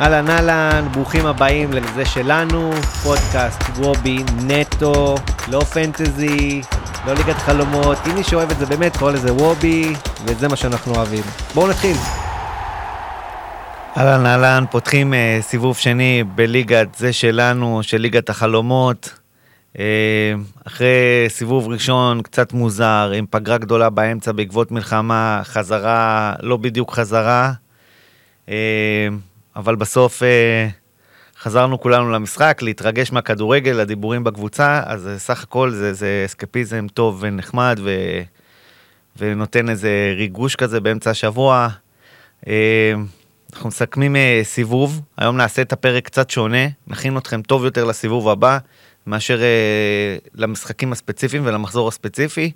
אהלן אהלן, ברוכים הבאים לזה שלנו, פודקאסט וובי נטו, לא פנטזי, לא ליגת חלומות, אם מי שאוהב את זה באמת קורא לזה וובי, וזה מה שאנחנו אוהבים. בואו נתחיל. אהלן אהלן, פותחים uh, סיבוב שני בליגת זה שלנו, של ליגת החלומות. Uh, אחרי סיבוב ראשון קצת מוזר, עם פגרה גדולה באמצע בעקבות מלחמה, חזרה, לא בדיוק חזרה. Uh, אבל בסוף אה, חזרנו כולנו למשחק, להתרגש מהכדורגל, הדיבורים בקבוצה, אז אה, סך הכל זה, זה אסקפיזם טוב ונחמד, ו, ונותן איזה ריגוש כזה באמצע השבוע. אה, אנחנו מסכמים סיבוב, היום נעשה את הפרק קצת שונה, נכין אתכם טוב יותר לסיבוב הבא, מאשר למשחקים הספציפיים ולמחזור הספציפי.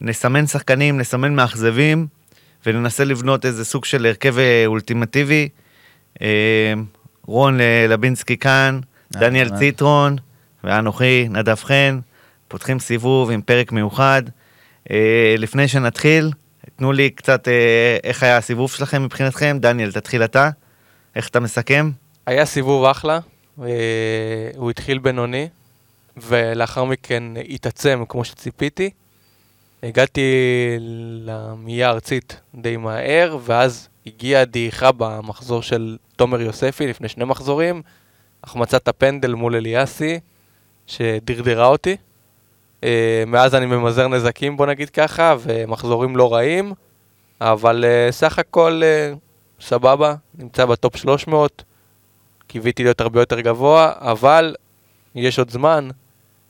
נסמן שחקנים, נסמן מאכזבים, וננסה לבנות איזה סוג של הרכב אולטימטיבי. אה, רון לבינסקי כאן, דניאל ציטרון ואנוכי, נדב חן, פותחים סיבוב עם פרק מיוחד. אה, לפני שנתחיל, תנו לי קצת אה, איך היה הסיבוב שלכם מבחינתכם. דניאל, תתחיל אתה. איך אתה מסכם? היה סיבוב אחלה, הוא התחיל בינוני, ולאחר מכן התעצם כמו שציפיתי. הגעתי למיה הארצית די מהר, ואז הגיעה דעיכה במחזור של תומר יוספי לפני שני מחזורים. החמצת הפנדל מול אליאסי, שדרדרה אותי. Uh, מאז אני ממזער נזקים, בוא נגיד ככה, ומחזורים לא רעים, אבל uh, סך הכל uh, סבבה, נמצא בטופ 300, קיוויתי להיות הרבה יותר גבוה, אבל יש עוד זמן,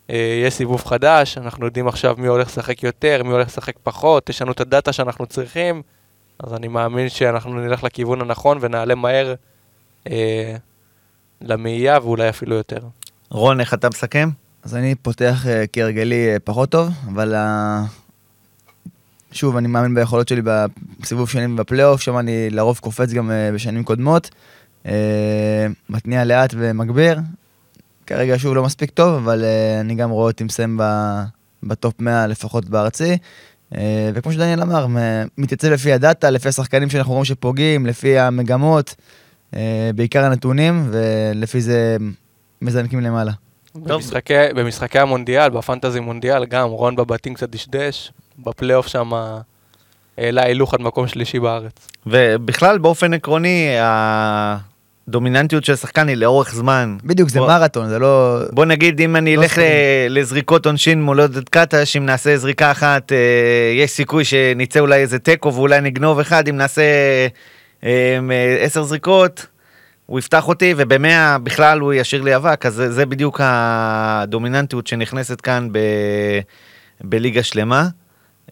uh, יש סיבוב חדש, אנחנו יודעים עכשיו מי הולך לשחק יותר, מי הולך לשחק פחות, יש לנו את הדאטה שאנחנו צריכים. אז אני מאמין שאנחנו נלך לכיוון הנכון ונעלה מהר אה, למאייה ואולי אפילו יותר. רון, איך אתה מסכם? אז אני פותח אה, כהרגלי אה, פחות טוב, אבל אה, שוב, אני מאמין ביכולות שלי בסיבוב שנים בפלייאוף, שם אני לרוב קופץ גם אה, בשנים קודמות. אה, מתניע לאט ומגביר. כרגע שוב לא מספיק טוב, אבל אה, אני גם רואה אותי מסיים בטופ 100 לפחות בארצי. אה, וכמו שדניאל אמר, מתייצב לפי הדאטה, לפי השחקנים שאנחנו רואים שפוגעים, לפי המגמות, אה, בעיקר הנתונים, ולפי זה מזנקים למעלה. במשחקי, במשחקי המונדיאל, בפנטזי מונדיאל, גם רון בבתים קצת דשדש, בפלייאוף שם העלה הילוך עד מקום שלישי בארץ. ובכלל, באופן עקרוני, דומיננטיות של שחקן היא לאורך זמן. בדיוק, זה בוא, מרתון, זה לא... בוא נגיד, אם אני לא אלך לזריקות עונשין מול עודד קטש, אם נעשה זריקה אחת, אה, יש סיכוי שנצא אולי איזה תיקו ואולי נגנוב אחד, אם נעשה אה, עשר זריקות, הוא יפתח אותי, ובמאה בכלל הוא ישאיר לי אבק, אז זה, זה בדיוק הדומיננטיות שנכנסת כאן ב, בליגה שלמה.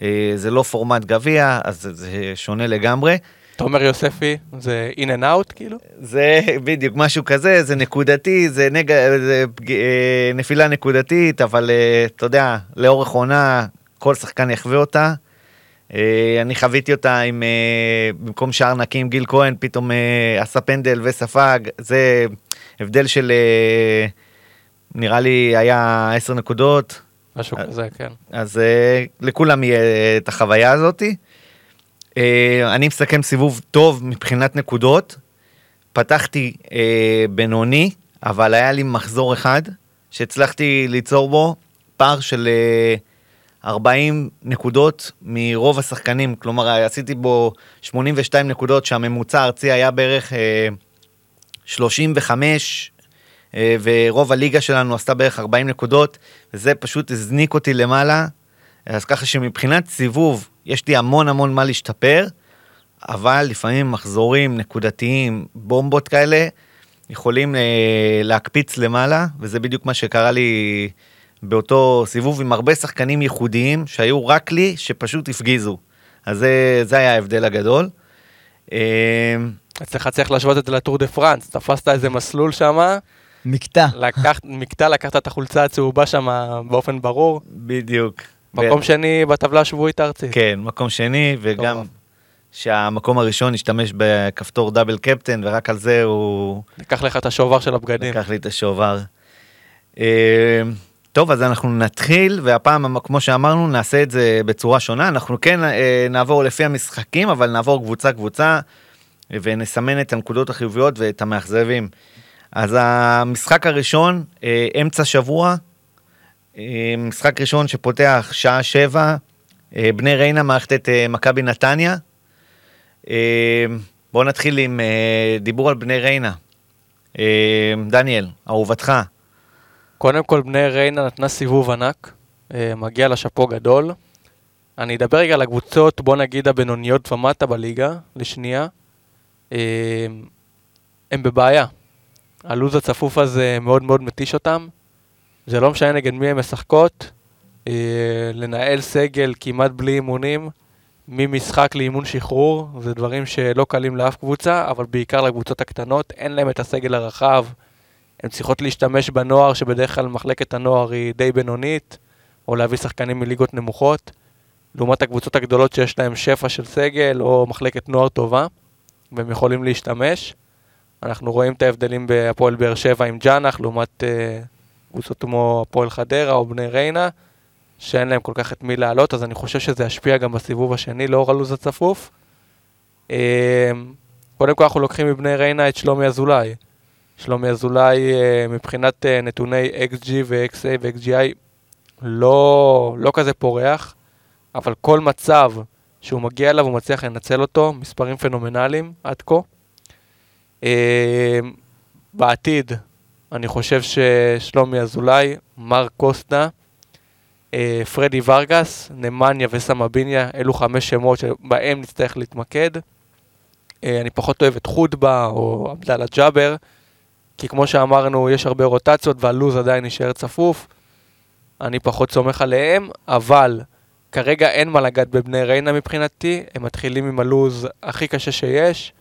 אה, זה לא פורמט גביע, אז זה שונה לגמרי. תומר יוספי זה in and out כאילו? זה בדיוק משהו כזה, זה נקודתי, זה, נג... זה אה, נפילה נקודתית, אבל אה, אתה יודע, לאורך עונה כל שחקן יחווה אותה. אה, אני חוויתי אותה עם, במקום שער נקי עם גיל כהן, פתאום עשה פנדל וספג, זה הבדל של נראה לי היה עשר נקודות. משהו כזה, כן. אז לכולם יהיה את החוויה הזאתי. אה, אני מסכם סיבוב טוב מבחינת נקודות. פתחתי אה, בינוני, אבל היה לי מחזור אחד שהצלחתי ליצור בו פער של אה, 40 נקודות מרוב השחקנים. כלומר, עשיתי בו 82 נקודות, שהממוצע הארצי היה בערך אה, 35, אה, ורוב הליגה שלנו עשתה בערך 40 נקודות, וזה פשוט הזניק אותי למעלה. אז ככה שמבחינת סיבוב, יש לי המון המון מה להשתפר, אבל לפעמים מחזורים נקודתיים, בומבות כאלה, יכולים אה, להקפיץ למעלה, וזה בדיוק מה שקרה לי באותו סיבוב עם הרבה שחקנים ייחודיים שהיו רק לי, שפשוט הפגיזו. אז זה, זה היה ההבדל הגדול. אה, אצלך צריך להשוות את זה לטור דה פרנס, תפסת איזה מסלול שם. מקטע. לקחת, מקטע, לקחת את החולצה הצהובה שם באופן ברור. בדיוק. מקום ו... שני בטבלה השבועית הארצית. כן, מקום שני, וגם שהמקום הראשון השתמש בכפתור דאבל קפטן, ורק על זה הוא... לקח לך את השובר של הבגדים. לקח לי את השובר. אה, טוב, אז אנחנו נתחיל, והפעם, כמו שאמרנו, נעשה את זה בצורה שונה. אנחנו כן אה, נעבור לפי המשחקים, אבל נעבור קבוצה-קבוצה. ונסמן את הנקודות החיוביות ואת המאכזבים. אז המשחק הראשון, אה, אמצע שבוע, משחק ראשון שפותח שעה שבע, אה, בני ריינה מערכת את אה, מכבי נתניה. אה, בואו נתחיל עם אה, דיבור על בני ריינה. אה, דניאל, אהובתך. קודם כל, בני ריינה נתנה סיבוב ענק, אה, מגיע לה שאפו גדול. אני אדבר רגע על הקבוצות, בוא נגיד הבינוניות ומטה בליגה, לשנייה. אה, הם בבעיה. הלו"ז הצפוף הזה מאוד מאוד מתיש אותם. זה לא משנה נגד מי הן משחקות. אה, לנהל סגל כמעט בלי אימונים, ממשחק לאימון שחרור, זה דברים שלא קלים לאף קבוצה, אבל בעיקר לקבוצות הקטנות, אין להם את הסגל הרחב. הן צריכות להשתמש בנוער, שבדרך כלל מחלקת הנוער היא די בינונית, או להביא שחקנים מליגות נמוכות, לעומת הקבוצות הגדולות שיש להן שפע של סגל, או מחלקת נוער טובה, והם יכולים להשתמש. אנחנו רואים את ההבדלים בהפועל באר שבע עם ג'אנח, לעומת אה, קבוצות כמו הפועל חדרה או בני ריינה, שאין להם כל כך את מי לעלות, אז אני חושב שזה ישפיע גם בסיבוב השני לאור הלו"ז הצפוף. אה, קודם כל אנחנו לוקחים מבני ריינה את שלומי אזולאי. שלומי אזולאי אה, מבחינת אה, נתוני XG ו-XA ו-XGI לא, לא כזה פורח, אבל כל מצב שהוא מגיע אליו הוא מצליח לנצל אותו, מספרים פנומנליים עד כה. אה, בעתיד, אני חושב ששלומי אזולאי, מר קוסטה, אה, פרדי ורגס, נמניה וסמביניה, אלו חמש שמות שבהם נצטרך להתמקד. אה, אני פחות אוהב את חודבה או עבדאללה ג'אבר, כי כמו שאמרנו, יש הרבה רוטציות והלו"ז עדיין נשאר צפוף. אני פחות סומך עליהם, אבל כרגע אין מה לגעת בבני ריינה מבחינתי, הם מתחילים עם הלו"ז הכי קשה שיש.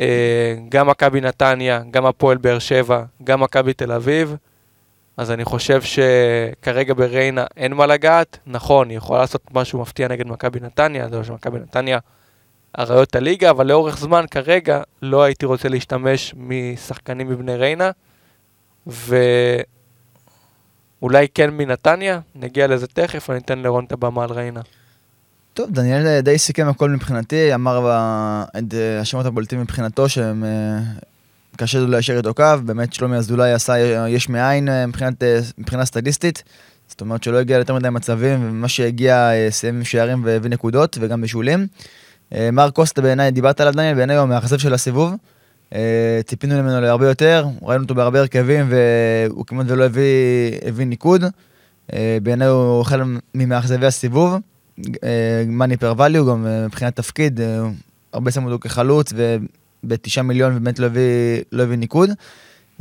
אה, גם מכבי נתניה, גם הפועל באר שבע, גם מכבי תל אביב. אז אני חושב שכרגע בריינה אין מה לגעת. נכון, היא יכולה לעשות משהו מפתיע נגד מכבי נתניה, זה לא שמכבי נתניה אריות הליגה, אבל לאורך זמן כרגע לא הייתי רוצה להשתמש משחקנים מבני ריינה, ואולי כן מנתניה, נגיע לזה תכף, אני אתן לרון את הבמה על ריינה. טוב, דניאל אה, די סיכם הכל מבחינתי, אמר את אה, השמות הבולטים מבחינתו שהם אה, קשה לו ליישר איתו קו, באמת שלומי אזולאי עשה יש מאין מבחינת, מבחינה סטטיסטית, זאת אומרת שלא הגיע ליותר מדי מצבים, ומה שהגיע סיים עם שערים והביא נקודות וגם בישולים. מר קוסטה בעיניי, דיברת עליו דניאל, בעיניי הוא המאכזב של הסיבוב. ציפינו ממנו להרבה יותר, ראינו אותו בהרבה הרכבים והוא כמעט ולא הביא, הביא ניקוד. בעיניי הוא אחד ממאכזבי הסיבוב. מאני פר ואליו, גם אה, מבחינת תפקיד, אה, הרבה שמו אותו כחלוץ ובתשעה מיליון באמת לא הביא, לא הביא ניקוד.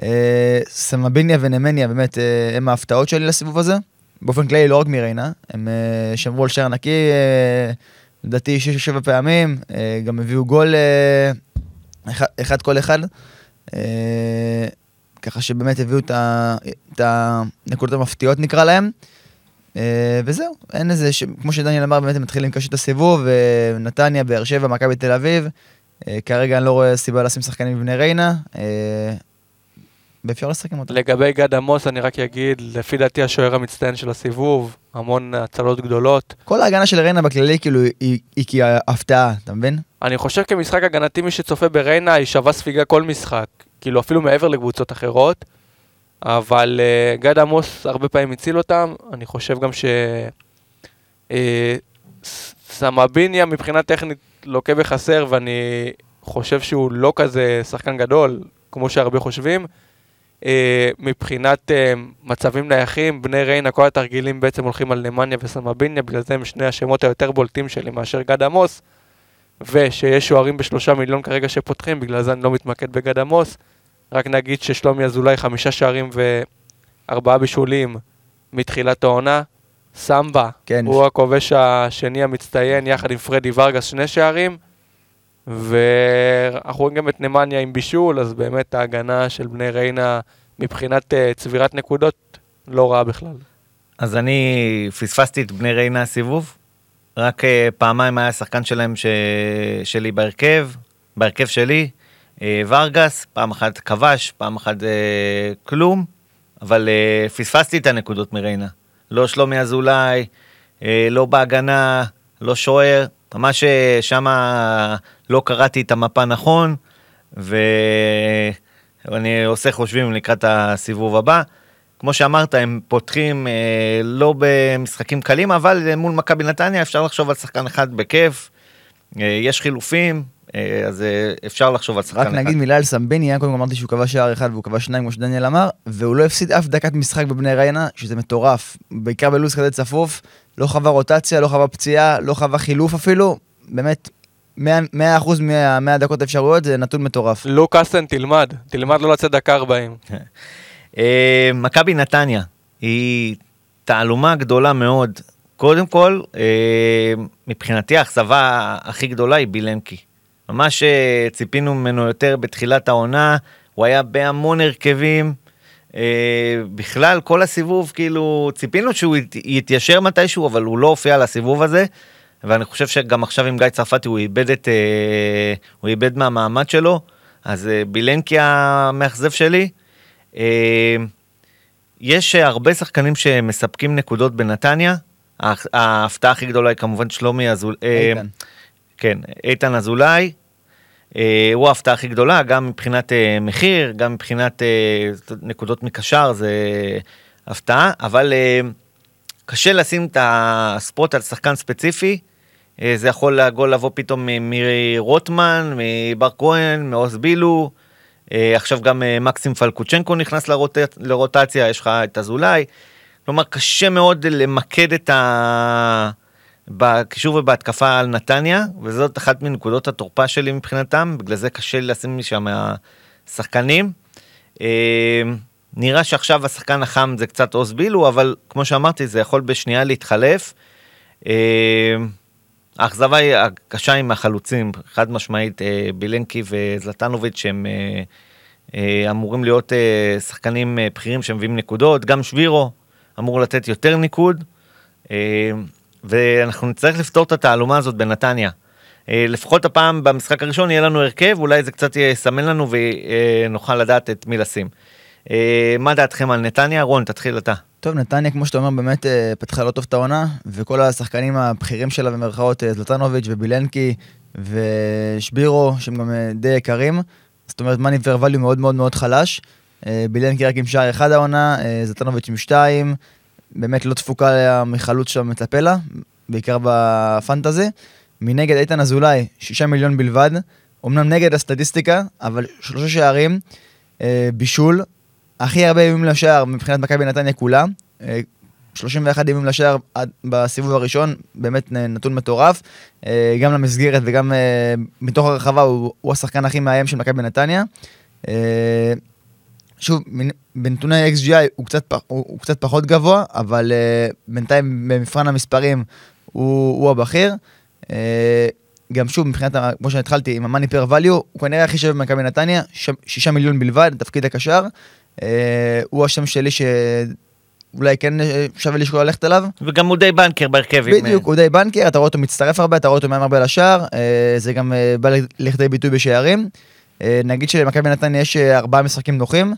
אה, סמביניה ונמניה באמת הם ההפתעות שלי לסיבוב הזה. באופן כללי לא רק מריינה, הם שמרו על שער נקי לדעתי שש או שבע פעמים, גם הביאו גול אחד, כל אחד. ככה שבאמת הביאו את הנקודות המפתיעות נקרא להם. אה, וזהו, אין איזה, ש... כמו שדניאל אמר, באמת הם מתחילים קשה את הסיבוב, נתניה, באר שבע, מכבי תל אביב. אה, כרגע אני לא רואה סיבה לשים שחקנים מבני ריינה, אה, ואפשר לשחק עם אותם. לגבי גד עמוס, אני רק אגיד, לפי דעתי השוער המצטיין של הסיבוב, המון הצלות גדולות. כל ההגנה של ריינה בכללי כאילו היא, היא כהפתעה, אתה מבין? אני חושב כמשחק הגנתי, מי שצופה בריינה, היא שווה ספיגה כל משחק. כאילו, אפילו מעבר לקבוצות אחרות. אבל uh, גד עמוס הרבה פעמים הציל אותם. אני חושב גם ש... Uh, סמביניה מבחינה טכנית לוקה בחסר, ואני חושב שהוא לא כזה שחקן גדול, כמו שהרבה חושבים. Uh, מבחינת uh, מצבים נייחים, בני ריינה, כל התרגילים בעצם הולכים על נמניה וסמביניה, בגלל זה הם שני השמות היותר בולטים שלי מאשר גד עמוס. ושיש שוערים בשלושה מיליון כרגע שפותחים, בגלל זה אני לא מתמקד בגד עמוס. רק נגיד ששלומי אזולאי חמישה שערים וארבעה בישולים מתחילת העונה. סמבה, כן. הוא הכובש השני המצטיין, יחד עם פרדי ורגס שני שערים. ואנחנו רואים גם את נמניה עם בישול, אז באמת ההגנה של בני ריינה מבחינת uh, צבירת נקודות לא רעה בכלל. אז אני פספסתי את בני ריינה הסיבוב, רק uh, פעמיים היה שחקן שלהם ש... שלי בהרכב, בהרכב שלי, ורגס, פעם אחת כבש, פעם אחת uh, כלום, אבל uh, פספסתי את הנקודות מריינה. לא שלומי אזולאי, uh, לא בהגנה, לא שוער, ממש אה, שמה לא קראתי את המפה נכון, ואני עושה חושבים לקראת הסיבוב הבא. כמו שאמרת, הם פותחים אה, לא במשחקים קלים, אבל מול מכבי נתניה אפשר לחשוב על שחקן אחד בכיף. אה, יש חילופים, אה, אז אה, אפשר לחשוב על שחקן רק אחד. נגיד מילה על סמבניה, קודם כל אמרתי שהוא כבש שער אחד והוא כבש שניים כמו שדניאל אמר, והוא לא הפסיד אף דקת משחק בבני ריינה, שזה מטורף. בעיקר בלו"ז כזה צפוף, לא חווה רוטציה, לא חווה פציעה, לא חווה חילוף אפילו, באמת, 100% מה- מהדקות האפשרויות זה נתון מטורף. לוקאסן, תלמד, תלמד לא לצאת דקה 40. אה, מכבי נתניה היא תעלומה גדולה מאוד. קודם כל, אה, מבחינתי האכזבה הכי גדולה היא בילנקי. ממש אה, ציפינו ממנו יותר בתחילת העונה, הוא היה בהמון הרכבים. אה, בכלל, כל הסיבוב, כאילו, ציפינו שהוא ית- יתיישר מתישהו, אבל הוא לא הופיע לסיבוב הזה. ואני חושב שגם עכשיו עם גיא צרפתי הוא איבד את... אה, הוא איבד מהמעמד שלו. אז אה, בילנקי המאכזב שלי. אה, יש אה, הרבה שחקנים שמספקים נקודות בנתניה. ההפ- ההפתעה הכי גדולה היא כמובן שלומי אזולאי. איתן. כן, איתן אזולאי. אה, הוא ההפתעה הכי גדולה, גם מבחינת אה, מחיר, גם מבחינת אה, נקודות מקשר, זה הפתעה, אבל אה, קשה לשים את הספוט על שחקן ספציפי. אה, זה יכול הגול לבוא פתאום מרוטמן, מבר כהן, מעוז בילו. אה, עכשיו גם אה, מקסים פלקוצ'נקו נכנס לרוט... לרוטציה, יש לך את אזולאי. כלומר, קשה מאוד למקד את ה... בקישור ובהתקפה על נתניה, וזאת אחת מנקודות התורפה שלי מבחינתם, בגלל זה קשה לי לשים משם שחקנים. אה, נראה שעכשיו השחקן החם זה קצת עוז בילו, אבל כמו שאמרתי, זה יכול בשנייה להתחלף. אה, האכזבה היא הקשה עם החלוצים, חד משמעית, אה, בילנקי וזלטנוביץ' שהם אמורים להיות שחקנים בכירים שמביאים נקודות, גם שבירו אמור לתת יותר ניקוד, ואנחנו נצטרך לפתור את התעלומה הזאת בנתניה. אה, לפחות הפעם במשחק הראשון יהיה לנו הרכב, אולי זה קצת יסמן לנו ונוכל לדעת את מי לשים. אה, מה דעתכם על נתניה? רון, תתחיל אתה. טוב, נתניה, כמו שאתה אומר, באמת אה, פתחה לא טוב את העונה, וכל השחקנים הבכירים שלה במרכאות, זלטנוביץ' ובילנקי ושבירו, שהם גם די יקרים. זאת אומרת, מאני ורווליו מאוד מאוד מאוד חלש. בילנקי רק עם שער אחד העונה, זלטנוביץ' עם שתיים. באמת לא תפוקה מחלוץ שם מצפה לה, בעיקר בפנטזי. מנגד איתן אזולאי, שישה מיליון בלבד. אמנם נגד הסטטיסטיקה, אבל שלושה שערים, אה, בישול, הכי הרבה איומים לשער מבחינת מכבי נתניה כולה. אה, 31 איומים לשער עד- בסיבוב הראשון, באמת נתון מטורף. אה, גם למסגרת וגם אה, מתוך הרחבה הוא, הוא השחקן הכי מאיים של מכבי נתניה. אה, שוב, בנתוני XGI הוא קצת, הוא, הוא קצת פחות גבוה, אבל אה, בינתיים במבחן המספרים הוא, הוא הבכיר. אה, גם שוב, מבחינת, כמו שהתחלתי, עם המאני פר ואליו, הוא כנראה הכי שווה במכבי נתניה, ש- שישה מיליון בלבד, תפקיד הקשר. אה, הוא השם שלי שאולי כן שווה לשקול ללכת אליו. וגם הוא די בנקר בהרכב. עם, בדיוק, הוא די בנקר, אתה רואה אותו מצטרף הרבה, אתה רואה אותו מאיים הרבה לשער, אה, זה גם אה, בא לכדי ביטוי בשערים. אה, נגיד שלמכבי נתניה יש ארבעה משחקים נוחים.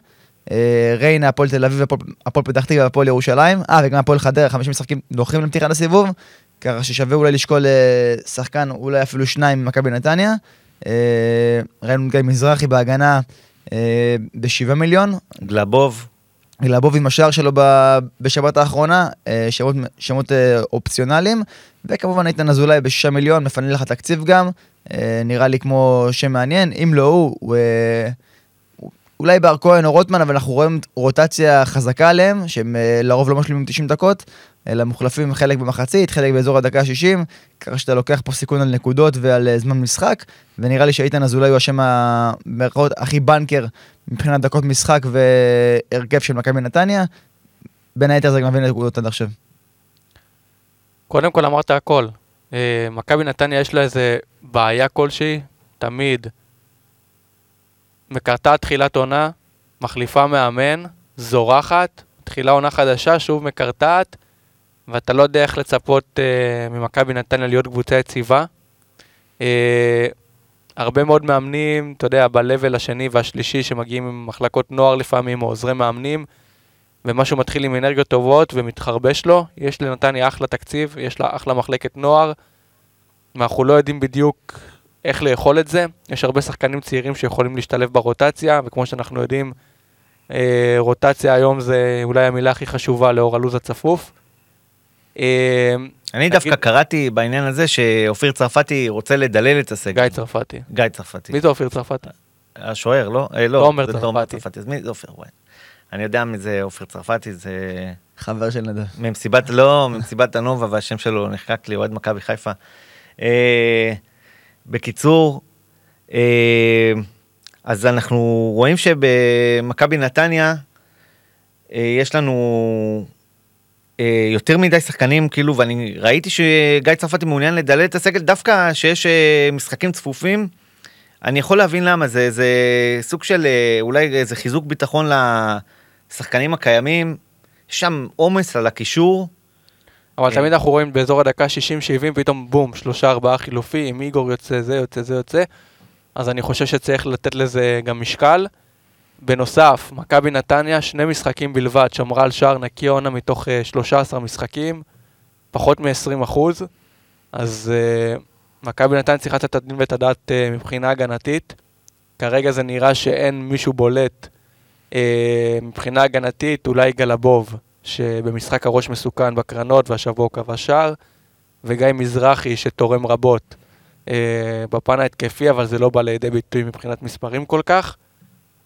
אה, ריינה, הפועל תל אביב, הפועל- הפועל פתח תקווה והפועל ירושלים. אה, וגם הפועל חדרה, חמישים משחקים נוחים לפתיחת הסיבוב. ככה ששווה אולי לשקול אה, שחקן, אולי אפילו שניים ממכבי נתניה. אה, ראינו גם מזרחי בהגנה בשבעה מיליון, גלבוב. גלבוב עם השער שלו בשבת האחרונה, שמות, שמות אופציונליים, וכמובן איתן אזולאי בשישה מיליון, מפנה לך תקציב גם, אה, נראה לי כמו שם מעניין, אם לא הוא, הוא- אולי בר כהן או רוטמן, אבל אנחנו רואים רוטציה חזקה עליהם, שהם אה, לרוב לא משלימים 90 דקות, אלא מוחלפים חלק במחצית, חלק באזור הדקה ה-60, ככה שאתה לוקח פה סיכון על נקודות ועל אה, זמן משחק, ונראה לי שאיתן אזולאי הוא השם ה- במירכאות הכי בנקר מבחינת דקות משחק והרכב של מכבי נתניה. בין היתר זה גם מביא נקודות עד עכשיו. קודם כל אמרת הכל. אה, מכבי נתניה יש לה איזה בעיה כלשהי, תמיד מקרטעת תחילת עונה, מחליפה מאמן, זורחת, מתחילה עונה חדשה, שוב מקרטעת, ואתה לא יודע איך לצפות אה, ממכבי נתניה להיות קבוצה יציבה. אה, הרבה מאוד מאמנים, אתה יודע, ב-level השני והשלישי שמגיעים עם מחלקות נוער לפעמים, או עוזרי מאמנים, ומשהו מתחיל עם אנרגיות טובות ומתחרבש לו, יש לנתניה אחלה תקציב, יש לה אחלה מחלקת נוער. ואנחנו לא יודעים בדיוק איך לאכול את זה. יש הרבה שחקנים צעירים שיכולים להשתלב ברוטציה, וכמו שאנחנו יודעים, אה, רוטציה היום זה אולי המילה הכי חשובה לאור הלו"ז הצפוף. אה, אני דווקא קראתי בעניין הזה שאופיר צרפתי רוצה לדלל את הסגל. גיא צרפתי. גיא צרפתי. מי זה אופיר צרפתי? השוער, לא? אה, לא, עומר זה צרפתי. עומר צרפתי. אז מי זה אופיר? וואי. אני יודע מי זה אופיר צרפתי, זה חבר של נדב. ממסיבת, לא, ממסיבת הנובה, והשם שלו נחקק לי, אוהד מכבי חיפה. אה, בקיצור, אה, אז אנחנו רואים שבמכבי נתניה אה, יש לנו אה, יותר מדי שחקנים, כאילו, ואני ראיתי שגיא צרפתי מעוניין לדלל את הסגל, דווקא שיש משחקים צפופים. אני יכול להבין למה, זה, זה סוג של אולי איזה חיזוק ביטחון לשחקנים הקיימים. יש שם עומס על הקישור. אבל כן. תמיד אנחנו רואים באזור הדקה 60-70, פתאום בום, שלושה ארבעה חילופים, איגור יוצא, זה יוצא, זה יוצא. אז אני חושב שצריך לתת לזה גם משקל. בנוסף, מכבי נתניה, שני משחקים בלבד, שמרה על שער נקי עונה מתוך אה, 13 משחקים, פחות מ-20 אחוז. אז אה, מכבי נתניה צריכה לתת את הדין ואת הדעת אה, מבחינה הגנתית. כרגע זה נראה שאין מישהו בולט אה, מבחינה הגנתית, אולי גלבוב, שבמשחק הראש מסוכן בקרנות והשבוע הוא כבש שער, וגיא מזרחי שתורם רבות אה, בפן ההתקפי, אבל זה לא בא לידי ביטוי מבחינת מספרים כל כך.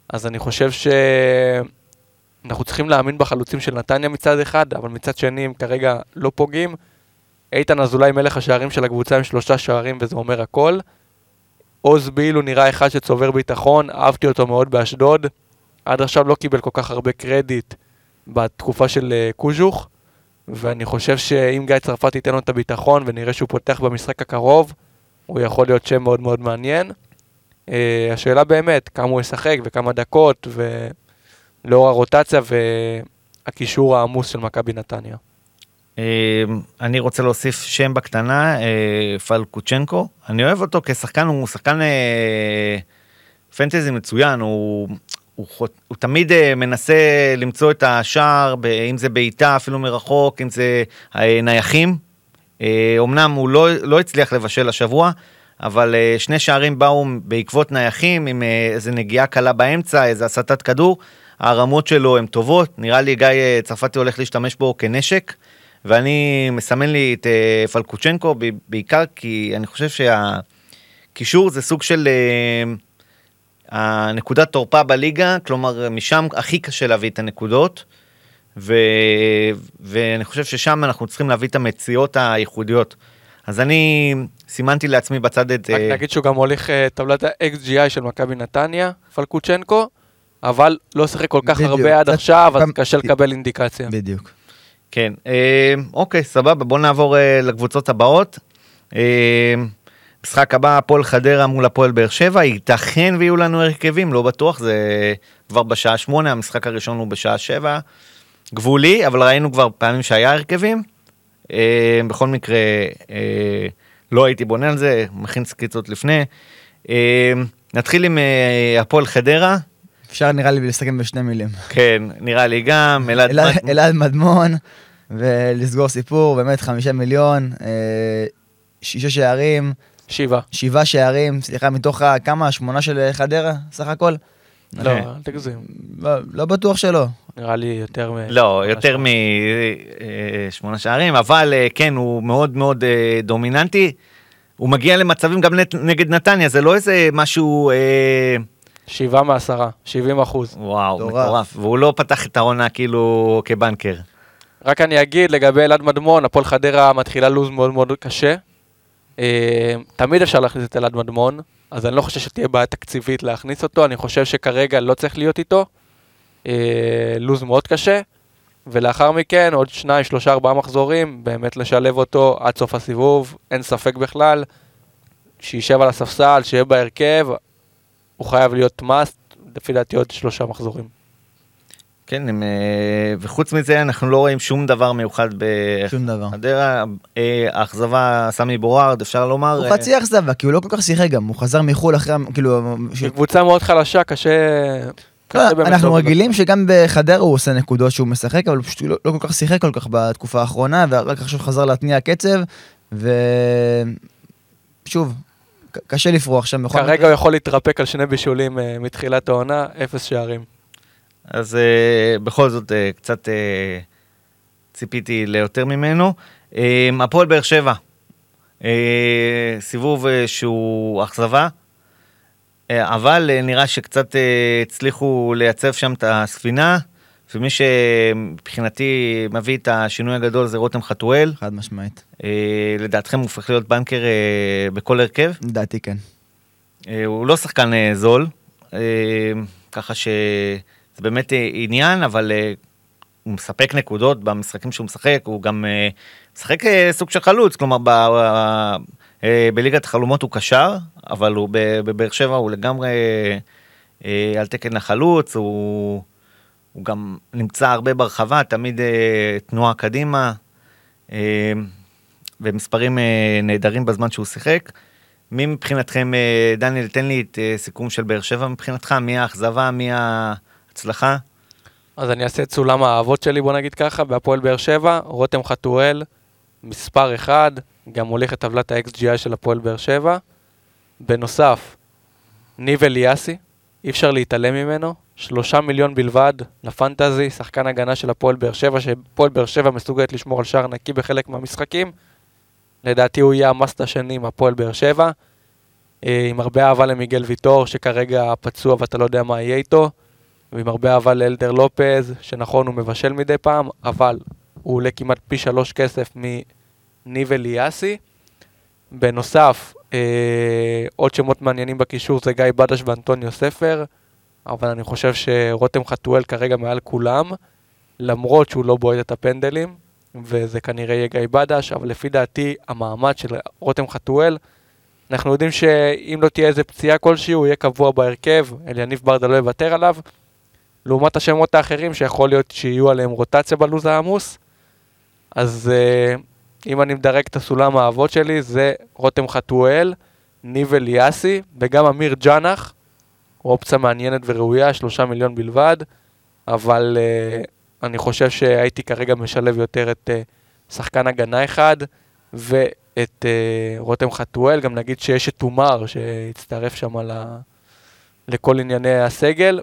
אז אני חושב שאנחנו צריכים להאמין בחלוצים של נתניה מצד אחד, אבל מצד שני הם כרגע לא פוגעים. איתן אזולאי מלך השערים של הקבוצה עם שלושה שערים וזה אומר הכל. עוז ביל הוא נראה אחד שצובר ביטחון, אהבתי אותו מאוד באשדוד. עד עכשיו לא קיבל כל כך הרבה קרדיט בתקופה של אה, קוז'וך, ואני חושב שאם גיא צרפת ייתן לו את הביטחון ונראה שהוא פותח במשחק הקרוב, הוא יכול להיות שם מאוד מאוד מעניין. Uh, השאלה באמת, כמה הוא ישחק וכמה דקות, ולאור הרוטציה והקישור העמוס של מכבי נתניה. אה, אני רוצה להוסיף שם בקטנה, אה, פלקוצ'נקו. אני אוהב אותו כשחקן, הוא שחקן פנטזי מצוין, הוא, הוא, חוט- הוא תמיד אה, מנסה למצוא את השער, ב- אם זה בעיטה אפילו מרחוק, אם זה אה, נייחים. אה, אמנם הוא לא, לא הצליח לבשל השבוע, אבל אה, שני שערים באו בעקבות נייחים, עם אה, איזה נגיעה קלה באמצע, איזה הסטת כדור. הרמות שלו הן טובות, נראה לי גיא אה, צרפתי הולך להשתמש בו כנשק. ואני מסמן לי את אה, פלקוצ'נקו בעיקר כי אני חושב שהקישור זה סוג של אה, הנקודת תורפה בליגה, כלומר משם הכי קשה להביא את הנקודות. ו... ואני חושב ששם אנחנו צריכים להביא את המציאות הייחודיות. אז אני סימנתי לעצמי בצד את... רק אה, נגיד שהוא גם הוליך אה, טבלת ה-XGI של מכבי נתניה, פלקוצ'נקו, אבל לא שיחק כל כך בדיוק, הרבה עד עכשיו, אז פעם- קשה לקבל אינדיקציה. בדיוק. כן, אה, אוקיי, סבבה, בואו נעבור אה, לקבוצות הבאות. אה, משחק הבא, הפועל חדרה מול הפועל באר שבע, ייתכן ויהיו לנו הרכבים, לא בטוח, זה כבר בשעה שמונה, המשחק הראשון הוא בשעה שבע. גבולי, אבל ראינו כבר פעמים שהיה הרכבים. אה, בכל מקרה, אה, לא הייתי בונה על זה, מכין סקיצות לפני. אה, נתחיל עם אה, הפועל חדרה, אפשר נראה לי לסכם בשני מילים. כן, נראה לי גם, אלעד אלעד- מד- אלעד מדמון, ולסגור סיפור, באמת חמישה מיליון, אה, שישה שערים, שבעה. שבעה שערים, סליחה, מתוך כמה? שמונה של חדרה, סך הכל? לא, אה. אל תגזים. לא, לא בטוח שלא. נראה לי יותר מ... לא, יותר משמונה שערים, אבל אה, כן, הוא מאוד מאוד אה, דומיננטי. הוא מגיע למצבים גם נגד נתניה, זה לא איזה משהו, אה, שבעה מעשרה, 70 אחוז. וואו. מטורף. והוא לא פתח את העונה כאילו כבנקר. רק אני אגיד לגבי אלעד מדמון, הפועל חדרה מתחילה לוז מאוד מאוד קשה. אה, תמיד אפשר להכניס את אלעד מדמון, אז אני לא חושב שתהיה בעיה תקציבית להכניס אותו, אני חושב שכרגע לא צריך להיות איתו. אה, לוז מאוד קשה, ולאחר מכן עוד שניים, שלושה, ארבעה מחזורים, באמת לשלב אותו עד סוף הסיבוב, אין ספק בכלל. שישב על הספסל, שיהיה בהרכב, הוא חייב להיות must, לפי דעתי עוד שלושה מחזורים. כן, הם, אה, וחוץ מזה אנחנו לא רואים שום דבר מיוחד. בחדרה. אה, האכזבה, סמי בורארד, אפשר לומר. הוא אה, חצי אכזבה, כי הוא לא כל כך שיחק גם, הוא חזר מחו"ל אחרי, כאילו... קבוצה מאוד חלשה, קשה... לא, אנחנו לעבוד. רגילים שגם בחדרה הוא עושה נקודות שהוא משחק, אבל הוא פשוט לא, לא כל כך שיחק כל כך בתקופה האחרונה, ורק עכשיו חזר להתניע קצב, שוב, ק- קשה לפרוח שם כרגע הוא יכול להתרפק על שני בישולים מתחילת העונה, אפס שערים. אז אה, בכל זאת אה, קצת אה, ציפיתי ליותר ממנו. אה, הפועל באר שבע, אה, סיבוב אה, שהוא אכזבה, אה, אבל אה, נראה שקצת אה, הצליחו לייצב שם את הספינה, ומי שמבחינתי מביא את השינוי הגדול זה רותם חתואל. חד משמעית. אה, לדעתכם הוא הופך להיות בנקר אה, בכל הרכב. לדעתי כן. אה, הוא לא שחקן אה, זול, אה, ככה באמת אה, עניין, אבל אה, הוא מספק נקודות במשחקים שהוא משחק, הוא גם אה, משחק סוג של חלוץ, כלומר ב, בליגת החלומות הוא קשר, אבל הוא בבאר שבע הוא לגמרי על תקן החלוץ, הוא, הוא גם נמצא הרבה ברחבה, תמיד תנועה קדימה, ומספרים נהדרים בזמן שהוא שיחק. מי מבחינתכם, דניאל, תן לי את סיכום של באר שבע מבחינתך, מי האכזבה, מי ההצלחה? אז אני אעשה את סולם האהבות שלי, בוא נגיד ככה, בהפועל באר שבע, רותם חתואל, מספר אחד, גם מוליך את טבלת ה-XGI של הפועל באר שבע. בנוסף, ניב אליאסי, אי אפשר להתעלם ממנו, שלושה מיליון בלבד לפנטזי, שחקן הגנה של הפועל באר שבע, שהפועל באר שבע מסוגלת לשמור על שער נקי בחלק מהמשחקים. לדעתי הוא יהיה המאסט השני עם הפועל באר שבע. אה, עם הרבה אהבה למיגל ויטור, שכרגע פצוע ואתה לא יודע מה יהיה איתו. ועם הרבה אהבה לאלדר לופז, שנכון הוא מבשל מדי פעם, אבל הוא עולה כמעט פי שלוש כסף מניב אליאסי. בנוסף, אה, עוד שמות מעניינים בקישור זה גיא בדש ואנטוניו ספר, אבל אני חושב שרותם חתואל כרגע מעל כולם, למרות שהוא לא בועט את הפנדלים, וזה כנראה יהיה גיא בדש, אבל לפי דעתי המעמד של רותם חתואל, אנחנו יודעים שאם לא תהיה איזה פציעה כלשהי, הוא יהיה קבוע בהרכב, אליניב ברדה לא יוותר עליו. לעומת השמות האחרים שיכול להיות שיהיו עליהם רוטציה בלו"ז העמוס. אז uh, אם אני מדרג את הסולם האהבות שלי, זה רותם חתואל, ניב אליאסי וגם אמיר ג'אנח. אופציה מעניינת וראויה, שלושה מיליון בלבד, אבל uh, אני חושב שהייתי כרגע משלב יותר את uh, שחקן הגנה אחד ואת uh, רותם חתואל, גם נגיד שיש את תומר שהצטרף שם. לכל ענייני הסגל.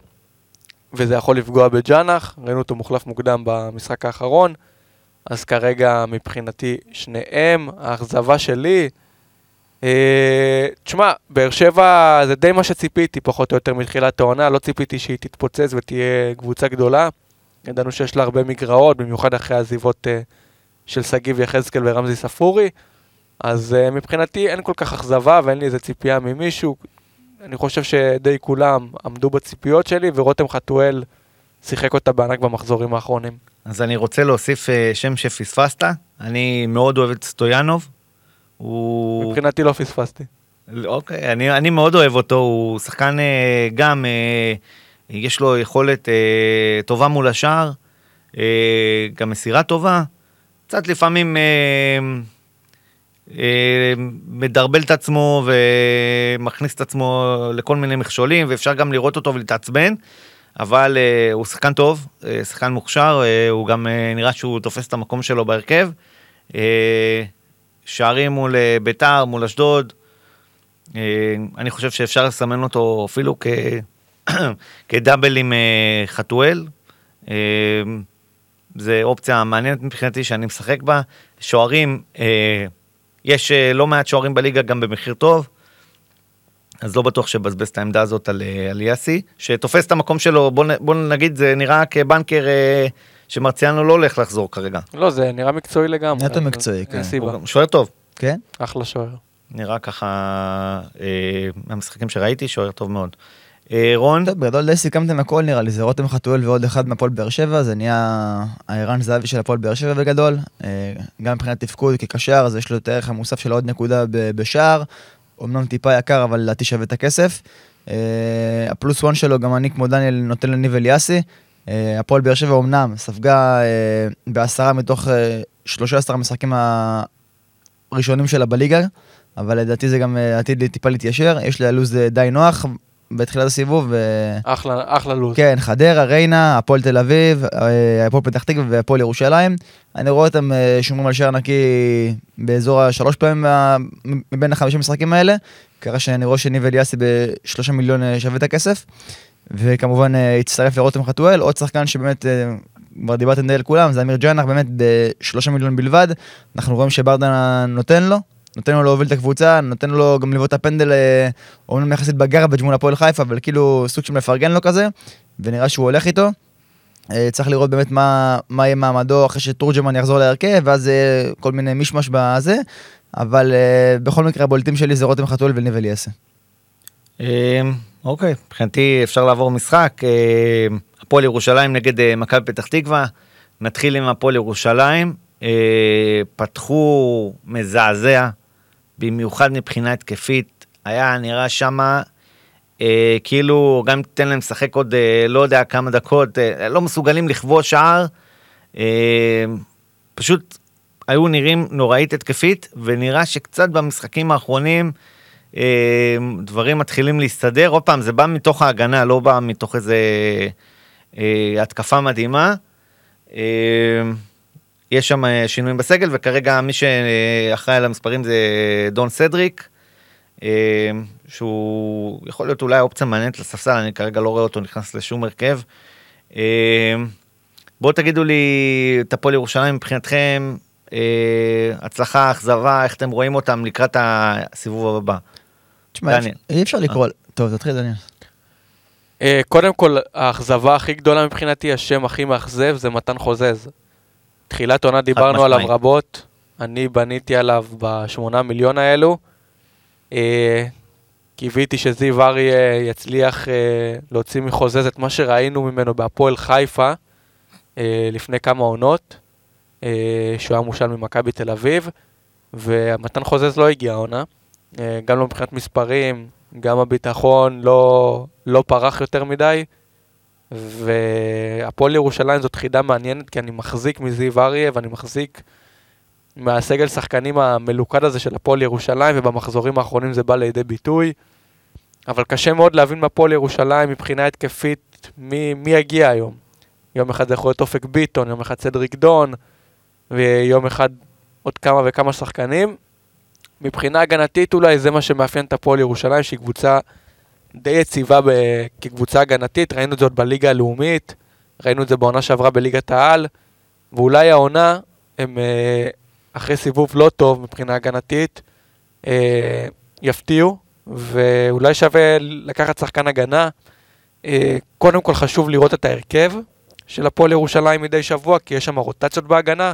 וזה יכול לפגוע בג'אנח, ראינו אותו מוחלף מוקדם במשחק האחרון, אז כרגע מבחינתי שניהם, האכזבה שלי, אה, תשמע, באר שבע זה די מה שציפיתי פחות או יותר מתחילת העונה, לא ציפיתי שהיא תתפוצץ ותהיה קבוצה גדולה, ידענו שיש לה הרבה מגרעות, במיוחד אחרי העזיבות אה, של שגיב יחזקאל ורמזי ספורי, אז אה, מבחינתי אין כל כך אכזבה ואין לי איזה ציפייה ממישהו, אני חושב שדי כולם עמדו בציפיות שלי, ורותם חתואל שיחק אותה בענק במחזורים האחרונים. אז אני רוצה להוסיף אה, שם שפספסת, אני מאוד אוהב את סטויאנוב. הוא... מבחינתי לא פספסתי. אוקיי, אני, אני מאוד אוהב אותו, הוא שחקן אה, גם, אה, יש לו יכולת טובה מול השער, גם מסירה טובה, קצת לפעמים מדרבל את עצמו ומכניס את עצמו לכל מיני מכשולים, ואפשר גם לראות אותו ולהתעצבן, אבל אה, הוא שחקן טוב, אה, שחקן מוכשר, אה, הוא גם אה, נראה שהוא תופס את המקום שלו בהרכב. אה, שערים מול אה, ביתר, מול אשדוד, אה, אני חושב שאפשר לסמן אותו אפילו כ... כדאבל עם אה, חתואל. אה, זה אופציה מעניינת מבחינתי שאני משחק בה. שוערים, אה, יש אה, לא מעט שוערים בליגה גם במחיר טוב, אז לא בטוח שבזבז את העמדה הזאת על אה, על יאסי, שתופס את המקום שלו, בוא, בוא נגיד, זה נראה כבנקר אה, שמרציאנו לא הולך לחזור כרגע. לא, זה נראה מקצועי לגמרי. נטו מקצועי, כן. שוער טוב. כן? אחלה שוער. נראה ככה, אה, מהמשחקים שראיתי, שוער טוב מאוד. אה, רון, טוב, בגדול די סיכמתם הכל נראה לי, זה רותם חתואל ועוד אחד מהפועל באר שבע, זה נהיה הערן זהבי של הפועל באר שבע בגדול. אה, גם מבחינת תפקוד כקשר, אז יש לו את הערך המוסף של עוד נקודה בשער. אמנם טיפה יקר, אבל לדעתי שווה את הכסף. אה, הפלוס וואן שלו, גם אני כמו דניאל נותן לניב אליאסי. הפועל באר שבע אמנם ספגה בעשרה מתוך אה, 13 המשחקים הראשונים שלה בליגה, אבל לדעתי זה גם עתיד טיפה להתיישר. יש לה לו"ז די נוח, בתחילת הסיבוב. ו... אחלה, אחלה לו"ז. כן, חדרה, ריינה, הפועל תל אביב, אה, הפועל פתח תקווה והפועל ירושלים. אני רואה אותם אה, שומרים על שער נקי באזור השלוש פעמים מה- מבין החמישה משחקים האלה. ככה שאני רואה שניב אליאסי בשלושה מיליון אה, שווה את הכסף. וכמובן אה, הצטרף לרותם חתואל, עוד שחקן שבאמת, אה, כבר דיברתם די על כולם, זה אמיר ג'אנח, באמת בשלושה מיליון בלבד. אנחנו רואים שברדה נותן לו, נותן לו להוביל את הקבוצה, נותן לו גם לבעוט את הפנדל, אה, אומנם יחסית בגרבג' מול הפועל חיפה, אבל כאילו סוג של מפרגן לו כזה, ונראה שהוא הולך איתו. אה, צריך לראות באמת מה, מה יהיה מעמדו אחרי שתורג'מן יחזור להרכב, ואז כל מיני מישמש בזה, אבל אה, בכל מקרה הבולטים שלי זה רותם חתואל וניב אליאסי. אה, אוקיי, מבחינתי אפשר לעבור משחק. הפועל ירושלים נגד מכבי פתח תקווה. נתחיל עם הפועל ירושלים. פתחו מזעזע, במיוחד מבחינה התקפית. היה נראה שמה אה, כאילו גם תיתן להם לשחק עוד אה, לא יודע כמה דקות, אה, לא מסוגלים לכבוש שער. אה, פשוט היו נראים נוראית התקפית, ונראה שקצת במשחקים האחרונים אה, דברים מתחילים להסתדר. עוד פעם, זה בא מתוך ההגנה, לא בא מתוך איזה אה, התקפה מדהימה. אה, יש שם אה, שינויים בסגל, וכרגע מי שאחראי על המספרים זה דון סדריק, אה, שהוא יכול להיות אולי אופציה מעניינת לספסל, אני כרגע לא רואה אותו נכנס לשום הרכב. אה, בואו תגידו לי את הפועל ירושלים מבחינתכם, אה, הצלחה, אכזבה, איך אתם רואים אותם לקראת הסיבוב הבא. תשמע. אי אפשר לקרוא, טוב תתחיל דניאל. אה, קודם כל, האכזבה הכי גדולה מבחינתי, השם הכי מאכזב, זה מתן חוזז. תחילת עונה דיברנו עליו. רבות, אני בניתי עליו בשמונה מיליון האלו. אה, קיוויתי שזיו אריה יצליח אה, להוציא מחוזז את מה שראינו ממנו בהפועל חיפה אה, לפני כמה עונות, אה, שהוא היה מושל ממכבי תל אביב, ומתן חוזז לא הגיע העונה, אה, גם לא מבחינת מספרים, גם הביטחון לא, לא פרח יותר מדי, והפועל ירושלים זאת חידה מעניינת, כי אני מחזיק מזיו אריה ואני מחזיק מהסגל שחקנים המלוכד הזה של הפועל ירושלים, ובמחזורים האחרונים זה בא לידי ביטוי. אבל קשה מאוד להבין מהפועל ירושלים מבחינה התקפית מי, מי יגיע היום. יום אחד זה יכול להיות אופק ביטון, יום אחד סדריק דון, ויום אחד עוד כמה וכמה שחקנים. מבחינה הגנתית אולי זה מה שמאפיין את הפועל ירושלים, שהיא קבוצה די יציבה כקבוצה הגנתית, ראינו את זה עוד בליגה הלאומית, ראינו את זה בעונה שעברה בליגת העל, ואולי העונה, הם אה, אחרי סיבוב לא טוב מבחינה הגנתית, אה, יפתיעו, ואולי שווה לקחת שחקן הגנה. אה, קודם כל חשוב לראות את ההרכב של הפועל ירושלים מדי שבוע, כי יש שם רוטציות בהגנה.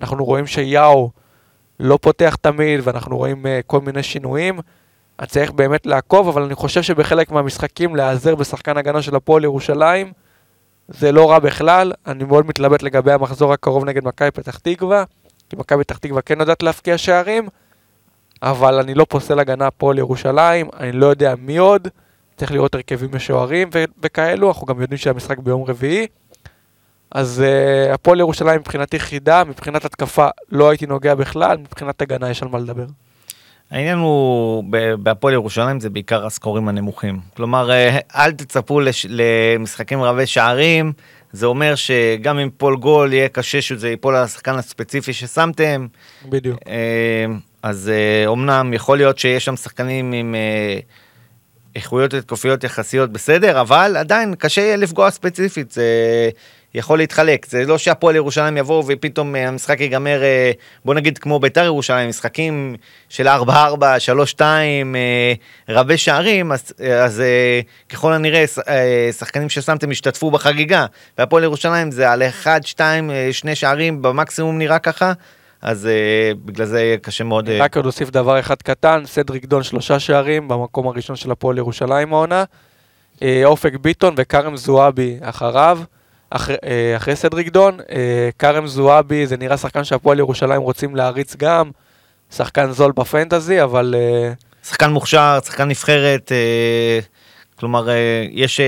אנחנו רואים שיאו לא פותח תמיד, ואנחנו רואים כל מיני שינויים. אז צריך באמת לעקוב, אבל אני חושב שבחלק מהמשחקים להיעזר בשחקן הגנה של הפועל ירושלים זה לא רע בכלל. אני מאוד מתלבט לגבי המחזור הקרוב נגד מכבי פתח תקווה, כי מכבי פתח תקווה כן יודעת להפקיע שערים, אבל אני לא פוסל הגנה הפועל ירושלים, אני לא יודע מי עוד, צריך לראות הרכבים משוערים ו- וכאלו, אנחנו גם יודעים שהמשחק ביום רביעי. אז uh, הפועל ירושלים מבחינתי חידה, מבחינת התקפה לא הייתי נוגע בכלל, מבחינת הגנה יש על מה לדבר. העניין הוא, בהפועל ירושלים זה בעיקר הסקורים הנמוכים. כלומר, אה, אל תצפו לש- למשחקים רבי שערים, זה אומר שגם אם פול גול יהיה קשה שזה ייפול על השחקן הספציפי ששמתם, בדיוק. אה, אז אה, אומנם יכול להיות שיש שם שחקנים עם אה, איכויות התקופיות יחסיות בסדר, אבל עדיין קשה יהיה לפגוע ספציפית, זה יכול להתחלק. זה לא שהפועל ירושלים יבואו ופתאום אה, המשחק ייגמר, אה, בוא נגיד כמו ביתר ירושלים, משחקים של 4-4, 3-2, אה, רבי שערים, אז, אז ככל הנראה אה, שחקנים ששמתם השתתפו בחגיגה, והפועל ירושלים זה על 1, 2, 2 שערים במקסימום נראה ככה. אז uh, בגלל זה יהיה קשה מאוד. רק עוד אוסיף דבר אחד קטן, סדריק דון שלושה שערים במקום הראשון של הפועל ירושלים העונה. אופק ביטון וכרם זועבי אחריו, אחרי, אה, אחרי סדריק דון. אה, כרם זועבי זה נראה שחקן שהפועל ירושלים רוצים להריץ גם, שחקן זול בפנטזי, אבל אה, שחקן מוכשר, שחקן נבחרת, כלומר, יש,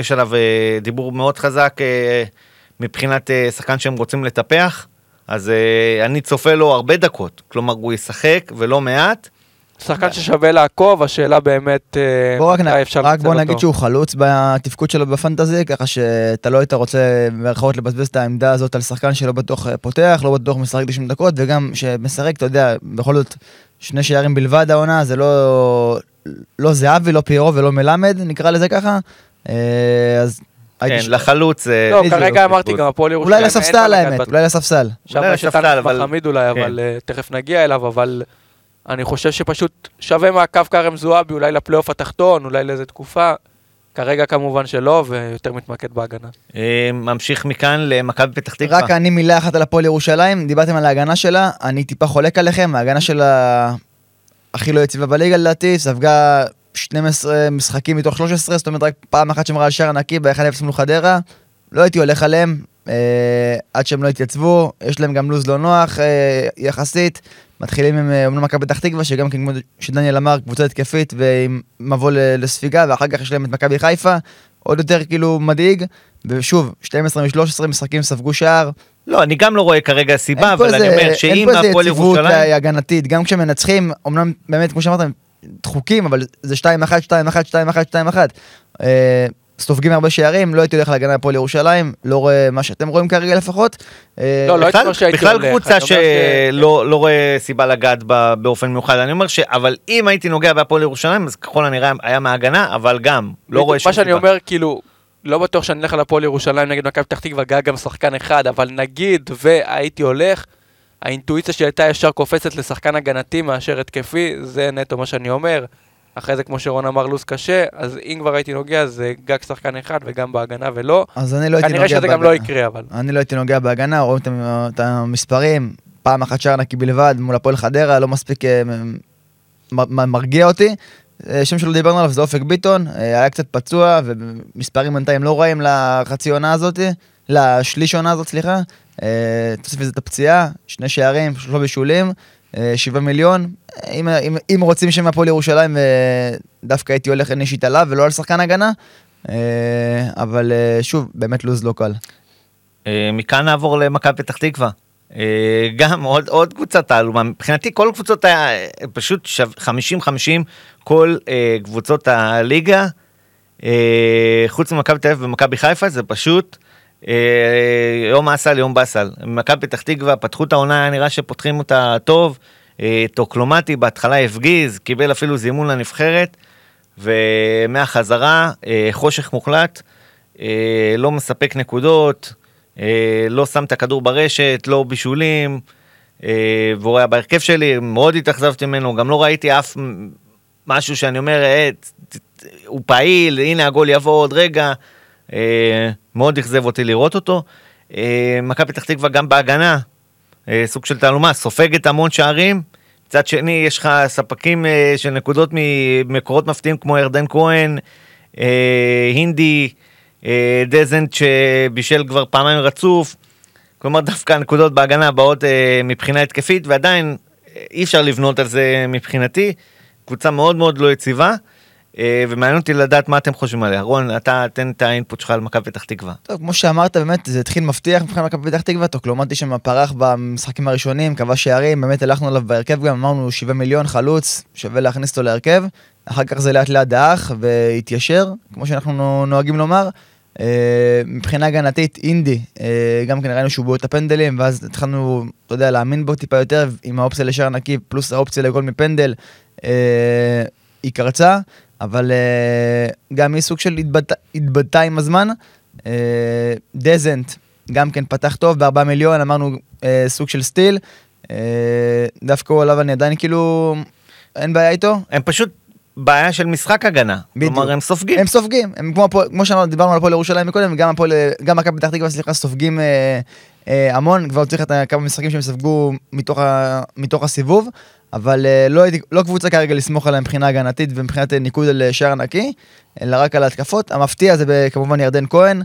יש עליו דיבור מאוד חזק מבחינת שחקן שהם רוצים לטפח, אז אני צופה לו הרבה דקות, כלומר, הוא ישחק ולא מעט, שחקן ששווה לעקוב, השאלה באמת, אה, בוא רק, נ... אפשר רק בוא נגיד אותו. שהוא חלוץ בתפקוד שלו בפנטזי, ככה שאתה לא היית רוצה במירכאות לבזבז את העמדה הזאת על שחקן שלא בטוח אה, פותח, לא בטוח משחק 90 דקות, וגם שמשחק, אתה יודע, בכל זאת, שני שערים בלבד העונה, זה לא, לא זהבי, לא פיירו ולא מלמד, נקרא לזה ככה. אה, אז כן, ש- לחלוץ... לא, כרגע לא אמרתי. גם הפועל ירושלים. אולי לספסל האמת, אולי לספסל. שם אולי יש את לספסל, אנס אבל- בחמיד אולי, כן. אבל אה, תכף נגיע אליו, אבל אני חושב שפשוט שווה מעקב כרם זועבי, אולי לפלייאוף התחתון, אולי לאיזה תקופה. כרגע כמובן שלא, ויותר מתמקד בהגנה. אה, ממשיך מכאן למכבי פתח תקווה. רק אני מילה אחת על הפועל ירושלים, דיברתם על ההגנה שלה, אני טיפה חולק עליכם, ההגנה שלה הכי לא יציבה בליגה לדעתי, ספגה 12 משחקים מתוך 13, זאת אומרת רק פעם אחת שמרה על שער נקי ב-1-0 מול חדרה, לא הייתי הולך עליהם, עד שהם לא התייצבו, יש להם גם לו"ז לא נוח אה, יחסית, מתחילים עם אה, אומנם מכבי פתח תקווה, שגם כן כמו שדניאל אמר, קבוצה התקפית ועם מבוא לספיגה, ואחר כך יש להם את מכבי חיפה, עוד יותר כאילו מדאיג, ושוב, 12 מ-13 משחקים ספגו שער, לא, אני גם לא רואה כרגע סיבה, אין אבל אני אומר אין שאם פה איזה הפועל יציבות ירושלים... הגנתית, גם כשמנצחים, אמנם באמת, כמו שאמרת, דחוקים, אבל זה 2-1, 2-1, 2-1, 2-1. סופגים הרבה שערים, לא הייתי הולך להגנה הפועל ירושלים, לא רואה מה שאתם רואים כרגע לפחות. אה, לא, לא הייתי בכלל- שהייתי בכלל הולך, אני קבוצה שלא לא רואה סיבה לגעת בה באופן מיוחד. אני אומר ש... אבל אם הייתי נוגע בהפועל ירושלים, אז ככל הנראה היה מההגנה, אבל גם, לא רואה שום מה שאני סיבה. אומר, כאילו, לא בטוח שאני אלך על הפועל ירושלים נגד מכבי פתח תקווה, גם שחקן אחד, אבל נגיד והייתי הולך, האינטואיציה שלי הייתה ישר קופצת לשחקן הגנתי מאשר התקפי, זה נטו מה שאני אומר. אחרי זה, כמו שרון אמר, לו"ז קשה, אז אם כבר הייתי נוגע, זה גג שחקן אחד וגם בהגנה ולא. אז אני לא הייתי נוגע כנראה שזה גם בהגנה. לא יקרה, אבל. אני לא הייתי נוגע בהגנה, רואים את המספרים, פעם אחת שער נקי בלבד מול הפועל חדרה, לא מספיק אה, מרגיע אותי. אה, שם שלא דיברנו עליו זה אופק ביטון, אה, היה קצת פצוע ומספרים בינתיים לא רעים לחצי עונה הזאת, לשליש עונה הזאת, סליחה. תוסיף לזה את הפציעה, שני שערים, שלושה בישולים, אה, שבעה מיליון. אה, אם, אם, אם רוצים שם הפועל ירושלים, אה, דווקא הייתי הולך אין אישית עליו ולא על שחקן הגנה. אה, אבל אה, שוב, באמת לוז לא קל. אה, מכאן נעבור למכבי פתח תקווה. אה, גם עוד, עוד קבוצה תעלומה, מבחינתי כל קבוצות אה, פשוט שו- 50-50, כל אה, קבוצות הליגה, אה, חוץ ממכבי תל אביב ומכבי חיפה, זה פשוט אה, יום אסל יום באסל. מכבי פתח תקווה פתחו את העונה, היה נראה שפותחים אותה טוב, אה, טוקלומטי בהתחלה הפגיז, קיבל אפילו זימון לנבחרת, ומהחזרה אה, חושך מוחלט, אה, לא מספק נקודות, אה, לא שם את הכדור ברשת, לא בישולים, אה, והוא היה בהרכב שלי, מאוד התאכזבתי ממנו, גם לא ראיתי אף משהו שאני אומר, אה, הוא פעיל, הנה הגול יבוא עוד רגע, אה, מאוד אכזב אותי לראות אותו. אה, מכבי פתח תקווה גם בהגנה, אה, סוג של תעלומה, סופגת המון שערים. מצד שני, יש לך ספקים אה, של נקודות ממקורות מפתיעים כמו ירדן כהן, אה, הינדי, אה, דזנט שבישל כבר פעמיים רצוף. כלומר, דווקא הנקודות בהגנה באות אה, מבחינה התקפית, ועדיין אה, אי אפשר לבנות על זה מבחינתי. קבוצה מאוד מאוד לא יציבה, אה, ומעניין אותי לדעת מה אתם חושבים עליה. רון, אתה תן את האינפוט שלך על מכבי פתח תקווה. טוב, כמו שאמרת, באמת, זה התחיל מבטיח מבחינת מכבי פתח תקווה, טוקלומטי שם פרח במשחקים הראשונים, כבש שערים, באמת הלכנו עליו בהרכב גם, אמרנו 7 מיליון חלוץ, שווה להכניס אותו להרכב. אחר כך זה לאט לאט דעך והתיישר, כמו שאנחנו נוהגים לומר. אה, מבחינה הגנתית, אינדי, אה, גם כן ראינו שהוא בועט את הפנדלים, ואז התחלנו, אתה יודע, להאמין בו טיפה יותר, עם האופציה לשער נקי, פלוס האופציה לגול מפנדל, אה, היא קרצה, אבל אה, גם היא סוג של התבטאה עם הזמן. אה, דזנט, גם כן פתח טוב, ב-4 מיליון, אמרנו אה, סוג של סטיל. אה, דווקא הוא עליו אני עדיין כאילו, אין בעיה איתו. הם פשוט בעיה של משחק הגנה. בדיוק. כלומר, הם סופגים. הם סופגים, הם כמו, כמו שאמרנו, דיברנו על הפועל ירושלים מקודם, גם הפועל, גם מכבי פתח תקווה, סליחה, סופגים אה, אה, המון, כבר צריך את כמה משחקים שהם ספגו מתוך, ה, מתוך הסיבוב, אבל אה, לא, לא קבוצה כרגע לסמוך עליה מבחינה הגנתית ומבחינת אה, ניקוד על אה, שער נקי, אלא רק על ההתקפות. המפתיע זה כמובן ירדן כהן,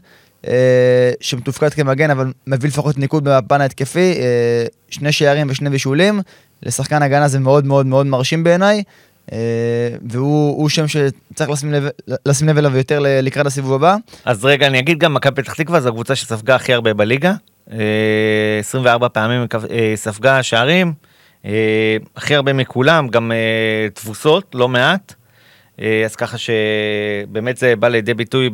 אה, שמתופקד כמגן, אבל מביא לפחות ניקוד בפן ההתקפי, אה, שני שערים ושני בישולים, לשחקן הגנה זה מאוד מאוד מאוד מרשים בעיניי. אה, והוא הוא שם שצריך לשים לב, לשים לב אליו יותר לקראת הסיבוב הבא. אז רגע, אני אגיד גם, מכבי פתח תקווה זו הקבוצה שספגה הכי הרבה בליגה. אה, 24 פעמים אה, ספגה שערים. אה, הכי הרבה מכולם, גם אה, תבוסות, לא מעט. אה, אז ככה שבאמת זה בא לידי ביטוי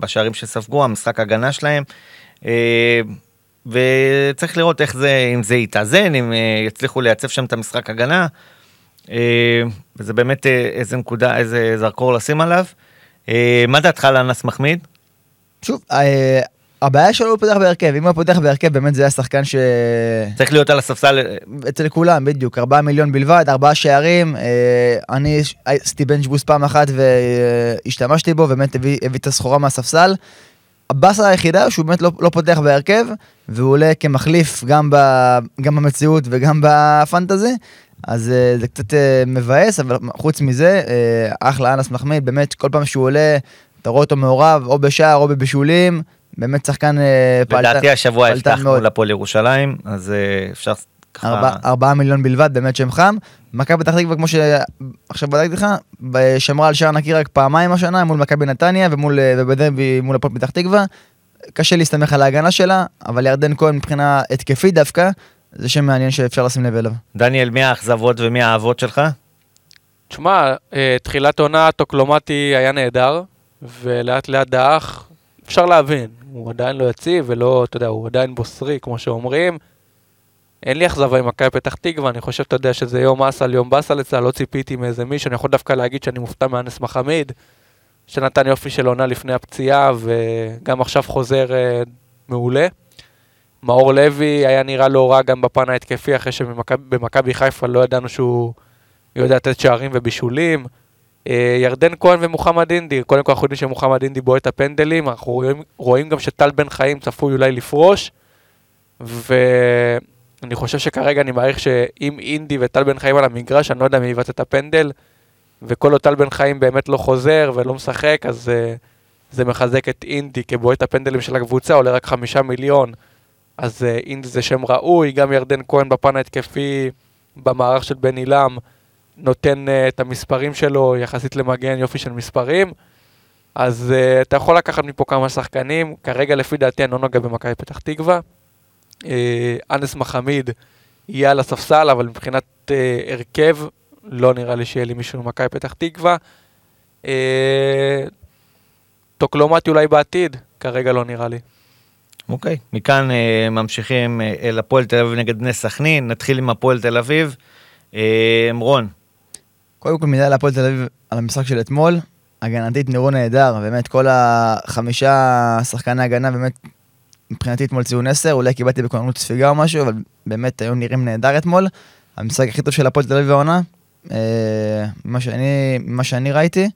בשערים שספגו, המשחק הגנה שלהם. אה, וצריך לראות איך זה, אם זה יתאזן, אם אה, יצליחו לייצב שם את המשחק הגנה. אה, וזה באמת אה, איזה נקודה, איזה זרקור לשים עליו. אה, מה דעתך על אנס מחמיד? שוב, הבעיה שלו הוא פותח בהרכב, אם הוא פותח בהרכב באמת זה היה שחקן ש... צריך להיות על הספסל, אצל כולם, בדיוק, 4 מיליון בלבד, 4 שערים, אני עשיתי בנצ'בוס פעם אחת והשתמשתי בו, באמת הביא, הביא את הסחורה מהספסל. הבאסה היחידה שהוא באמת לא, לא פותח בהרכב, והוא עולה כמחליף גם, ב, גם במציאות וגם בפנטזי, אז אה, זה קצת אה, מבאס, אבל חוץ מזה, אה, אחלה אנס מחמיד, באמת כל פעם שהוא עולה, אתה רואה אותו מעורב, או בשער או בבישולים, באמת שחקן אה, לדעתי השבוע פעלתן הבטחנו מאוד. לפועל ירושלים, אז אה, אפשר ככה... ארבע- ארבעה מיליון בלבד, באמת שם חם. מכבי פתח תקווה, כמו שעכשיו בדקתי לך, שמרה על שער נקי רק פעמיים השנה, מול מכבי נתניה ומול, ובדרבי מול הפועל פתח תקווה. קשה להסתמך על ההגנה שלה, אבל ירדן כהן מבחינה התקפית דווקא, זה שם מעניין שאפשר לשים לב אליו. דניאל, מי האכזבות ומי האהבות שלך? תשמע, אה, תחילת עונה טוקלומטי היה נהדר, ולאט לאט דעך, אפשר להבין, הוא עדיין לא יציב ולא, אתה יודע, הוא עדיין בוסרי, כמו שאומרים. אין לי אכזבה עם מכבי פתח תקווה, אני חושב, אתה יודע, שזה יום אסל, יום באסל אצלה, לא ציפיתי מאיזה מישהו, אני יכול דווקא להגיד שאני מופתע מאנס מחמיד, שנתן יופי של עונה לפני הפציעה, וגם עכשיו חוזר אה, מעולה. מאור לוי היה נראה לא רע גם בפן ההתקפי, אחרי שבמכבי חיפה לא ידענו שהוא יודע לתת שערים ובישולים. אה, ירדן כהן ומוחמד אינדי, קודם כל אנחנו יודעים שמוחמד אינדי בועט את הפנדלים, אנחנו רואים, רואים גם שטל בן חיים צפוי אולי לפרוש, ואני חושב שכרגע אני מעריך שאם אינדי וטל בן חיים על המגרש, אני לא יודע מי יבעט את הפנדל, וכל עוד טל בן חיים באמת לא חוזר ולא משחק, אז uh, זה מחזק את אינדי כבועט הפנדלים של הקבוצה, עולה רק חמישה מיליון, אז אינדי זה שם ראוי, גם ירדן כהן בפן ההתקפי במערך של בן עילם, נותן uh, את המספרים שלו יחסית למגן יופי של מספרים. אז uh, אתה יכול לקחת מפה כמה שחקנים, כרגע לפי דעתי אני לא נוגע במכבי פתח תקווה. Uh, אנס מחמיד יהיה על הספסל, אבל מבחינת uh, הרכב, לא נראה לי שיהיה לי מישהו ממכבי פתח תקווה. Uh, טוקלומטי אולי בעתיד, כרגע לא נראה לי. אוקיי, מכאן אה, ממשיכים אה, אל הפועל תל אביב נגד בני סכנין, נתחיל עם הפועל תל אביב. אה, רון, קודם כל מילה להפועל תל אביב על המשחק של אתמול. הגנתית נראו נהדר, באמת כל החמישה שחקני הגנה באמת מבחינתי אתמול ציון 10, אולי קיבלתי בכוננות ספיגה או משהו, אבל באמת היו נראים נהדר אתמול. המשחק הכי טוב של הפועל תל אביב העונה, אה, ממה שאני, ממה שאני ראיתי,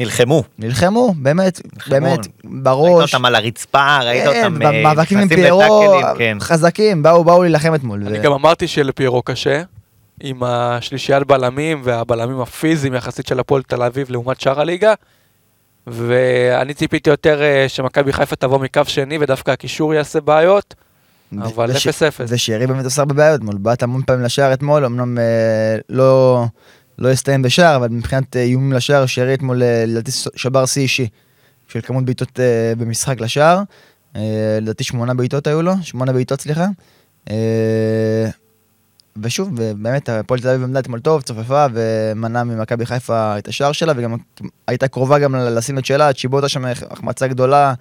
נלחמו. נלחמו, באמת, נלחמו. באמת, ראית בראש. אותם על הרצפה, ראית כן, אותם אה, במאבקים עם נכנסים פיירו, כן. חזקים, באו, באו להילחם אתמול. אני ו- גם אמרתי שלפיירו קשה, עם השלישיית בלמים והבלמים הפיזיים יחסית של הפועל תל אביב לעומת שאר הליגה. ואני ציפיתי יותר אה, שמכבי חיפה תבוא מקו שני ודווקא הקישור יעשה בעיות, אבל וש- 0-0. ושרי באמת עושה הרבה בעיות אתמול, בעט המון פעמים לשער אתמול, אמנם אה, לא, לא הסתיים בשער, אבל מבחינת אה, איומים לשער, שרי אתמול אה, לדעתי שבר שיא אישי של כמות בעיטות אה, במשחק לשער. לדעתי שמונה בעיטות היו לו, שמונה בעיטות סליחה. ושוב, באמת הפועל תל אביב עמדה אתמול טוב, צופפה ומנעה ממכבי חיפה את השער שלה, וגם הייתה קרובה גם לשים את שלה, צ'יבוטה שם החמצה גדולה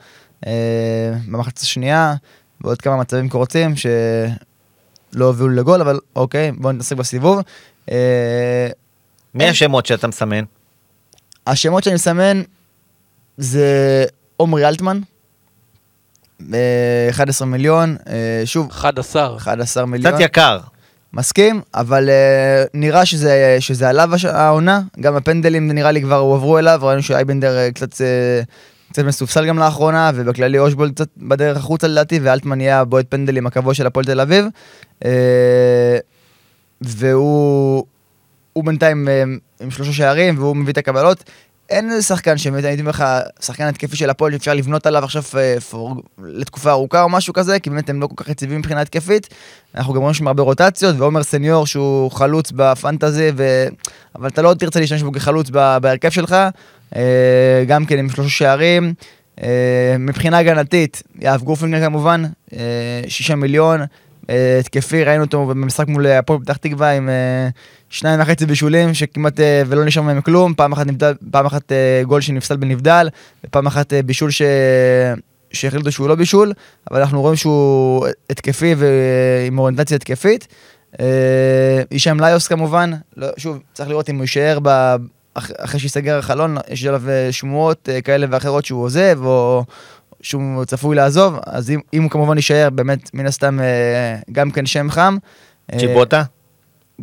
במחצת השנייה, ועוד כמה מצבים קורצים שלא הובילו לגול, אבל אוקיי, בואו נתעסק בסיבוב. אה, מי השמות שאתה מסמן? השמות שאני מסמן זה עומרי אלטמן, אה, 11 מיליון, אה, שוב, 11. 11 מיליון. קצת יקר. מסכים, אבל uh, נראה שזה, שזה עליו הש- העונה, גם הפנדלים נראה לי כבר הועברו אליו, ראינו שאייבנדר uh, קצת, uh, קצת מסופסל גם לאחרונה, ובכללי אושבולד קצת בדרך החוצה לדעתי, ואלטמן יהיה הבועט פנדלים הקבוע של הפועל תל אביב. Uh, והוא הוא בינתיים uh, עם שלושה שערים, והוא מביא את הקבלות. אין איזה שחקן שבאמת הייתי אומר לך, שחקן התקפי של הפועל שאפשר לבנות עליו עכשיו uh, for, לתקופה ארוכה או משהו כזה, כי באמת הם לא כל כך יציבים מבחינה התקפית. אנחנו גם רואים שם הרבה רוטציות, ועומר סניור שהוא חלוץ בפנטזי, ו... אבל אתה לא תרצה להשתמש בו כחלוץ בהרכב שלך, אה, גם כן עם שלושה שערים. אה, מבחינה הגנתית, יאב גורפינגר כמובן, אה, שישה מיליון, אה, התקפי, ראינו אותו במשחק מול הפועל פתח תקווה עם אה, שניים וחצי בישולים שכמעט אה, ולא נשאר מהם כלום, פעם אחת, נבדל, פעם אחת אה, גול שנפסל בנבדל, ופעם אחת אה, בישול ש... שהחליטו שהוא לא בישול, אבל אנחנו רואים שהוא התקפי ועם אוריינטציה התקפית. הישאם ליוס כמובן, לא, שוב, צריך לראות אם הוא יישאר ב... אח- אחרי שיסגר החלון, יש עליו שמועות כאלה ואחרות שהוא עוזב, או שהוא צפוי לעזוב, אז אם, אם הוא כמובן יישאר, באמת, מן הסתם, גם כן שם חם. צ'יבוטה?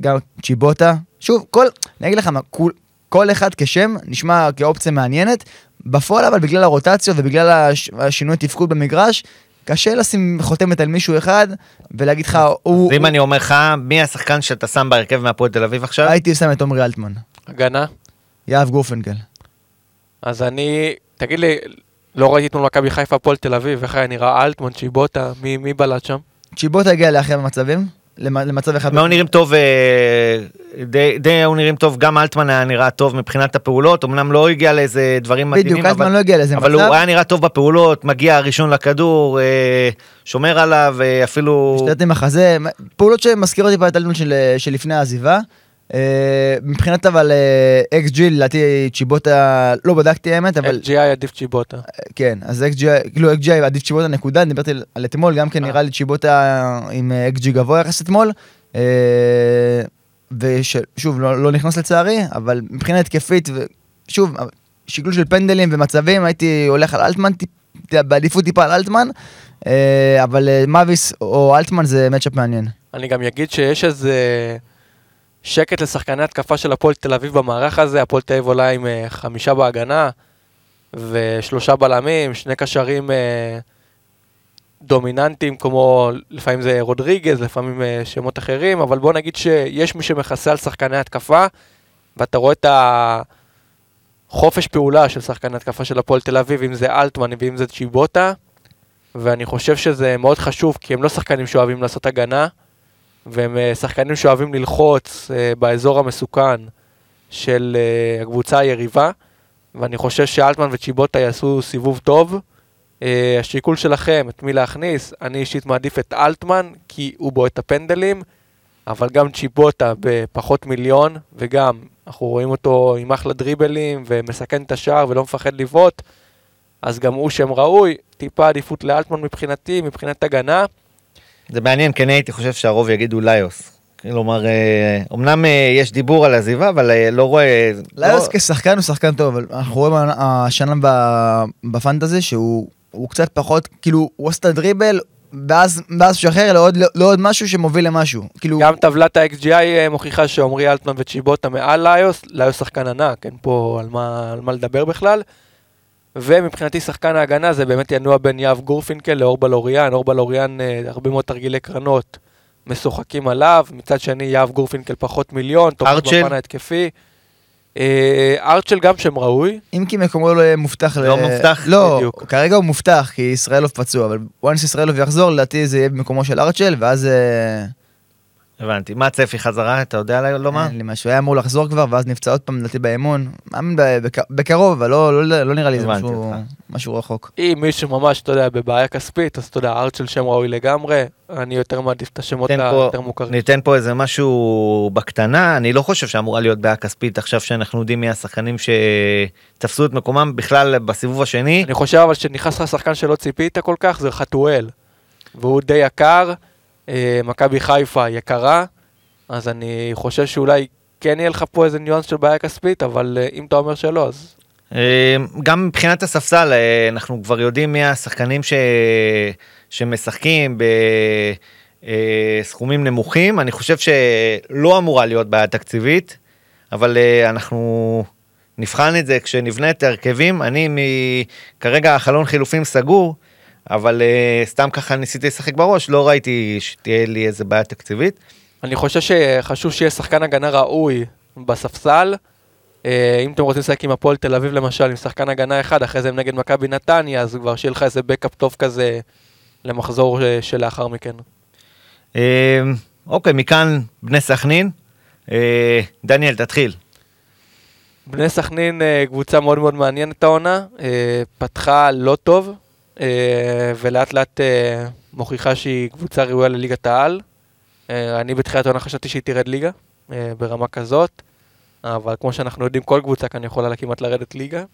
גם צ'יבוטה. שוב, כל, אני אגיד לך מה, כל, כל אחד כשם נשמע כאופציה מעניינת. בפועל אבל בגלל הרוטציות ובגלל הש, השינוי תפקוד במגרש, קשה לשים חותמת על מישהו אחד ולהגיד לך, הוא... אז אם אני אומר לך, מי השחקן שאתה שם בהרכב מהפועל תל אביב עכשיו? הייתי שם את עומרי אלטמן, הגנה. יהב גורפנקל. אז אני, תגיד לי, לא ראיתי אתמול מכבי חיפה הפועל תל אביב, איך היה נראה אלטמן, צ'יבוטה, מי, מי בלט שם? צ'יבוטה הגיע לאחר מצבים, למ- למצב אחד. הם היו נראים טוב, אה, די די היו נראים טוב, גם אלטמן היה נראה טוב מבחינת הפעולות, אמנם לא הגיע לאיזה דברים מדהימים, בדיוק, אלטמן אבל- לא הגיע לאיזה אבל מצב. הוא היה נראה טוב בפעולות, מגיע ראשון לכדור, אה, שומר עליו, אה, אפילו... משתלט עם החזה, פעולות שמזכירות טיפה את אלטמן של, של לפני העזיבה. אה, מבחינת אבל XG, לדעתי צ'יבוטה, לא בדקתי האמת, אבל XGI עדיף צ'יבוטה. כן, אז XG, כאילו XG עדיף צ'יבוטה נקודה, דיברתי על אתמול, גם כן אה. נראה לי צ'יבוטה עם XG גבוה יחס אתמול. אה, ושוב, לא, לא נכנס לצערי, אבל מבחינה התקפית, ושוב, שקלול של פנדלים ומצבים, הייתי הולך על אלטמן, טיפ- בעדיפות טיפה על אלטמן, אה, אבל אה, מאביס או אלטמן זה מצ'אפ מעניין. אני גם אגיד שיש איזה שקט לשחקני התקפה של הפועל תל אביב במערך הזה, הפועל תל אביב עולה עם אה, חמישה בהגנה ושלושה בלמים, שני קשרים אה, דומיננטיים כמו לפעמים זה רודריגז, לפעמים אה, שמות אחרים, אבל בוא נגיד שיש מי שמכסה על שחקני התקפה ואתה רואה את החופש פעולה של שחקני התקפה של הפועל תל אביב, אם זה אלטמן ואם זה צ'יבוטה. ואני חושב שזה מאוד חשוב, כי הם לא שחקנים שאוהבים לעשות הגנה, והם אה, שחקנים שאוהבים ללחוץ אה, באזור המסוכן של אה, הקבוצה היריבה, ואני חושב שאלטמן וצ'יבוטה יעשו סיבוב טוב. השיקול שלכם, את מי להכניס, אני אישית מעדיף את אלטמן, כי הוא בועט את הפנדלים, אבל גם צ'יבוטה בפחות מיליון, וגם אנחנו רואים אותו עם אחלה דריבלים, ומסכן את השער ולא מפחד לבעוט. אז גם הוא שם ראוי, טיפה עדיפות לאלטמן מבחינתי, מבחינת הגנה. זה מעניין, כן הייתי חושב שהרוב יגידו ליוס. כלומר, אה, אמנם אה, יש דיבור על עזיבה, אבל אה, לא רואה... ליוס לא- כשחקן הוא שחקן טוב, אבל אנחנו רואים השנה בפנטזי שהוא הוא קצת פחות, כאילו, הוא עושה את הדריבל, ואז ואז שחרר לעוד לעוד משהו שמוביל למשהו. כאילו, גם טבלת ה-XGI אה, מוכיחה שעמרי אלטמן וצ'יבוטה מעל ליוס, ליוס שחקן ענק, אין פה על מה, על מה לדבר בכלל. ומבחינתי שחקן ההגנה זה באמת ינוע בין יהב גורפינקל לאורבל אוריאן, אורבל אוריאן אה, הרבה מאוד תרגילי קרנות משוחקים עליו, מצד שני יהב גורפינקל פחות מיליון, תומך? בפן ההתקפי. אה, ארצ'ל גם שם ראוי, אם כי מקומו לא יהיה מובטח. לא מובטח? לא, בדיוק. כרגע הוא מובטח, כי ישראלוב פצוע, אבל once ישראלוב יחזור, לדעתי זה יהיה במקומו של ארצ'ל, ואז... הבנתי. מה הצפי חזרה? אתה יודע לומר? אין לי משהו, היה אמור לחזור כבר, ואז נפצע עוד פעם, לדעתי באימון. מאמין ב- בק- בקרוב, אבל לא- לא לא נראה לי זה משהו- רחוק. אם מישהו ממש, אתה יודע, בבעיה כספית, אז אתה יודע, ארצ'ל שם ראוי לגמרי, אני יותר מעדיף את השמות היותר מוכרים. ניתן פה איזה משהו בקטנה, אני לא חושב שאמורה להיות בעיה כספית עכשיו שאנחנו יודעים מי השחקנים שתפסו את מקומם בכלל בסיבוב השני. אני חושב אבל שנכנס לך שחקן שלא ציפית כל כך, זה חתואל. והוא די יקר, מכבי חיפה יקרה, אז אני חושב שאולי כן יהיה לך פה איזה ניואנס של בעיה כספית, אבל אה, אם אתה אומר שלא, אז אה, גם מבחינת הספסל, אה, אנחנו כבר יודעים מי השחקנים ש... שמשחקים בסכומים נמוכים. אני חושב שלא אמורה להיות בעיה תקציבית, אבל אה, אנחנו נבחן את זה כשנבנה את ההרכבים. אני. כרגע החלון חילופים סגור, אבל אה, סתם ככה ניסיתי לשחק בראש, לא ראיתי שתהיה לי איזה בעיה תקציבית. אני חושב שחשוב שיהיה שחקן הגנה ראוי בספסל. אה, אם אתם רוצים לשחק עם הפועל תל אביב למשל, עם שחקן הגנה אחד, אחרי זה הם נגד מכבי נתניה, אז כבר שיהיה לך איזה בקאפ טוב כזה למחזור אה, שלאחר מכן. אוקיי, מכאן בני סכנין. דניאל, תתחיל. בני סכנין קבוצה מאוד מאוד מעניינת העונה, פתחה לא טוב, ולאט לאט אה, מוכיחה שהיא קבוצה ראויה לליגת העל. אה, אני בתחילת העונה חשבתי שהיא תרד ליגה, אה, ברמה כזאת, אבל כמו שאנחנו יודעים, כל קבוצה כאן יכולה לה כמעט לרדת ליגה.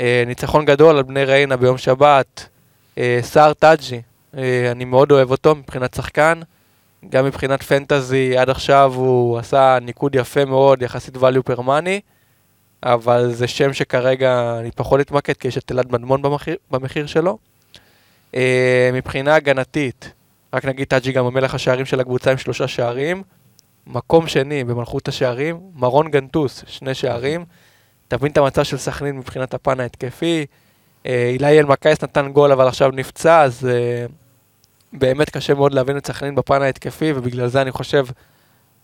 אה, ניצחון גדול על בני ריינה ביום שבת, אה, סער טאג'י, אה, אני מאוד אוהב אותו מבחינת שחקן. גם מבחינת פנטזי, עד עכשיו הוא עשה ניקוד יפה מאוד, יחסית value per money, אבל זה שם שכרגע אני פחות אתמקד, כי יש את אלעד מדמון במחיר, במחיר שלו. Uh, מבחינה הגנתית, רק נגיד טאג'י גם המלך השערים של הקבוצה עם שלושה שערים. מקום שני במלכות השערים, מרון גנטוס, שני שערים. תבין את המצב של סכנין מבחינת הפן ההתקפי. אה, אילי אלמקייס נתן גול אבל עכשיו נפצע, אז uh, באמת קשה מאוד להבין את סכנין בפן ההתקפי, ובגלל זה אני חושב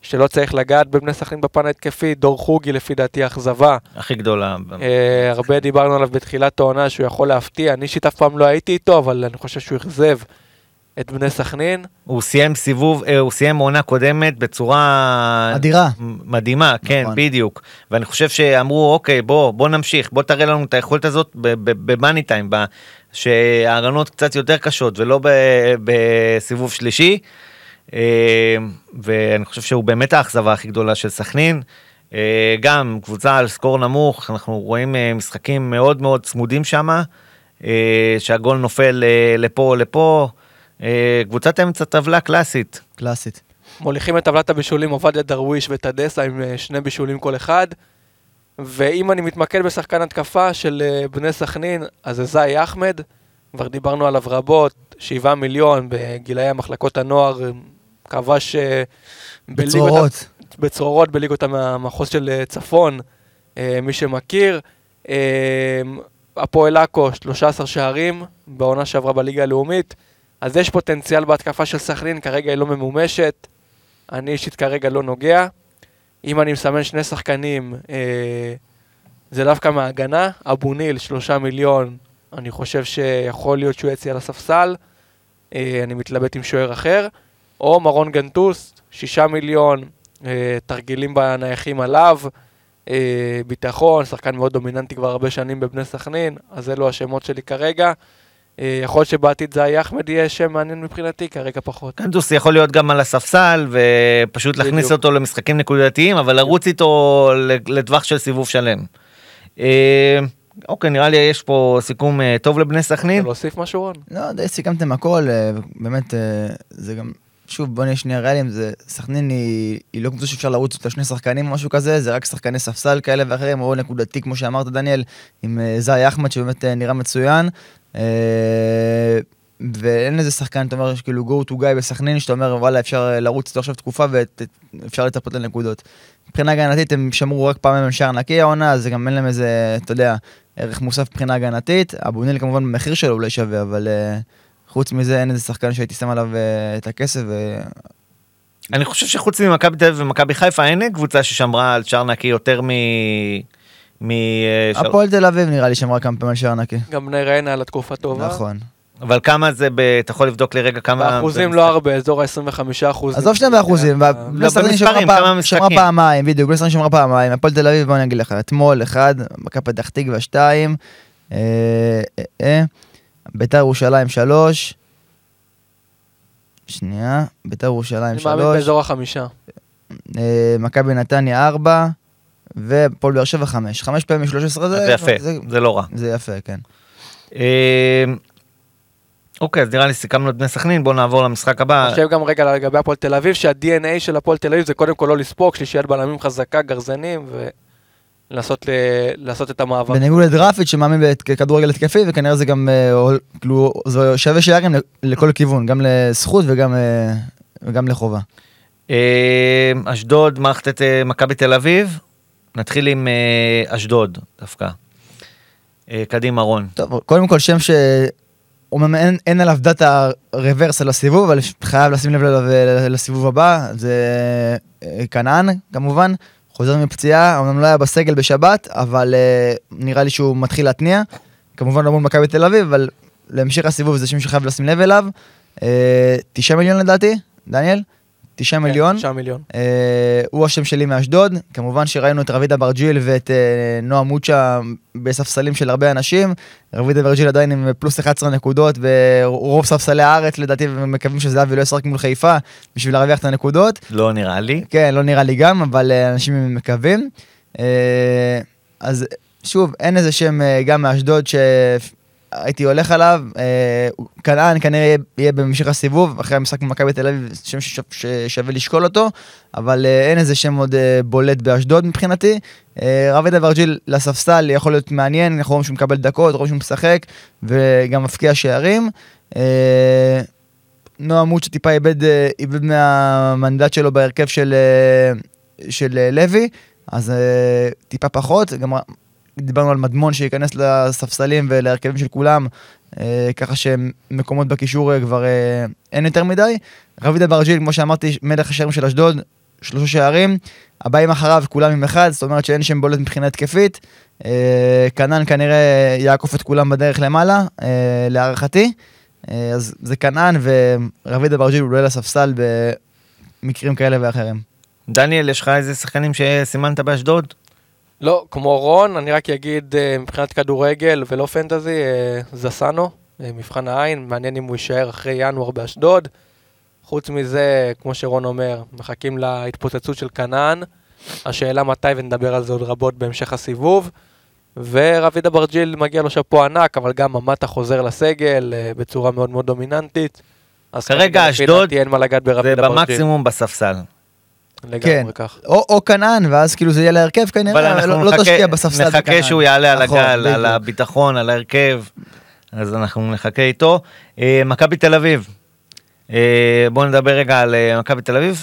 שלא צריך לגעת בבני סכנין בפן ההתקפי. דור חוגי לפי דעתי אכזבה. הכי גדולה. אה, הרבה דיברנו עליו בתחילת העונה שהוא יכול להפתיע, אני אישית אף פעם לא הייתי איתו, אבל אני חושב שהוא אכזב את בני סכנין. הוא סיים סיבוב, אה, הוא סיים עונה קודמת בצורה... אדירה. מדהימה, כן, נכון. בדיוק. ואני חושב שאמרו, אוקיי, בוא, בוא נמשיך, בוא תראה לנו את היכולת הזאת במאני טיים, שההגנות קצת יותר קשות ולא בסיבוב שלישי. אה, ואני חושב שהוא באמת האכזבה הכי גדולה של סכנין. אה, גם קבוצה על סקור נמוך, אנחנו רואים אה, משחקים מאוד מאוד צמודים שם, שהגול נופל אה, לפה או לפה. אה, קבוצת אמצע טבלה קלאסית. קלאסית. מוליכים את טבלת הבישולים עובדיה דרוויש וטדסה עם אה, שני בישולים כל אחד. ואם אני מתמקד בשחקן התקפה של אה, בני סכנין, אז זה זאי אחמד, כבר דיברנו עליו רבות, שבעה מיליון בגילאי המחלקות הנוער, כבש אה, בצרורות. בצרורות בליגות המ- המחוז של אה, צפון, אה, מי שמכיר. הפועל עכו, 13 שערים בעונה שעברה בליגה הלאומית. אז יש פוטנציאל בהתקפה של סכנין, כרגע היא לא ממומשת. אני אישית כרגע לא נוגע. אם אני מסמן שני שחקנים, אה, זה דווקא מההגנה. אבו ניל, שלושה מיליון, אני חושב שיכול להיות שהוא יצא על הספסל. אה, אני מתלבט עם שוער אחר. או מרון גנטוס, שישה מיליון, אה, תרגילים בנייחים עליו, אה, ביטחון, שחקן מאוד דומיננטי כבר הרבה שנים בבני סכנין, אז אלו השמות שלי כרגע. יכול להיות שבעתיד זאי אחמד יהיה שם מעניין מבחינתי, כרגע פחות. קנדוס יכול להיות גם על הספסל ופשוט להכניס בדיוק. אותו למשחקים נקודתיים, אבל לרוץ איתו לטווח של סיבוב שלם. אוקיי, נראה לי יש פה סיכום אה, טוב לבני סכנין. להוסיף משהו רון? לא, די סיכמתם הכל, אה, באמת, אה, זה גם, שוב, בוא נהיה שנייה ריאליים, זה, סכנין היא, היא לא קבוצה שאפשר לרוץ אותה שני שחקנים או משהו כזה, זה רק שחקני ספסל כאלה ואחרים, או נקודתי, כמו שאמרת, דניאל, עם זאי אחמד, שבאמת אה, נראה מצוין. ואין איזה שחקן, אתה אומר, כאילו go to guy בסכנין, שאתה אומר, וואלה, אפשר לרוץ איתו עכשיו תקופה ואפשר לצפות לנקודות. מבחינה הגנתית הם שמרו רק פעם עם שער נקי העונה, אז זה גם אין להם איזה, אתה יודע, ערך מוסף מבחינה הגנתית. אבו ניל כמובן במחיר שלו אולי שווה, אבל uh, חוץ מזה אין איזה שחקן שהייתי שם עליו uh, את הכסף. ו... אני חושב שחוץ ממכבי תל אביב ומכבי חיפה אין קבוצה ששמרה על שער נקי יותר מ... מ... אה, הפועל תל אביב נראה לי שמרה כמה פעמים על שער נקי. גם בני ריינה על התקופה טובה. נכון. אבל כמה זה, ב... אתה יכול לבדוק לרגע כמה... באחוזים לא? הרבה, אזור ה-25 אחוז. עזוב שנייה באחוזים, אה, בני סכנין שמרה. פעמיים, בדיוק, בני סכנין שמרה פעמיים, הפועל תל אביב, בוא אני אגיד לך, אתמול אחד, מכבי פתח תקווה שתיים, אה, אה, אה, ביתר ירושלים שלוש, שנייה, ביתר ירושלים אני מאמין שלוש, באזור החמישה. אה, מכבי נתניה ארבע, והפועל באר שבע חמש, חמש פעמים שלוש עשרה זה זה יפה, זה- זה לא רע. זה יפה, כן. אה, אוקיי, אז נראה לי סיכמנו את בני סכנין, בואו נעבור למשחק הבא. אני חושב גם רגע לגבי הפועל תל אביב, שה-DNA של הפועל תל אביב זה קודם כל לא לספוג, שלישיית בלמים חזקה, גרזנים, ולנסות ל- לעשות את המאבק. בניגוד לדראפיץ' שמאמין בכדורגל התקפי, וכנראה זה גם, אה, כאילו, זה שווה שערים לכל כיוון, גם לזכות וגם, אה, וגם לחובה. אה, אשדוד, מערכת את אה, מכבי תל אביב. נתחיל עם אה, אשדוד דווקא. אה, קדימה רון. טוב, קודם כל שם ש... אומנם אין, אין עליו דאטה רוורס על הסיבוב, אבל חייב לשים לב אליו אה, לסיבוב הבא, זה אה, כנען כמובן, חוזר מפציעה, אומנם לא היה בסגל בשבת, אבל אה, נראה לי שהוא מתחיל להתניע, כמובן לא מול מכבי תל אביב, אבל להמשך הסיבוב זה שם שחייב לשים לב אליו, תשעה מיליון לדעתי, דניאל? תשעה מיליון. תשעה מיליון. אה, הוא השם שלי מאשדוד, כמובן שראינו את רביד אברג'יל ואת אה, נועה מוצ'ה בספסלים של הרבה אנשים. רביד אברג'יל עדיין עם פלוס 11 נקודות ברוב ספסלי הארץ לדעתי, ומקווים שזהבי לא ישחק מול חיפה בשביל להרוויח את הנקודות. לא נראה לי. כן, לא נראה לי גם, אבל אה, אנשים מקווים. אה, אז שוב, אין איזה שם אה, גם מאשדוד שהייתי הולך עליו. אה, כנען כנראה יהיה- בהמשך הסיבוב, אחרי המשחק במכבי תל אביב, שם שש- ששווה לשקול אותו, אבל אה, אין איזה שם עוד אה, בולט באשדוד מבחינתי. אה, רביד אברג'יל לספסל יכול להיות מעניין, אנחנו רואים שהוא מקבל דקות, רואים שהוא משחק, וגם מפקיע שערים. נועה מוצ'ה טיפה איבד, איבד מהמנדט שלו בהרכב של, של לוי, אז טיפה פחות. גם דיברנו על מדמון שייכנס לספסלים ולהרכבים של כולם, אה, ככה שמקומות בקישור אה, כבר אה, אין יותר מדי. רביד אברג'יל, כמו שאמרתי, מלך השערים של אשדוד, שלושה שערים. הבאים אחריו כולם עם אחד, זאת אומרת שאין שם בולט מבחינה התקפית. אה, כנען כנראה יעקוף את כולם בדרך למעלה, אה, להערכתי. אה, אז זה כנען ורביד אברג'יל יהיה לספסל במקרים כאלה ואחרים. דניאל, יש לך איזה שחקנים שסימנת באשדוד? לא, כמו רון, אני רק אגיד אה, מבחינת כדורגל ולא פנטזי, אה, זסנו, אה, מבחן העין, מעניין אם הוא יישאר אחרי ינואר באשדוד. חוץ מזה, כמו שרון אומר, מחכים להתפוצצות של כנען. השאלה מתי, ונדבר על זה עוד רבות בהמשך הסיבוב. ורביד אברג'יל מגיע לו שאפו ענק, אבל גם ממטה חוזר לסגל בצורה מאוד מאוד דומיננטית. אז כרגע אשדוד זה. במקסימום בספסל. כן, לגמרי כך. או, או כנען, ואז כאילו זה יהיה להרכב אבל כנראה, אנחנו לא, לא נחכה- תשקיע בספסל נחכה בכנען. שהוא יעלה על נכון, הגל, על. הביטחון, על ההרכב, אז אנחנו נחכה איתו. אה, מכבי תל אביב. אה, בואו נדבר רגע על אה, מכבי תל אביב,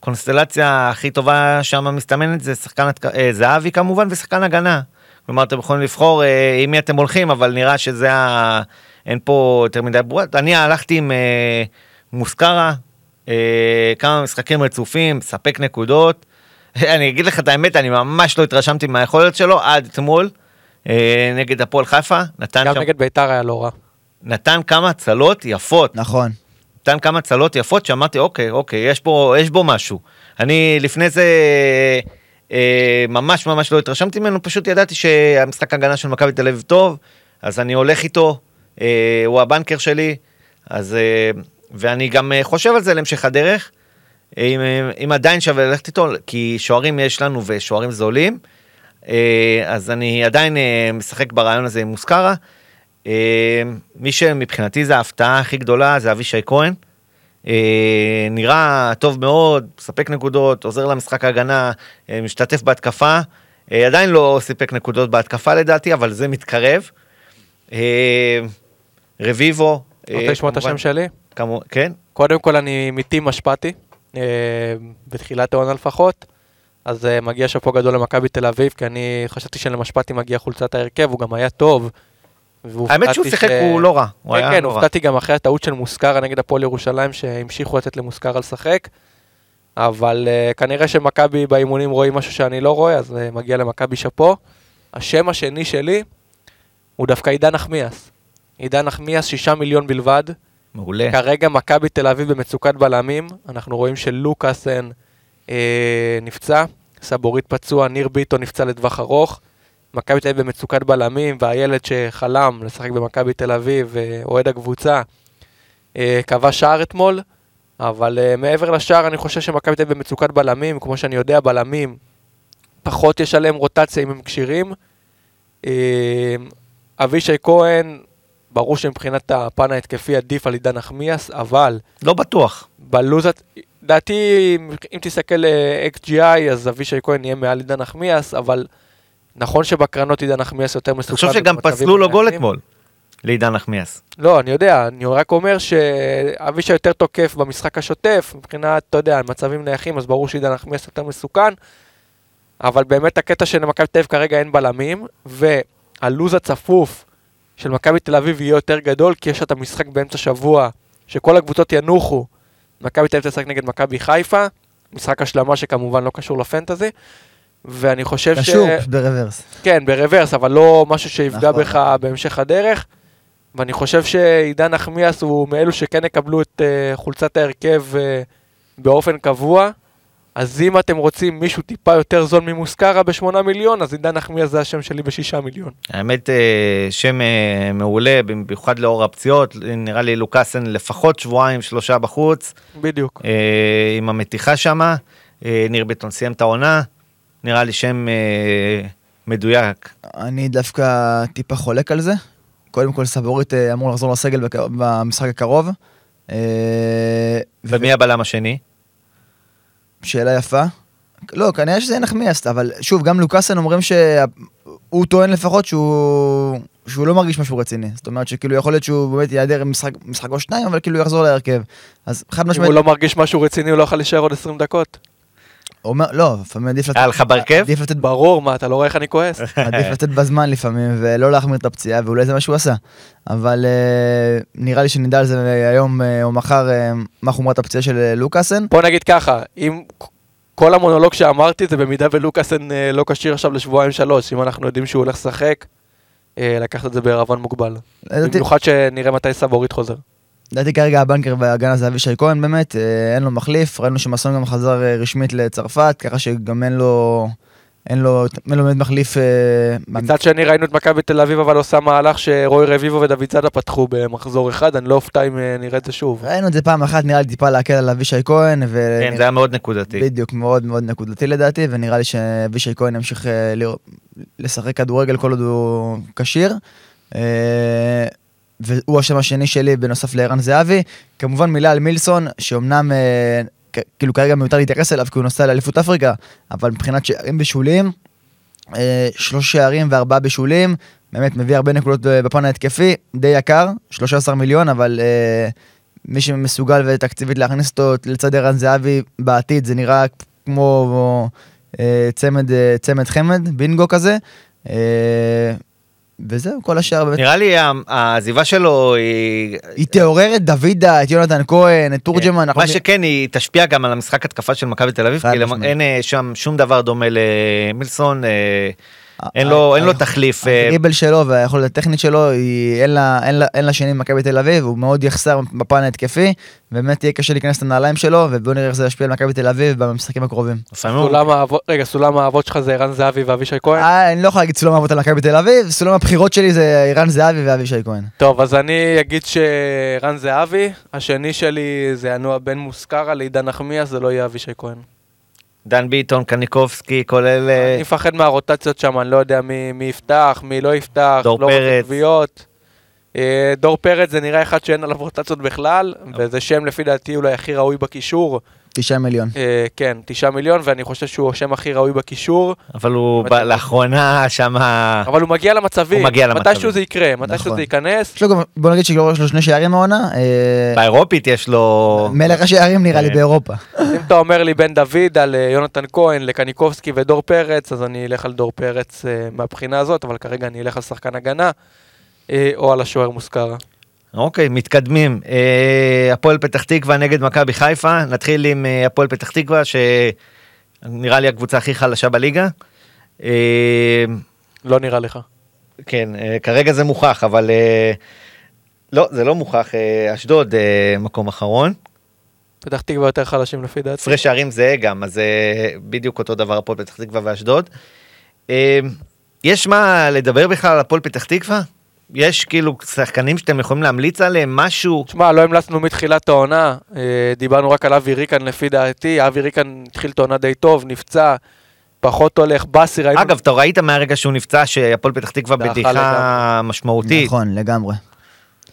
שהקונסטלציה הכי טובה שם מסתמנת זה שחקן, אה, זהבי כמובן, ושחקן הגנה. כלומר, אתם יכולים לבחור אה, עם מי אתם הולכים, אבל נראה שזה ה... אין פה יותר מדי ברורות. אני הלכתי עם אה, מוסקרה, כמה משחקים רצופים, מספק נקודות. אני אגיד לך את האמת, אני ממש לא התרשמתי מהיכולת שלו עד אתמול אה, נגד הפועל חיפה. נתן, גם שם, נגד ביתר היה לא רע. נתן כמה הצלות יפות. נכון. נתן כמה הצלות יפות שאמרתי, אוקיי, אוקיי, יש בו, יש בו משהו. אני לפני זה אה, ממש ממש לא התרשמתי ממנו, פשוט ידעתי שהמשחק הגנה של מכבי תל אביב טוב, אז אני הולך איתו, אה, הוא הבנקר שלי, אז, אה, ואני גם אה, חושב על זה להמשך הדרך, אם, אה, אם עדיין שווה ללכת איתו, כי שוערים יש לנו ושוערים זולים, אה, אז אני עדיין אה, משחק ברעיון הזה עם מוסקרה. אה, מי שמבחינתי זה ההפתעה הכי גדולה זה אבישי כהן. אה, נראה טוב מאוד, מספק נקודות, עוזר למשחק ההגנה, אה, משתתף בהתקפה. אה, עדיין לא סיפק נקודות בהתקפה לדעתי, אבל זה מתקרב. אה, רביבו. אה, רוצה לשמוע את השם שלי? כמו, כן? קודם כל אני מטים אשפתי, אה, בתחילת העונה לפחות, אז אה, מגיע שאפו גדול למכבי תל אביב, כי אני חשבתי שלמשפטי מגיע חולצת ההרכב, הוא גם היה טוב. האמת שהוא שיחק, הוא לא רע. הוא כן, היה כן, לא. הופתעתי גם אחרי הטעות של מוסקרה נגד הפועל ירושלים, שהמשיכו לתת למוסקרה לשחק. אבל uh, כנראה שמכבי באימונים רואים משהו שאני לא רואה, אז uh, מגיע למכבי שאפו. השם השני שלי הוא דווקא עידן נחמיאס. עידן נחמיאס, שישה מיליון בלבד. מעולה. כרגע מכבי תל אביב במצוקת בלמים, אנחנו רואים שלוקאסן אה, נפצע, סבורית פצוע, ניר ביטון נפצע לטווח ארוך. מכבי תל אביב במצוקת בלמים, והילד שחלם לשחק במכבי תל אביב, אה, אוהד הקבוצה, אה, קבע שער אתמול, אבל אה, מעבר לשער אני חושב שמכבי תל אביב במצוקת בלמים, כמו שאני יודע, בלמים, פחות יש עליהם רוטציה אם הם כשירים. אה, אבישי כהן, ברור שמבחינת הפן ההתקפי עדיף על עידן נחמיאס, אבל לא בטוח. בלוז, דעתי, אם תסתכל אה, XGI, אז אבישי כהן יהיה מעל עידן נחמיאס, אבל נכון שבקרנות עידן נחמיאס יותר מסוכן. אני חושב שגם פסלו לו גול. אתמול. לעידן נחמיאס. לא, אני יודע, אני רק אומר שאבישי יותר תוקף במשחק השוטף, מבחינת, אתה יודע, מצבים נייחים, אז ברור שעידן נחמיאס יותר מסוכן, אבל באמת הקטע של מכבי תל אביב כרגע אין בלמים, והלוז הצפוף של מכבי תל אביב יהיה יותר גדול, כי יש את המשחק באמצע שבוע, שכל הקבוצות ינוחו, מכבי תל אביב תשחק נגד מכבי חיפה, משחק השלמה שכמובן לא קשור לפנטזי, ואני חושב ש... קשור, ברוורס. כן, ברוורס, אבל לא משהו שיפגע נכון. בך בהמשך הדרך. ואני חושב שעידן נחמיאס הוא מאלו שכן יקבלו את אה, חולצת ההרכב אה, באופן קבוע. אז אם אתם רוצים מישהו טיפה יותר זול ממוסקרה בשמונה מיליון, אז עידן נחמיאס זה השם שלי בשישה מיליון. האמת, אה, שם אה, מעולה, במיוחד לאור הפציעות, נראה לי לוקאסן לפחות שבועיים, שלושה בחוץ, בדיוק. אה, עם המתיחה שמה. ניר ביטון סיים את העונה, נראה לי שם מדויק. אני דווקא טיפה חולק על זה. קודם כל סבורית אמור לחזור לסגל במשחק הקרוב. ומי הבלם השני? שאלה יפה. לא, כנראה שזה נחמיאס, אבל שוב, גם לוקאסן אומרים שהוא טוען לפחות שהוא, שהוא לא מרגיש משהו רציני. זאת אומרת שכאילו יכול להיות שהוא באמת ייעדר משחק, משחק או שניים, אבל כאילו יחזור להרכב. אז חד אם משמעית, הוא לא מרגיש משהו רציני, הוא לא יכול להישאר עוד 20 דקות. אומר, לא, לפעמים עדיף לתת, היה לך בהרכב? עדיף לתת, ברור, מה, אתה לא רואה איך אני כועס? עדיף לתת בזמן לפעמים, ולא להחמיר את הפציעה, ואולי זה מה שהוא עשה. אבל אה, נראה לי שנדע על זה היום אה, או מחר, אה, מה חומרת הפציעה של לוקאסן. בוא נגיד ככה, אם כל המונולוג שאמרתי זה במידה ולוקאסן לא כשיר עכשיו לשבועיים שלוש, אם אנחנו יודעים שהוא הולך לשחק, לקחת את זה בערבון מוגבל. במיוחד שנראה מתי סבורית חוזר. לדעתי כרגע הבנקר בהגנה זה אבישי כהן באמת, אה, אין לו מחליף, ראינו שמסון גם חזר אה, רשמית לצרפת, ככה שגם אין לו, אין לו, אין לו באמת מחליף. אה, מצד שני ראינו את מכבי תל אביב אבל עושה מהלך שרוי רביבו ודוד זאדה פתחו במחזור אחד, אני לא אופתע אם אה, נראה את זה שוב. ראינו את זה פעם אחת, נראה לי טיפה להקל על אבישי כהן, ו... כן, זה היה מאוד נקודתי. בדיוק, מאוד מאוד נקודתי לדעתי, ונראה לי שאבישי כהן ימשיך אה, לשחק כדורגל כל עוד הוא כשיר. אה, והוא השם השני שלי בנוסף לערן זהבי. כמובן מילה על מילסון, שאומנם אה, כאילו כרגע מיותר להתייחס אליו כי הוא נוסע לאליפות אפריקה, אבל מבחינת שערים בשולים, אה, שלוש שערים וארבעה בשולים, באמת מביא הרבה נקודות בפן ההתקפי, די יקר, 13 מיליון, אבל אה, מי שמסוגל ותקציבית להכניס אותו לצד ערן זהבי בעתיד, זה נראה כמו אה, צמד, אה, צמד חמד, בינגו כזה. וזהו, כל השאר באמת. נראה לי העזיבה שלו היא... היא תעורר את דוידה, את יונתן כהן, את תורג'מן. מה שכן, היא תשפיע גם על המשחק התקפה של מכבי תל אביב, כי. אין אה, שם שום דבר דומה למילסון, אה, אין לו אין לו תחליף. אה, הדריבל שלו והיכולת הטכנית שלו, היא, אין, לה, אין, לה, אין לה שני במכבי תל אביב, הוא מאוד יחסר בפן ההתקפי, באמת יהיה קשה להיכנס לנעליים שלו, ובואו נראה איך זה ישפיע על מכבי תל אביב במשחקים הקרובים. האבות, רגע, סולם האבות שלך זה ערן זהבי ואבישי כהן? אה, אני לא יכול להגיד סולם אבות על מכבי תל אביב, סולם הבחירות שלי זה ערן זהבי ואבישי כהן. טוב, אז אני אגיד שערן זהבי, השני שלי זה ינוע בין מוסקרה לעידן נחמיאס, זה לא יהיה אבישי כהן. דן ביטון, קניקובסקי, כל אלה, אני מפחד מהרוטציות שם, אני לא יודע מי, מי יפתח, מי לא יפתח, דור לא פרץ. גביעות. אה, דור פרץ זה נראה אחד שאין עליו רוטציות בכלל, וזה שם לפי דעתי אולי הכי ראוי בקישור. תשעה מיליון. אה, כן, תשעה מיליון, ואני חושב שהוא השם הכי ראוי בקישור, אבל הוא. לאחרונה שמה... אבל הוא מגיע למצבים. הוא מגיע למצבים. מתישהו זה יקרה, מתישהו נכון. זה ייכנס. יש לו גם, בוא נגיד שיש לו שני שערים העונה, אה, באירופית יש לו... מלך השערים נראה לי. באירופה. אם אתה אומר לי בן דוד על יונתן כהן לקניקובסקי ודור פרץ, אז אני אלך על דור פרץ מהבחינה הזאת, אבל כרגע אני אלך על שחקן הגנה, או על השוער מוסקרה. אוקיי, מתקדמים. אה, הפועל פתח תקווה נגד מכבי חיפה, נתחיל עם אה, הפועל פתח תקווה, שנראה לי הקבוצה הכי חלשה בליגה. אה, לא נראה לך. כן, אה, כרגע זה מוכח, אבל אה, לא, זה לא מוכח. אה, אשדוד אה, מקום אחרון. פתח תקווה יותר חלשים לפי דעתי. הפרש שערים זהה גם, אז אה, בדיוק אותו דבר הפועל פתח תקווה ואשדוד. אה, יש מה לדבר בכלל על הפועל פתח תקווה? יש כאילו שחקנים שאתם יכולים להמליץ עליהם, משהו? תשמע, לא המלצנו מתחילת העונה, אה, דיברנו רק על אבי ריקן לפי דעתי, אבי ריקן התחיל את העונה די טוב, נפצע, פחות הולך, באסי ראינו... אגב, אתה ראית מהרגע שהוא נפצע שהפועל פתח תקווה בדיחה לגמרי. משמעותית. נכון, לגמרי.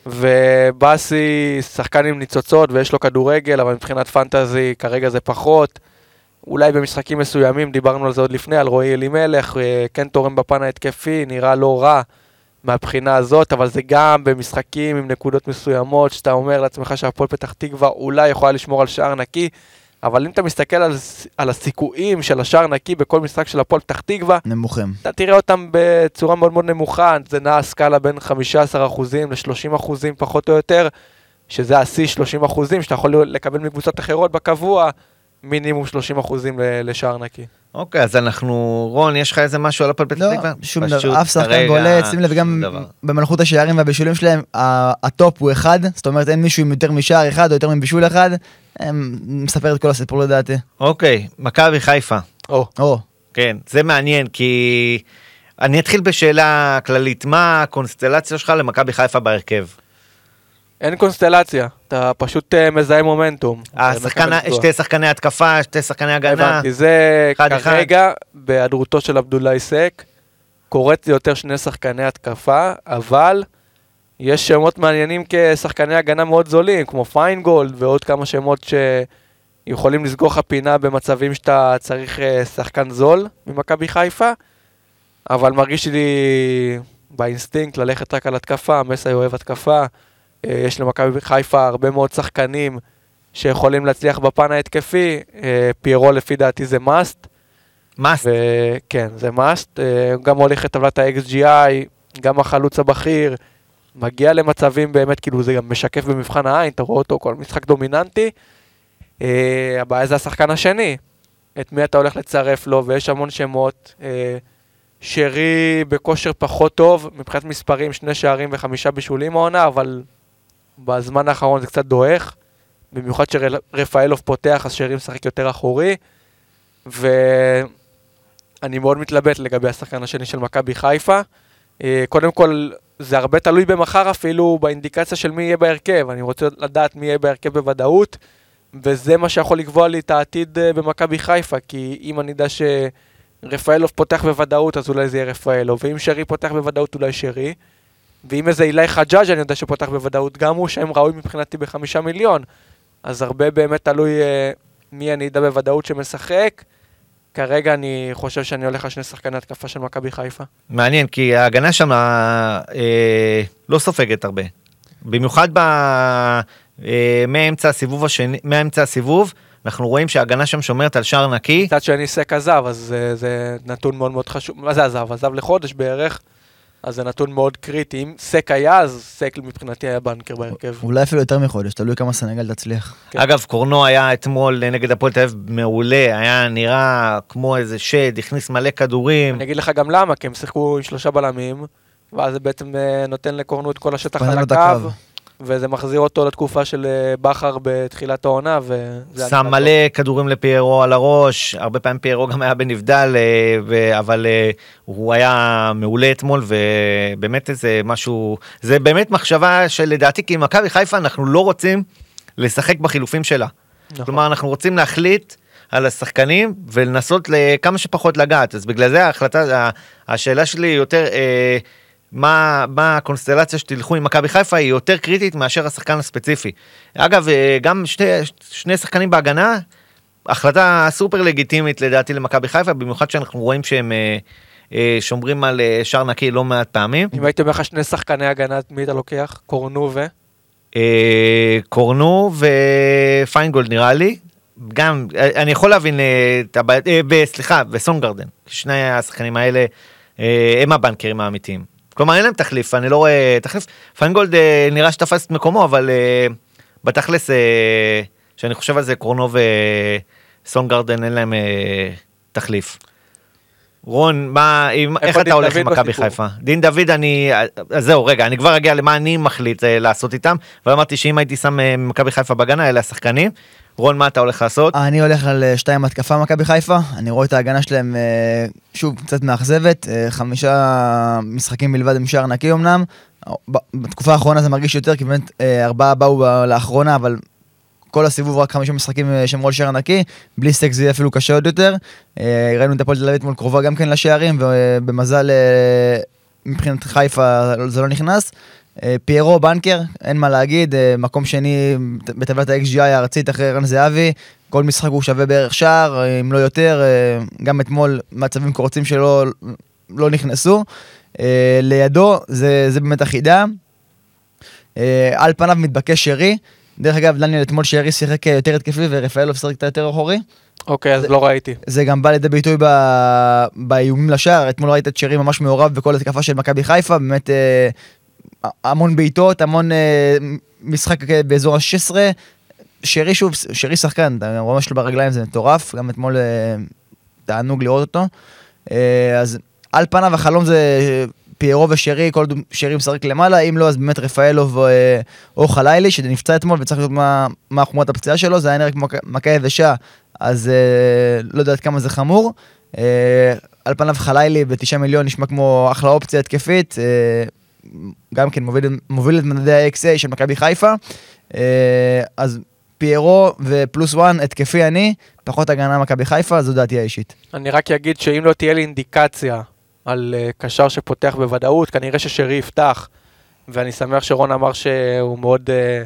ובאסי שחקן עם ניצוצות ויש לו כדורגל, אבל מבחינת פנטזי כרגע זה פחות. אולי במשחקים מסוימים, דיברנו על זה עוד לפני, על רועי אלימלך, אה, כן תורם בפן ההתקפי, נראה לא רע מהבחינה הזאת, אבל זה גם במשחקים עם נקודות מסוימות, שאתה אומר לעצמך שהפועל פתח תקווה אולי יכולה לשמור על שער נקי, אבל אם אתה מסתכל על, על הסיכויים של השער נקי בכל משחק של הפועל פתח תקווה, נמוכים. אתה תראה אותם בצורה מאוד מאוד נמוכה, זה נע סקאלה בין 15% ל-30% פחות או יותר, שזה השיא 30% שאתה יכול לקבל מקבוצות אחרות בקבוע, מינימום 30% ל- לשער נקי. אוקיי, אז אנחנו, רון, יש לך איזה משהו על הפועל פתח לא, תקווה? שום פשוט דבר, אף שחקן בולט, שים לב, שום גם. במלכות השערים והבישולים שלהם, ה- ה top הוא אחד, זאת אומרת אין מישהו עם יותר משער אחד או יותר מבישול אחד, מספר את כל הסיפור לדעתי. אוקיי, מכבי חיפה. או, או, כן, זה מעניין, כי... אני אתחיל בשאלה כללית, מה הקונסטלציה שלך למכבי חיפה בהרכב? אין קונסטלציה, אתה פשוט אה, מזהה מומנטום. השחקן, פיתוח. שתי שחקני התקפה, שתי שחקני הגנה. הבנתי, זה אחד, אחד. כרגע, בהיעדרותו של עבדולאי סק, קורץ יותר שני שחקני התקפה, אבל יש שמות מעניינים כשחקני הגנה מאוד זולים, כמו פיינגולד ועוד כמה שמות שיכולים לסגור לך פינה במצבים שאתה צריך אה, שחקן זול ממכבי חיפה, אבל מרגיש לי באינסטינקט ללכת רק על התקפה, מסי אוהב התקפה, אה, יש למכבי חיפה הרבה מאוד שחקנים שיכולים להצליח בפן ההתקפי, אה, פיירו לפי דעתי זה must, must. וכן, זה must, אה, גם הוליך את טבלת ה-XGI, גם החלוץ הבכיר, מגיע למצבים באמת, כאילו זה גם משקף במבחן העין, אתה רואה אותו כל משחק דומיננטי. אה, הבעיה זה השחקן השני, את מי אתה הולך לצרף לו, ויש המון שמות. אה, שרי בכושר פחות טוב, מבחינת מספרים, שני שערים וחמישה בישולים העונה, אבל בזמן האחרון זה קצת דועך. במיוחד שרפאלוב פותח, אז שרי משחק יותר אחורי. ואני מאוד מתלבט לגבי השחקן השני של מכבי חיפה. אה, קודם כל, זה הרבה תלוי במחר אפילו באינדיקציה של מי יהיה בהרכב. אני רוצה לדעת מי יהיה בהרכב בוודאות, וזה מה שיכול לקבוע לי את העתיד אה, במכבי חיפה, כי אם אני אדע שרפאלוב פותח בוודאות, אז אולי זה יהיה רפאלוב, ואם שרי פותח בוודאות, אולי שרי. ואם איזה אילי חג'אג' אני יודע שפותח בוודאות, גם הוא שם ראוי מבחינתי בחמישה מיליון. אז הרבה באמת תלוי אה, מי אני אדע בוודאות שמשחק. כרגע אני חושב שאני הולך על שני שחקני התקפה של מכבי חיפה. מעניין, כי ההגנה שם אה, לא סופגת הרבה. במיוחד ב... אה, מאמצע הסיבוב השני, מאמצע הסיבוב, אנחנו רואים שההגנה שם שומרת על שער נקי. מצד שני סק עזב, אז אה, זה נתון מאוד מאוד חשוב. מה זה עזב? עזב לחודש בערך, אז זה נתון מאוד קריטי. אם סק היה, אז סק מבחינתי היה בנקר בהרכב. אולי אפילו יותר מחודש, תלוי כמה סנגל תצליח. כן. אגב, קורנו היה אתמול נגד הפועל תל אביב מעולה, היה נראה כמו איזה שד, הכניס מלא כדורים. אני אגיד לך גם למה, כי הם שיחקו עם שלושה בלמים, ואז זה בעצם אה, נותן לקורנו את כל השטח על הקו. וזה מחזיר אותו לתקופה של אה, בכר בתחילת העונה. שם מלא כדורים לפיירו על הראש, הרבה פעמים פיירו גם היה בנבדל, אה, ו- אבל אה, הוא היה מעולה אתמול, ובאמת איזה משהו, זה באמת מחשבה שלדעתי, כי מכבי חיפה אנחנו לא רוצים לשחק בחילופים שלה. נכון. כלומר, אנחנו רוצים להחליט על השחקנים ולנסות לכמה שפחות לגעת. אז בגלל זה ההחלטה, השאלה שלי יותר, אה, מה, מה הקונסטלציה שתלכו עם מכבי חיפה היא יותר קריטית מאשר השחקן הספציפי. אגב, אה, גם שתי, שני שחקנים בהגנה, החלטה סופר לגיטימית לדעתי למכבי חיפה, במיוחד שאנחנו רואים שהם אה, אה, שומרים על שער נקי לא מעט פעמים. אם הייתי אומר לך שני שחקני הגנה, מי אתה לוקח? קורנו ו... קורנו ופיינגולד נראה לי. גם, אני יכול להבין את הבעיה, סליחה, וסונגרדן. שני השחקנים האלה הם הבנקרים האמיתיים. כלומר, אין להם תחליף, אני לא רואה תחליף. פיינגולד אה, נראה שתפס את מקומו, אבל אה, בתכלס, אה, שאני חושב על זה, קורנו וסונגרדן אין להם אה, תחליף. רון, מה, אם, איך אתה הולך עם מכבי? חיפה? דין דוד, אני, אז זהו, רגע, אני כבר אגיע למה אני מחליט אה, לעשות איתם, ואמרתי שאם הייתי שם אה, מכבי חיפה בהגנה, אלה השחקנים. רון, מה אתה הולך לעשות? אני הולך על אה, שתיים התקפה מכבי חיפה, אני רואה את ההגנה שלהם, אה, שוב, קצת מאכזבת, אה, חמישה משחקים בלבד עם שער נקי אמנם. בתקופה האחרונה זה מרגיש יותר, כי באמת ארבעה באו לאחרונה, אבל כל הסיבוב רק חמישה משחקים שמרו על שער נקי, בלי סטייק זה יהיה אפילו קשה עוד יותר. ראינו את הפועל תל אביב אתמול קרובה גם כן לשערים, ובמזל מבחינת חיפה זה לא נכנס. אה, פיירו בנקר, אין מה להגיד, אה, מקום שני בטבלת ה-XGI הארצית אחרי רן זהבי, כל משחק הוא שווה בערך שער, אה, אם לא יותר, גם אתמול מצבים קורצים שלו לא נכנסו. לידו זה, זה באמת החידה. על פניו מתבקש שרי. דרך אגב, דניאל אתמול שרי שיחק יותר התקפי ורפאלוב שיחק את היותר אחורי. אוקיי, אז לא ראיתי. זה גם בא לידי ביטוי ב... באיומים לשער, אתמול ראית את שרי ממש מעורב בכל התקפה של מכבי חיפה, באמת המון בעיטות, המון אה, משחק אה, באזור ה-16. שרי שוב, שרי שחקן, אתה רואה מה שלו ברגליים זה מטורף, גם אתמול אה, תענוג לראות אותו. אז על פניו החלום זה פיירו ושרי, כל שרי משחק למעלה, אם לא אז באמת רפאלוב או, חלילי, שנפצע אתמול וצריך לראות מה, מה חומרת הפציעה שלו, זה היה נראה כמו מכה- יבשה, אז לא יודע עד כמה זה חמור. על פניו חלילי ב-9 מיליון נשמע כמו אחלה אופציה התקפית, גם כן מוביל, מוביל את מדדי ה-XA של מכבי חיפה. אה, אז פיירו ופלוס וואן התקפי אני, פחות הגנה מכבי חיפה, זו דעתי האישית. אני רק אגיד שאם לא תהיה לי אינדיקציה על אה, קשר שפותח בוודאות, כנראה ששרי יפתח, ואני שמח שרון אמר שהוא מאוד אה,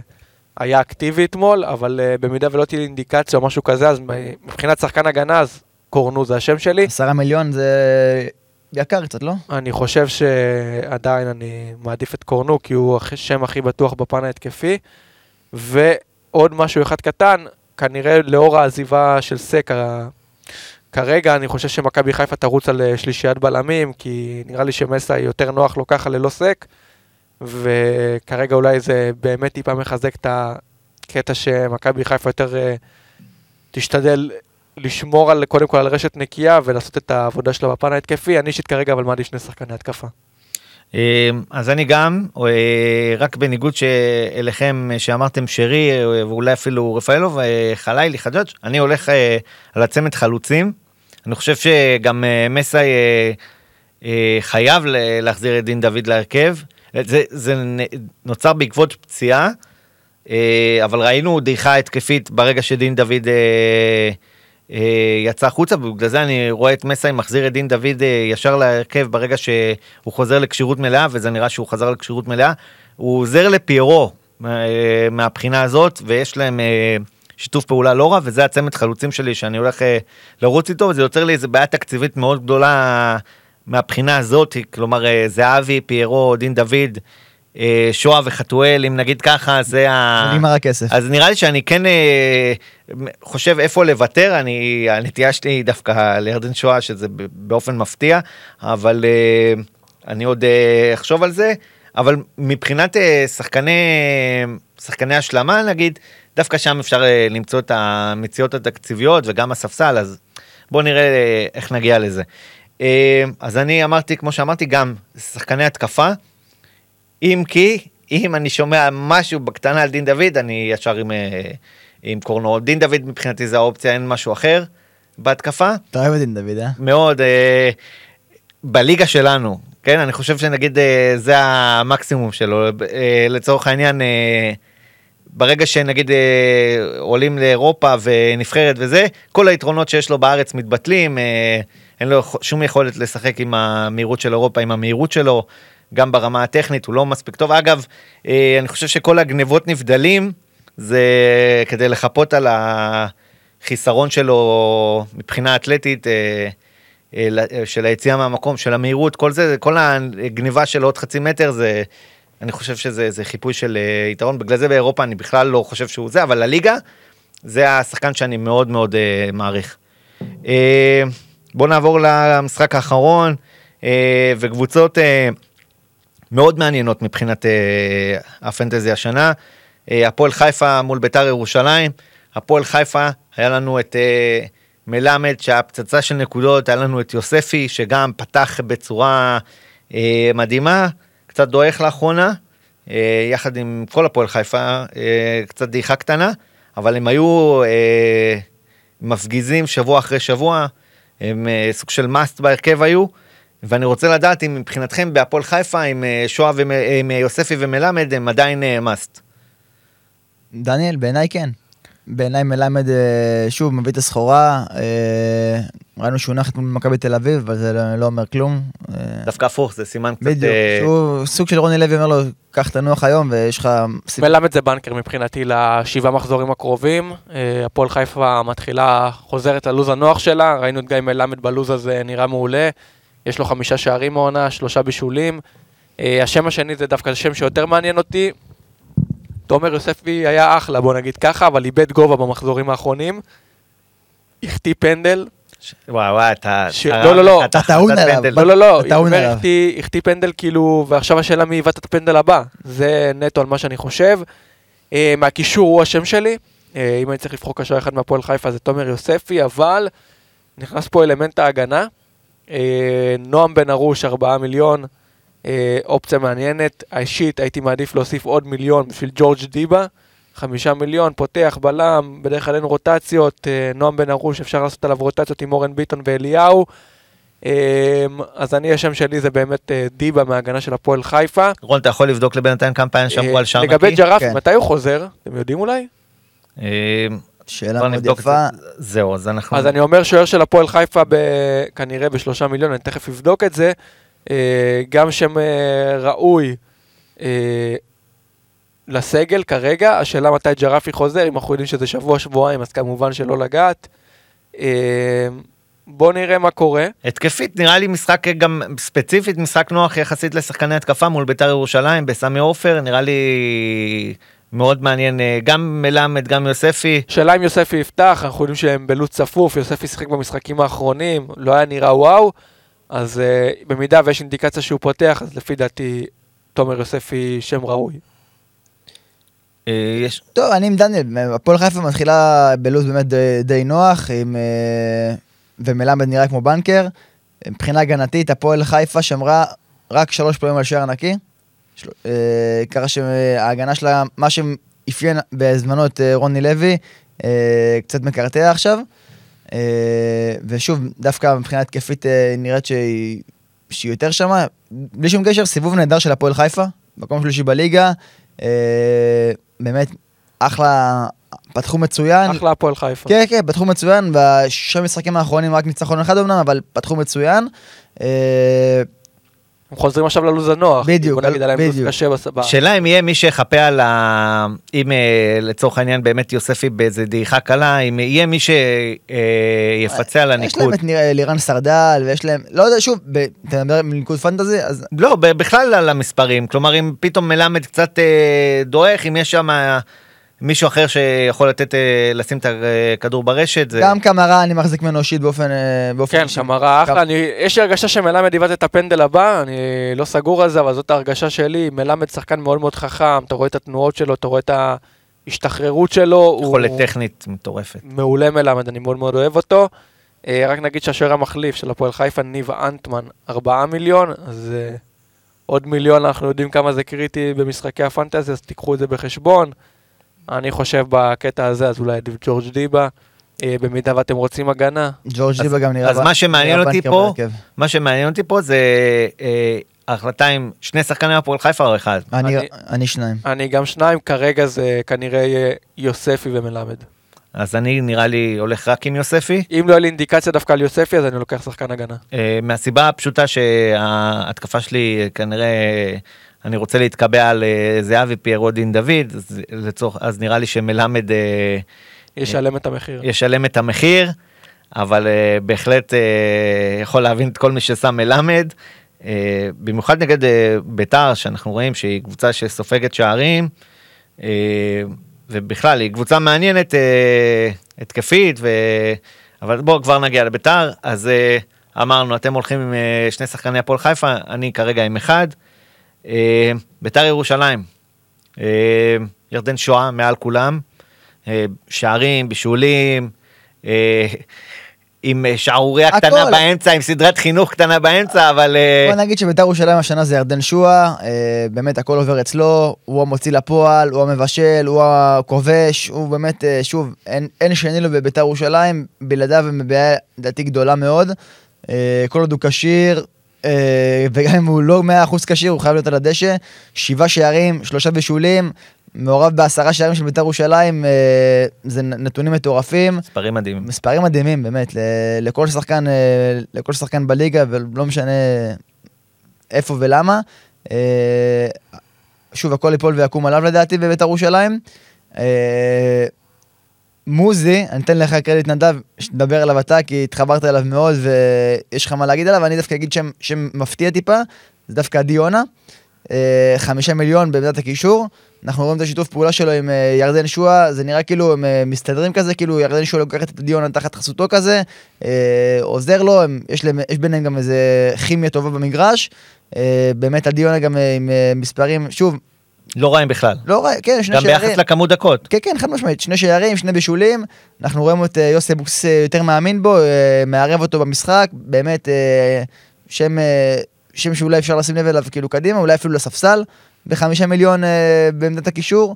היה אקטיבי אתמול, אבל במידה ולא תהיה לי אינדיקציה או משהו כזה, אז מבחינת שחקן הגנה, אז קורנו זה השם שלי. עשרה מיליון זה יקר קצת, לא? אני חושב שעדיין אני מעדיף את קורנו, כי הוא השם הכי בטוח בפן ההתקפי. ועוד משהו אחד קטן, כנראה לאור העזיבה של סק, כרגע אני חושב שמכבי חיפה תרוץ על אה, שלישיית בלמים, כי נראה לי שמסה יותר נוח לו ככה ללא סק, וכרגע אולי זה באמת טיפה מחזק את הקטע שמכבי חיפה יותר אה, תשתדל לשמור על, קודם כל על רשת נקייה ולעשות את העבודה שלה בפן ההתקפי. אני אישית כרגע אבל מעדיף שני שחקני התקפה. אה, אז אני גם, אה, רק בניגוד שאליכם אה, שאמרתם שרי אה, ואולי אפילו רפאלוב, חלילי, חג'אג', אני הולך על הצמד חלוצים. אני חושב שגם אה, חייב להחזיר את דין דוד להרכב. זה, זה נוצר בעקבות פציעה, אבל ראינו דעיכה התקפית ברגע שדין דוד יצא החוצה, ובגלל זה אני רואה את מסי מחזיר את דין דוד אה, ישר להרכב ברגע שהוא חוזר לכשירות מלאה, וזה נראה שהוא חזר לכשירות מלאה. הוא עוזר לפיירו אה, מהבחינה הזאת, ויש להם אה, שיתוף פעולה לא רע, וזה הצמד חלוצים שלי שאני הולך אה, לרוץ איתו, וזה יוצר לי איזה בעיה תקציבית מאוד גדולה מהבחינה הזאת, כלומר אה, זהבי, פיירו, דין דוד. אה, שואה וחתואל, אם נגיד ככה, זה ה... נגמר הכסף. אז נראה לי שאני כן אה, חושב איפה לוותר, אני, הנטייה שלי דווקא לירדן שואה, שזה באופן מפתיע, אבל אה, אני עוד אחשוב על זה. אבל מבחינת שחקני, שחקני השלמה נגיד, דווקא שם אפשר למצוא את המציאות התקציביות וגם הספסל, אז בואו נראה אה, איך נגיע לזה. אז אני אמרתי, כמו שאמרתי, גם שחקני התקפה. אם כי, אם אני שומע משהו בקטנה על דין דוד, אני ישר עם, אה, עם קורנו. דין דוד מבחינתי זה האופציה, אין משהו אחר בהתקפה. אתה אוהב את דין דוד, אה? מאוד, אה, בליגה שלנו, כן? אני חושב שנגיד אה, זה המקסימום שלו. אה, לצורך העניין, אה, ברגע שנגיד אה, עולים לאירופה ונבחרת וזה, כל היתרונות שיש לו בארץ מתבטלים, אה, אין לו שום יכולת לשחק עם המהירות של אירופה, עם המהירות שלו, גם ברמה הטכנית הוא לא מספיק טוב. אגב, אה, אני חושב שכל הגנבות נבדלים, זה כדי לחפות על החיסרון שלו מבחינה אתלטית. אה, אה, של היציאה מהמקום, של המהירות, כל זה, כל הגניבה של עוד חצי מטר זה, אני חושב שזה זה חיפוי של יתרון, בגלל זה באירופה אני בכלל לא חושב שהוא זה, אבל לליגה, זה השחקן שאני מאוד מאוד אה, מעריך. אה, בואו נעבור למשחק האחרון, אה, וקבוצות אה, מאוד מעניינות מבחינת אה, הפנטזי השנה. אה, הפועל חיפה מול ביתר ירושלים. הפועל חיפה, היה לנו את אה, מלמד שהיה פצצה של נקודות, היה לנו את יוספי שגם פתח בצורה מדהימה, קצת דועך לאחרונה, יחד עם כל הפועל חיפה, קצת דעיכה קטנה, אבל הם היו מפגיזים שבוע אחרי שבוע, הם סוג של מאסט בהרכב היו. ואני רוצה לדעת אם מבחינתכם בהפועל חיפה עם אה, שואה ועם אה, יוספי ומלמד הם עדיין מאסט. דניאל, בעיניי כן. בעיניי מלמד אה, שוב מביא את הסחורה, אה, ראינו שהוא נח אתמול במכבי תל אביב, אבל זה לא- לא אומר כלום. אה, דווקא הפוך, זה סימן קצת... בדיוק, אה, שהוא סוג של רוני לוי אומר לו, קח תנוח היום ויש לך... מלמד זה בנקר מבחינתי לשבעה מחזורים הקרובים. אה, הפועל חיפה מתחילה, חוזרת ללוז הנוח שלה, ראינו את גיא מלמד בלוז הזה נראה מעולה. יש לו חמישה שערים מעונה, שלושה בישולים. אה, השם השני זה דווקא שם שיותר מעניין אותי. תומר יוספי היה אחלה, בוא נגיד ככה, אבל איבד גובה במחזורים האחרונים. החטיא פנדל. וואי וואי, אתה... לא, לא, לא. אתה טעון עליו. לא, לא, לא, החטיא פנדל כאילו, ועכשיו השאלה מי עיוות את הפנדל הבא. זה נטו על מה שאני חושב. אה, מהקישור הוא השם שלי. אה, אם אני צריך לבחור קשר אחד מהפועל חיפה זה תומר יוספי, אבל נכנס פה אלמנט ההגנה. אה, נועם בן ארוש, 4 מיליון, אה, אופציה מעניינת. האישית, הייתי מעדיף להוסיף עוד מיליון בשביל ג'ורג' דיבה. חמישה מיליון, פותח, בלם, בדרך כלל אין רוטציות, אה, נועם בן ארוש, אפשר לעשות עליו רוטציות עם אורן ביטון ואליהו. אז אני, השם שלי זה באמת דיבה מההגנה של הפועל חיפה. רון, אתה יכול לבדוק לבינתיים כמה פעמים שמרו על שער נקי? לגבי ג'רפי, כן. מתי הוא חוזר? אתם יודעים אולי? שאלה בוא מאוד את יפה. זה. זהו, אז אנחנו... אז אני אומר שוער של הפועל חיפה ב- כנראה בשלושה מיליון, אני תכף אבדוק את זה. אה, גם שם אה, ראוי אה, לסגל כרגע, השאלה מתי ג'רפי חוזר, אם אנחנו יודעים שזה שבוע, שבועיים, אז כמובן שלא לגעת. אה, בואו נראה מה קורה. התקפית נראה לי משחק גם ספציפית משחק נוח יחסית לשחקני התקפה מול בית"ר ירושלים בסמי עופר נראה לי מאוד מעניין אה, גם מלמד גם יוספי שאלה אם יוספי יפתח, אנחנו יודעים שהם בלו"ז צפוף, יוספי שיחק במשחקים האחרונים, לא היה נראה וואו, אז uh, במידה ויש אינדיקציה שהוא פותח, אז לפי דעתי תומר יוספי שם ראוי. אה, יש טוב, אני עם דניאל, הפועל חיפה מתחילה בלו"ז באמת די, די נוח, עם, אה, ומלמד נראה כמו בנקר. מבחינה הגנתית, הפועל חיפה שמרה רק שלוש פעמים על שער נקי. של, אה, ככה שההגנה שלה, מה שאפיין בזמנו את אה, רוני לוי, אה, קצת מקרטע עכשיו. ושוב, דווקא מבחינה התקפית נראית שהיא, שהיא יותר שמה. בלי שום קשר, סיבוב נהדר של הפועל חיפה, מקום שלישי בליגה. באמת, אחלה, פתחו מצוין. אחלה הפועל חיפה. כן, כן, פתחו מצוין, בשישה משחקים האחרונים רק ניצחון אחד אמנם, אבל פתחו מצוין. הם חוזרים עכשיו ללו"ז הנוח. בדיוק, בוא נגיד עליהם לו"ז בדיוק. קשה בס- ב... שאלה אם יהיה מי שיחפה על ה... אם אה, לצורך העניין באמת יוספי באיזה דעיכה קלה אם יהיה מי שיפצה על יש להם הניקוד. את ניר- לירן סרדל, ויש להם, לא יודע, שוב, אתה מדבר עם ניקוד פנטזי, אז לא, בכלל על המספרים, כלומר אם פתאום מלמד קצת אה, דועך, אם יש שם מישהו אחר שיכול לתת, אה, לשים את הכדור ברשת, זה... גם קמרה אני מחזיק ממנו אישית באופן... אה, באופן כן, אישי. שמרה אחלה. גם- אני, יש לי הרגשה שמלמד היווט את הפנדל הבא, אני לא סגור על זה, אבל זאת ההרגשה שלי. מלמד שחקן מאוד מאוד חכם, אתה רואה את התנועות שלו, אתה רואה את ההשתחררות שלו. יכולת הוא- טכנית מטורפת. מעולה מלמד, אני מאוד מאוד אוהב אותו. אה, רק נגיד שהשוער המחליף של הפועל חיפה, ניב אנטמן, 4 מיליון, אז עוד מיליון, אנחנו יודעים כמה זה קריטי במשחקי הפנטזי, אז תיקחו את זה בחשבון. אני חושב בקטע הזה, אז אולי עדיף ג'ורג' דיבה, אה, במידה ואתם רוצים הגנה. ג'ורג' דיבה גם נראה... אז מה שמעניין אותי פה. מה שמעניין אותי פה זה אה, ההחלטה אם שני שחקני הפועל חיפה או אחד. אני- אני- אני שניים. אני גם שניים, כרגע זה כנראה יוספי ומלמד. אז אני נראה לי הולך רק עם יוספי, אם לא יהיה לי אינדיקציה דווקא על יוספי, אז אני לוקח שחקן הגנה. אה, מהסיבה הפשוטה שההתקפה שלי אה, כנראה אני רוצה להתקבע על אה, זהבי פיירו דין דוד, אז, לצורך, אז נראה לי שמלמד אה, ישלם את המחיר. ישלם את המחיר, אבל אה, בהחלט יכול להבין את כל מי ששם מלמד. במיוחד נגד ביתר, שאנחנו רואים שהיא קבוצה שסופגת שערים, ובכלל היא קבוצה מעניינת התקפית, ו... אבל בואו כבר נגיע לביתר, אז אמרנו, אתם הולכים עם שני שחקני הפועל חיפה, אני כרגע עם אחד. אה, ביתר ירושלים, אה, ירדן שואה מעל כולם, אה, שערים, בישולים, עם שערוריה. קטנה באמצע, עם סדרת חינוך קטנה באמצע, אבל... בוא נגיד שבית"ר ירושלים השנה זה ירדן שואה, אה, באמת הכל עובר אצלו, הוא המוציא לפועל, הוא המבשל, הוא הכובש, הוא באמת, שוב, אין, אין שני לו בבית"ר ירושלים, בלעדיו הם בבעיה לדעתי גדולה מאוד. כל עוד הוא כשיר, וגם אם הוא לא 100% כשיר, הוא חייב להיות על הדשא. שבעה שערים, שלושה בישולים, מעורב בעשרה שערים של בית"ר ירושלים, אה, זה נתונים מטורפים. מספרים מדהימים. מספרים מדהימים, באמת, לכל שחקן, אה, לכל שחקן בליגה, ולא משנה איפה ולמה. אה, שוב, הכל ייפול ויקום עליו לדעתי בבית"ר ירושלים. מוזי, אני אתן לך קרדיט נדב, שתדבר עליו אתה, כי התחברת אליו מאוד ויש לך מה להגיד עליו, אני דווקא אגיד שם, שם מפתיע טיפה, זה דווקא עדי יונה. אה, חמישה מיליון בעמדת הקישור. אנחנו רואים את השיתוף פעולה שלו עם אה, ירדן שואה, זה נראה כאילו הם אה, מסתדרים כזה, כאילו ירדן שואה לוקחת את עדי יונה תחת חסותו כזה, עוזר לו, הם, יש, להם, יש ביניהם גם איזה כימיה טובה במגרש. באמת עדי יונה גם עם מספרים, שוב, לא רעים בכלל. לא רע, כן, שני גם שערים. ביחס לכמות דקות. כן, כן, חד משמעית, שני שערים, שני בישולים, אנחנו רואים את אה, יוסי אבוקסיס אה, יותר מאמין בו, אה, מערב אותו במשחק, באמת שם, שם שאולי אפשר לשים לב אליו כאילו קדימה, אולי אפילו לספסל, בחמישה מיליון בעמדת הקישור.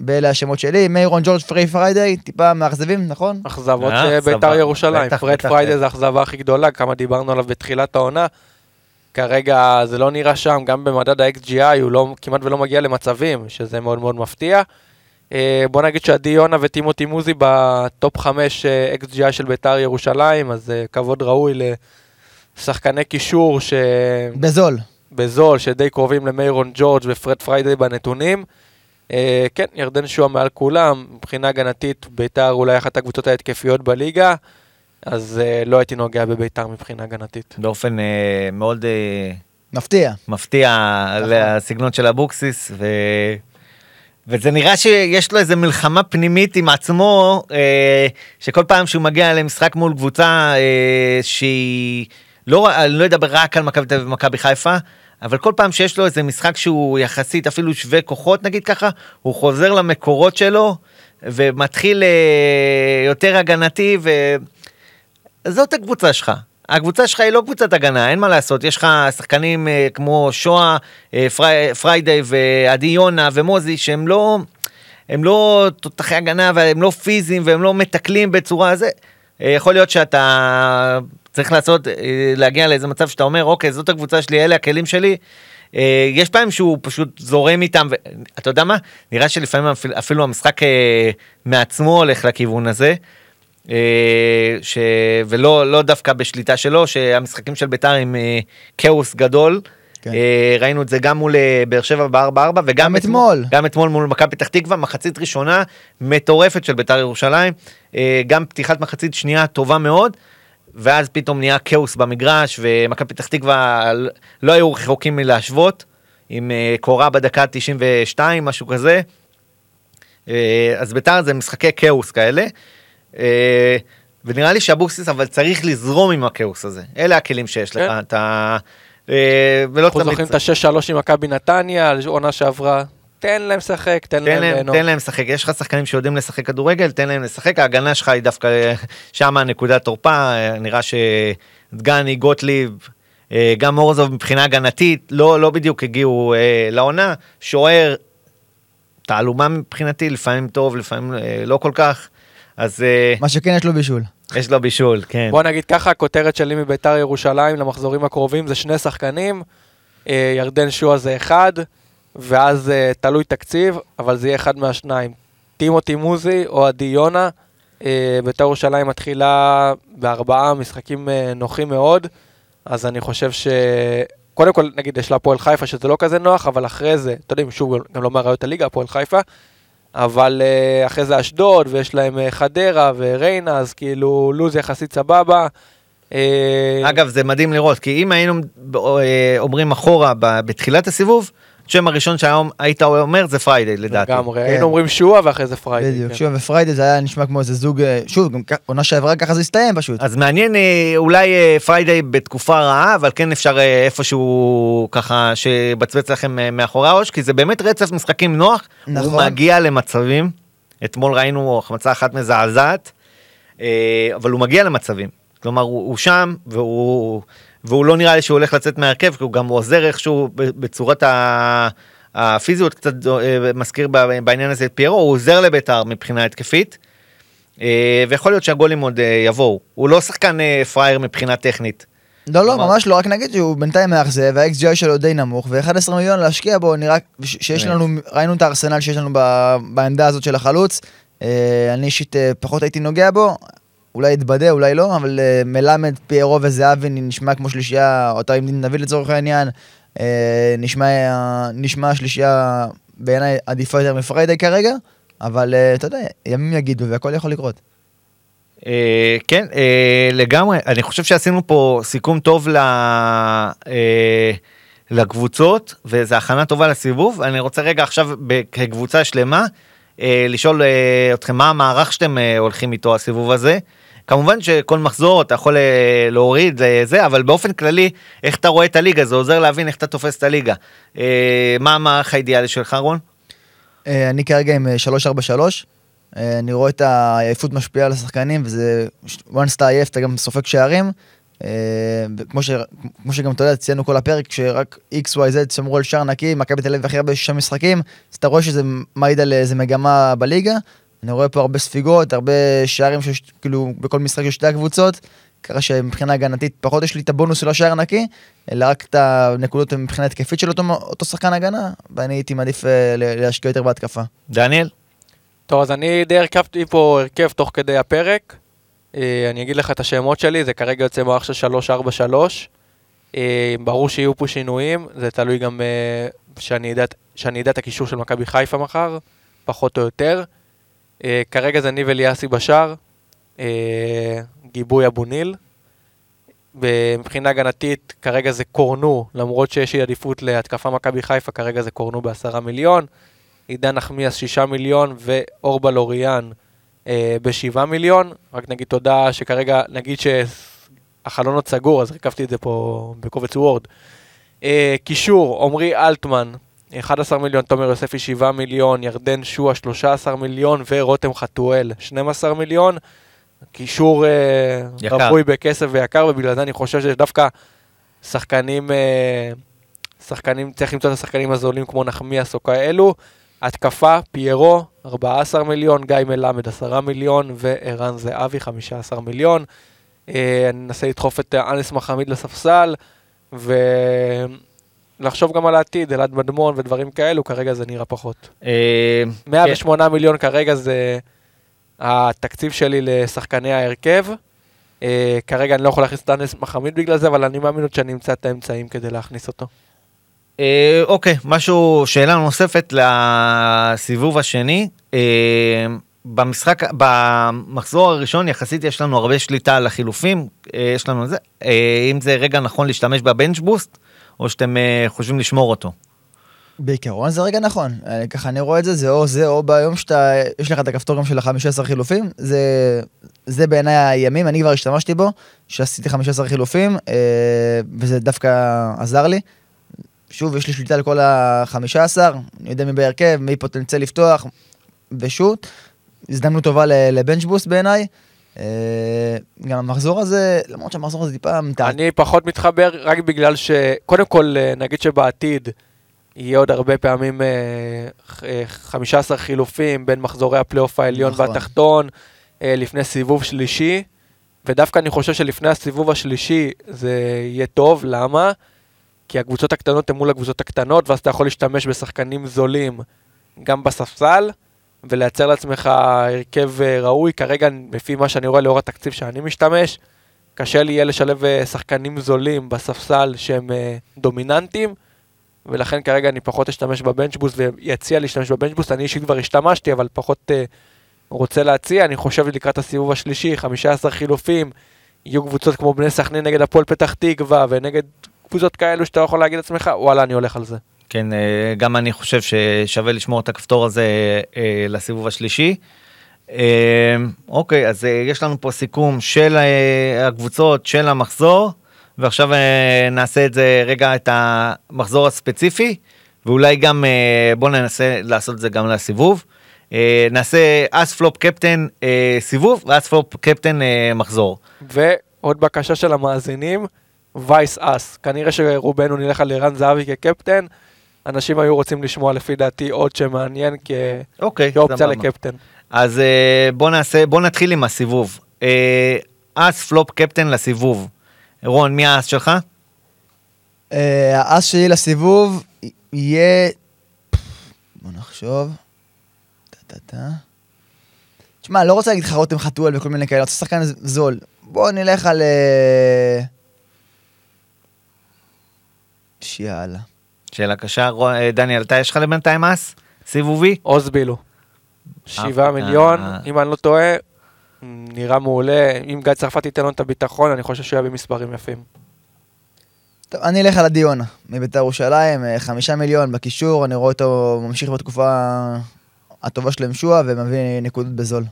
באלה השמות שלי, מיירון ג'ורג', פריי פריידיי, טיפה מאכזבים, נכון? אכזבות של בית"ר. ירושלים. פרד. פריידי זה האכזבה הכי גדולה, כמה דיברנו עליו בתחילת העונה. כרגע זה לא נראה שם, גם במדד ה-XGI הוא לא, כמעט ולא מגיע למצבים, שזה מאוד מאוד מפתיע. אה, בוא נגיד שעדי יונה וטימותי מוזי בטופ 5 אה, XGI של בית"ר ירושלים, אז אה, כבוד ראוי לשחקני קישור ש... בזול. בזול, שדי קרובים למיירון ג'ורג' ופרד פריידי בנתונים. כן, ירדן שועה מעל כולם, מבחינה הגנתית ביתר אולי אחת הקבוצות ההתקפיות בליגה, אז אה, לא הייתי נוגע בביתר מבחינה הגנתית. באופן אה, מאוד אה, מפתיע. מפתיע נכון. לסגנון של אבוקסיס, ו... וזה נראה שיש לו איזה מלחמה פנימית עם עצמו, אה, שכל פעם שהוא מגיע למשחק מול קבוצה אה, שהיא, לא, אני לא אדבר רק על מכבי תל אביב ומכבי חיפה, אבל כל פעם שיש לו איזה משחק שהוא יחסית אפילו שווה כוחות נגיד ככה, הוא חוזר למקורות שלו ומתחיל אה, יותר הגנתי, וזאת הקבוצה שלך. הקבוצה שלך היא לא קבוצת הגנה, אין מה לעשות, יש לך שחקנים אה, כמו שואה, אה, פרי, פריידי ועדי יונה ומוזי שהם לא, הם לא תותחי הגנה והם לא פיזיים והם לא מתקלים בצורה זה. אה, יכול להיות שאתה צריך לעשות, אה, להגיע לאיזה מצב שאתה אומר, אוקיי, זאת הקבוצה שלי, אלה הכלים שלי. אה, יש פעמים שהוא פשוט זורם איתם, ואתה יודע מה? נראה שלפעמים אפילו, אפילו המשחק אה, מעצמו הולך לכיוון הזה. אה, ש... ולא לא דווקא בשליטה שלו, שהמשחקים של ביתר עם אה, כאוס גדול. כן. אה, ראינו את זה גם מול באר שבע ב-4-4 וגם גם אתמול. גם אתמול מול מכבי פתח תקווה, מחצית ראשונה מטורפת של ביתר ירושלים, גם פתיחת מחצית שנייה טובה מאוד, ואז פתאום נהיה כאוס במגרש, ומכבי פתח תקווה לא היו רחוקים מלהשוות, עם קורה בדקה 92, משהו כזה. אז ביתר זה משחקי כאוס כאלה. אה, ונראה לי שאבוקסיס אבל צריך לזרום עם הכאוס הזה, אלה הכלים שיש לך, כן. אתה... אה, ולא אנחנו זוכרים את ה-6-3 עם מכבי נתניה, עונה שעברה. תן להם לשחק, תן תן להם ליהנות. תן להם לשחק, יש לך שחקנים שיודעים לשחק כדורגל, תן להם לשחק, ההגנה שלך היא דווקא שם נקודת תורפה, אה, נראה שדגני, גוטליב, אה, גם מורזוב מבחינה הגנתית, לא, לא בדיוק הגיעו אה, לעונה, שוער, תעלומה מבחינתי, לפעמים טוב, לפעמים אה, לא כל כך, אז אה, מה שכן יש לו בישול. יש לו בישול, כן. בוא נגיד ככה, הכותרת שלי מביתר ירושלים למחזורים הקרובים זה שני שחקנים, אה, ירדן שועה זה אחד, ואז אה, תלוי תקציב, אבל זה יהיה אחד מהשניים. טימותי מוזי או עדי יונה. ביתר ירושלים מתחילה בארבעה משחקים נוחים מאוד, אז אני חושב ש... קודם כל, נגיד, יש לה הפועל חיפה שזה לא כזה נוח, אבל אחרי זה, אתה יודע, שוב, גם לא מאריות הליגה, הפועל חיפה, אבל אה, אחרי זה אשדוד, ויש להם אה, חדרה וריינה, אז כאילו לוז יחסית סבבה. אה, אגב, זה מדהים לראות, כי אם היינו אומרים אחורה בתחילת הסיבוב, השם הראשון שהיום היית אומר זה פריידי לדעתי. לגמרי, כן. היינו אומרים שועה ואחרי זה פריידי. בדיוק, כן. שוב, ופריידי זה היה נשמע כמו איזה זוג, אה, שוב, גם עונה שעברה ככה זה הסתיים פשוט. אז מעניין אה, אולי אה, פריידי בתקופה רעה, אבל כן אפשר איפשהו ככה שבצבץ לכם מאחורי הראש, כי זה באמת רצף משחקים נוח. נכון. הוא מגיע למצבים, אתמול ראינו החמצה אחת מזעזעת, אבל הוא מגיע למצבים. כלומר, הוא שם, והוא, והוא לא נראה לי שהוא הולך לצאת מהרכב, כי הוא גם עוזר איכשהו בצורת ה... הפיזיות קצת אה, מזכיר בעניין הזה את פיירו, הוא עוזר לביתר מבחינה התקפית. אה, ויכול להיות שהגולים עוד אה, יבואו. הוא לא שחקן פראייר מבחינה טכנית. לא, לא, ממש לא, רק נגיד שהוא בינתיים מאכזב, וה-XGI שלו די נמוך, ו-11 מיליון להשקיע בו, נראה שיש. לנו, ראינו את הארסנל שיש לנו בעמדה הזאת של החלוץ. אני אישית פחות הייתי נוגע בו, אולי יתבדה, אולי לא, אבל אה, מלמד, פיירו וזהבי נשמע כמו שלישייה, אותה עם דין דוד לצורך העניין, אה, נשמע נשמע שלישייה בעיניי עדיפה יותר מפריידי כרגע, אבל אה, אתה יודע, ימים יגידו והכל יכול לקרות. אה, כן, אה, לגמרי. אני חושב שעשינו פה סיכום טוב ל... אה, לקבוצות, וזו הכנה טובה לסיבוב. אני רוצה רגע עכשיו, כקבוצה שלמה, אה, לשאול אה, אתכם מה המערך שאתם אה, הולכים איתו הסיבוב הזה. כמובן שכל מחזור אתה יכול אה, להוריד לזה, אבל באופן כללי, איך אתה רואה את הליגה, זה עוזר להבין איך אתה תופס את הליגה. אה, מה המערך האידיאלי שלך, רון? אה, אני כרגע עם אה, 343. אה, אני רואה את העייפות משפיעה על השחקנים, וזה, once אתה עייף אתה גם סופג שערים. אה, וכמו ש, כמו שגם אתה יודע, ציינו כל הפרק, שרק XYZ שמרו על שער נקי, מכבי תל אביב הכי הרבה שישה משחקים, אז אתה רואה שזה מעיד על איזה מגמה בליגה. אני רואה פה הרבה ספיגות, הרבה שערים שיש, כאילו, בכל משחק של שתי הקבוצות. ככה שמבחינה הגנתית פחות יש לי את הבונוס של השער הנקי, אלא רק את הנקודות מבחינה התקפית של אותו, אותו שחקן הגנה, ואני הייתי מעדיף אה, להשקיע יותר בהתקפה. דניאל? טוב, אז אני די הרכבתי פה הרכב תוך כדי הפרק. אה, אני אגיד לך את השמות שלי, זה כרגע יוצא מערך של 343. אה, ברור שיהיו פה שינויים, זה תלוי גם אה, שאני אדע את הקישור של מכבי חיפה מחר, פחות או יותר. אה, כרגע זה ניב אליאסי בשער, אה, גיבוי אבו ניל. מבחינה הגנתית, כרגע זה קורנו, למרות שיש לי עדיפות להתקפה מכבי חיפה, כרגע זה קורנו בעשרה מיליון. עידן נחמיאס שישה מיליון ואורבל אוריאן אה, בשבעה מיליון. רק נגיד תודה שכרגע, נגיד שהחלון עוד סגור, אז רכבתי את זה פה בקובץ וורד. אה, קישור, עמרי אלטמן, 11 מיליון, תומר יוספי 7 מיליון, ירדן שועה 13 מיליון ורותם חתואל 12 מיליון. קישור אה. רווי בכסף ויקר, ובגלל זה אני חושב שיש דווקא שחקנים, אה, שחקנים, צריך למצוא את השחקנים הזולים כמו נחמיאס או כאלו. התקפה, פיירו, 14 מיליון, גיא מלמד 10 מיליון וערן זהבי 15 מיליון. אה, אני אנסה לדחוף את אנס מחמיד לספסל ולחשוב גם על העתיד, אלעד מדמון ודברים כאלו, כרגע זה נראה פחות. אה, 108 מיליון כרגע זה התקציב שלי לשחקני ההרכב. אה, כרגע אני לא יכול להכניס את אנס מחמיד בגלל זה, אבל אני מאמין עוד שאני אמצא את האמצעים כדי להכניס אותו. אה, אוקיי, משהו, שאלה נוספת לסיבוב השני. במשחק, במחזור הראשון יחסית יש לנו הרבה שליטה על החילופים, יש לנו זה, אם זה רגע נכון להשתמש בבנץ' בוסט, או שאתם אה, חושבים לשמור אותו. בעיקרון זה רגע נכון, אה, ככה אני רואה את זה, זה או זה או ביום שאתה, יש לך את הכפתורים של ה-15 חילופים, זה, זה בעיניי הימים, אני כבר השתמשתי בו, שעשיתי 15 חילופים, אה, וזה דווקא עזר לי. שוב, יש לי שליטה על כל ה-15, אני יודע מי בהרכב, מי פוטנציאל לפתוח, ושוט, הזדמנות טובה ל- לבנץ' בוסט בעיניי. אה, גם המחזור הזה, למרות שהמחזור הזה טיפה. אני פחות מתחבר רק בגלל ש... קודם כל, אה, נגיד שבעתיד יהיה עוד הרבה פעמים אה, ח- אה, 15 חילופים בין מחזורי הפלייאוף העליון נכון. והתחתון, לפני סיבוב שלישי, ודווקא אני חושב שלפני הסיבוב השלישי זה יהיה טוב, למה? כי הקבוצות הקטנות הן מול הקבוצות הקטנות, ואז אתה יכול להשתמש בשחקנים זולים גם בספסל, ולייצר לעצמך הרכב אה, ראוי. כרגע, לפי מה שאני רואה לאור התקציב שאני משתמש, קשה לי יהיה לשלב אה, שחקנים זולים בספסל שהם אה, דומיננטיים, ולכן כרגע אני פחות אשתמש בבנצ'בוסט ויציע להשתמש בבנצ'בוסט. אני אישית כבר השתמשתי, אבל פחות רוצה להציע. אני חושב לקראת הסיבוב השלישי, 15 חילופים, יהיו קבוצות כמו בני סכנין נגד הפועל פתח תקווה, ונגד קבוצות כאלו שאתה יכול להגיד לעצמך, וואלה, אני הולך על זה. כן, אה, גם אני חושב ששווה לשמור את הכפתור הזה אה, לסיבוב השלישי. אה, אוקיי, אז יש לנו פה סיכום של הקבוצות, של המחזור, ועכשיו נעשה את זה רגע, את המחזור הספציפי, ואולי גם בואו ננסה לעשות את זה גם לסיבוב. נעשה אס פלופ קפטן סיבוב ואס פלופ קפטן מחזור. ועוד בקשה של המאזינים, וייס אס. כנראה שרובנו נלך על ערן זהבי כקפטן. אנשים היו רוצים לשמוע לפי דעתי עוד שמעניין כ... אוקיי, כאופציה. לקפטן. אז אה, בוא נעשה, בוא נתחיל עם הסיבוב. אה, אס פלופ קפטן לסיבוב. רון, מי האס שלך? אה, האס שלי לסיבוב יהיה... בוא נחשוב. טה-טה-טה. תשמע, לא רוצה להגיד לך רותם חתואל וכל מיני כאלה, רוצה שחקן זול. בוא נלך על... אה, שיאללה. שאלה קשה. אה, דניאל, אתה יש לך לבינתיים אס? סיבובי? עוז בילו. שבעה אה, מיליון, אה. אם אני לא טועה, נראה מעולה. אם גיא צרפתי ייתן לו את הביטחון, אני חושב שהוא יביא מספרים יפים. טוב, אני אלך על עדי-יונה, מביתר ירושלים, חמישה מיליון בקישור, אני רואה אותו ממשיך בתקופה הטובה שלו עם שועה ומביא נקודות בזול.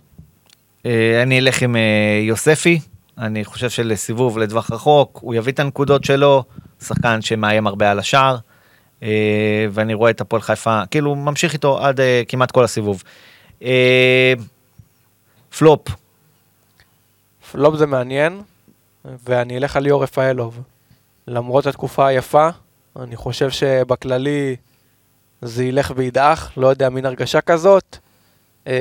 אני אלך עם יוספי, אני חושב שלסיבוב לטווח רחוק, הוא יביא את הנקודות שלו, שחקן שמאיים הרבה על השער, ואני רואה את הפועל חיפה, כאילו ממשיך איתו עד אה, כמעט כל הסיבוב. אה, flop, flop זה מעניין, ואני אלך על ליאור רפאלוב. למרות התקופה היפה, אני חושב שבכללי זה ילך וידעך, לא יודע, מין הרגשה כזאת. אה,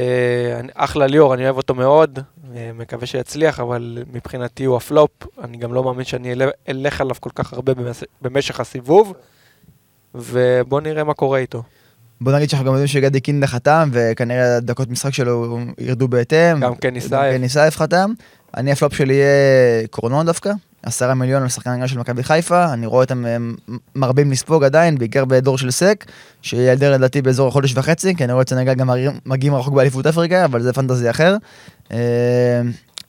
אחלה ליאור, אני אוהב אותו מאוד, אה, מקווה שיצליח, אבל מבחינתי הוא הפלופ. אני גם לא מאמין שאני אל- אלך עליו כל כך הרבה במשך הסיבוב, ובואו נראה מה קורה איתו. בוא נגיד שאנחנו גם יודעים שגדי קינדה חתם, וכנראה הדקות משחק שלו ירדו בהתאם. גם כן. כן ניסייף חתם. אני הפלופ שלי יהיה קורנון דווקא. עשרה מיליון על שחקן של מכבי חיפה, אני רואה אותם אה, מרבים לספוג עדיין, בעיקר בהיעדרו של סק, שייעדר לדעתי באזור החודש וחצי, כי אני רואה את סנגל גם מגיעים- מגיעים רחוק באליפות אפריקה, אבל זה fantasy אחר. אה,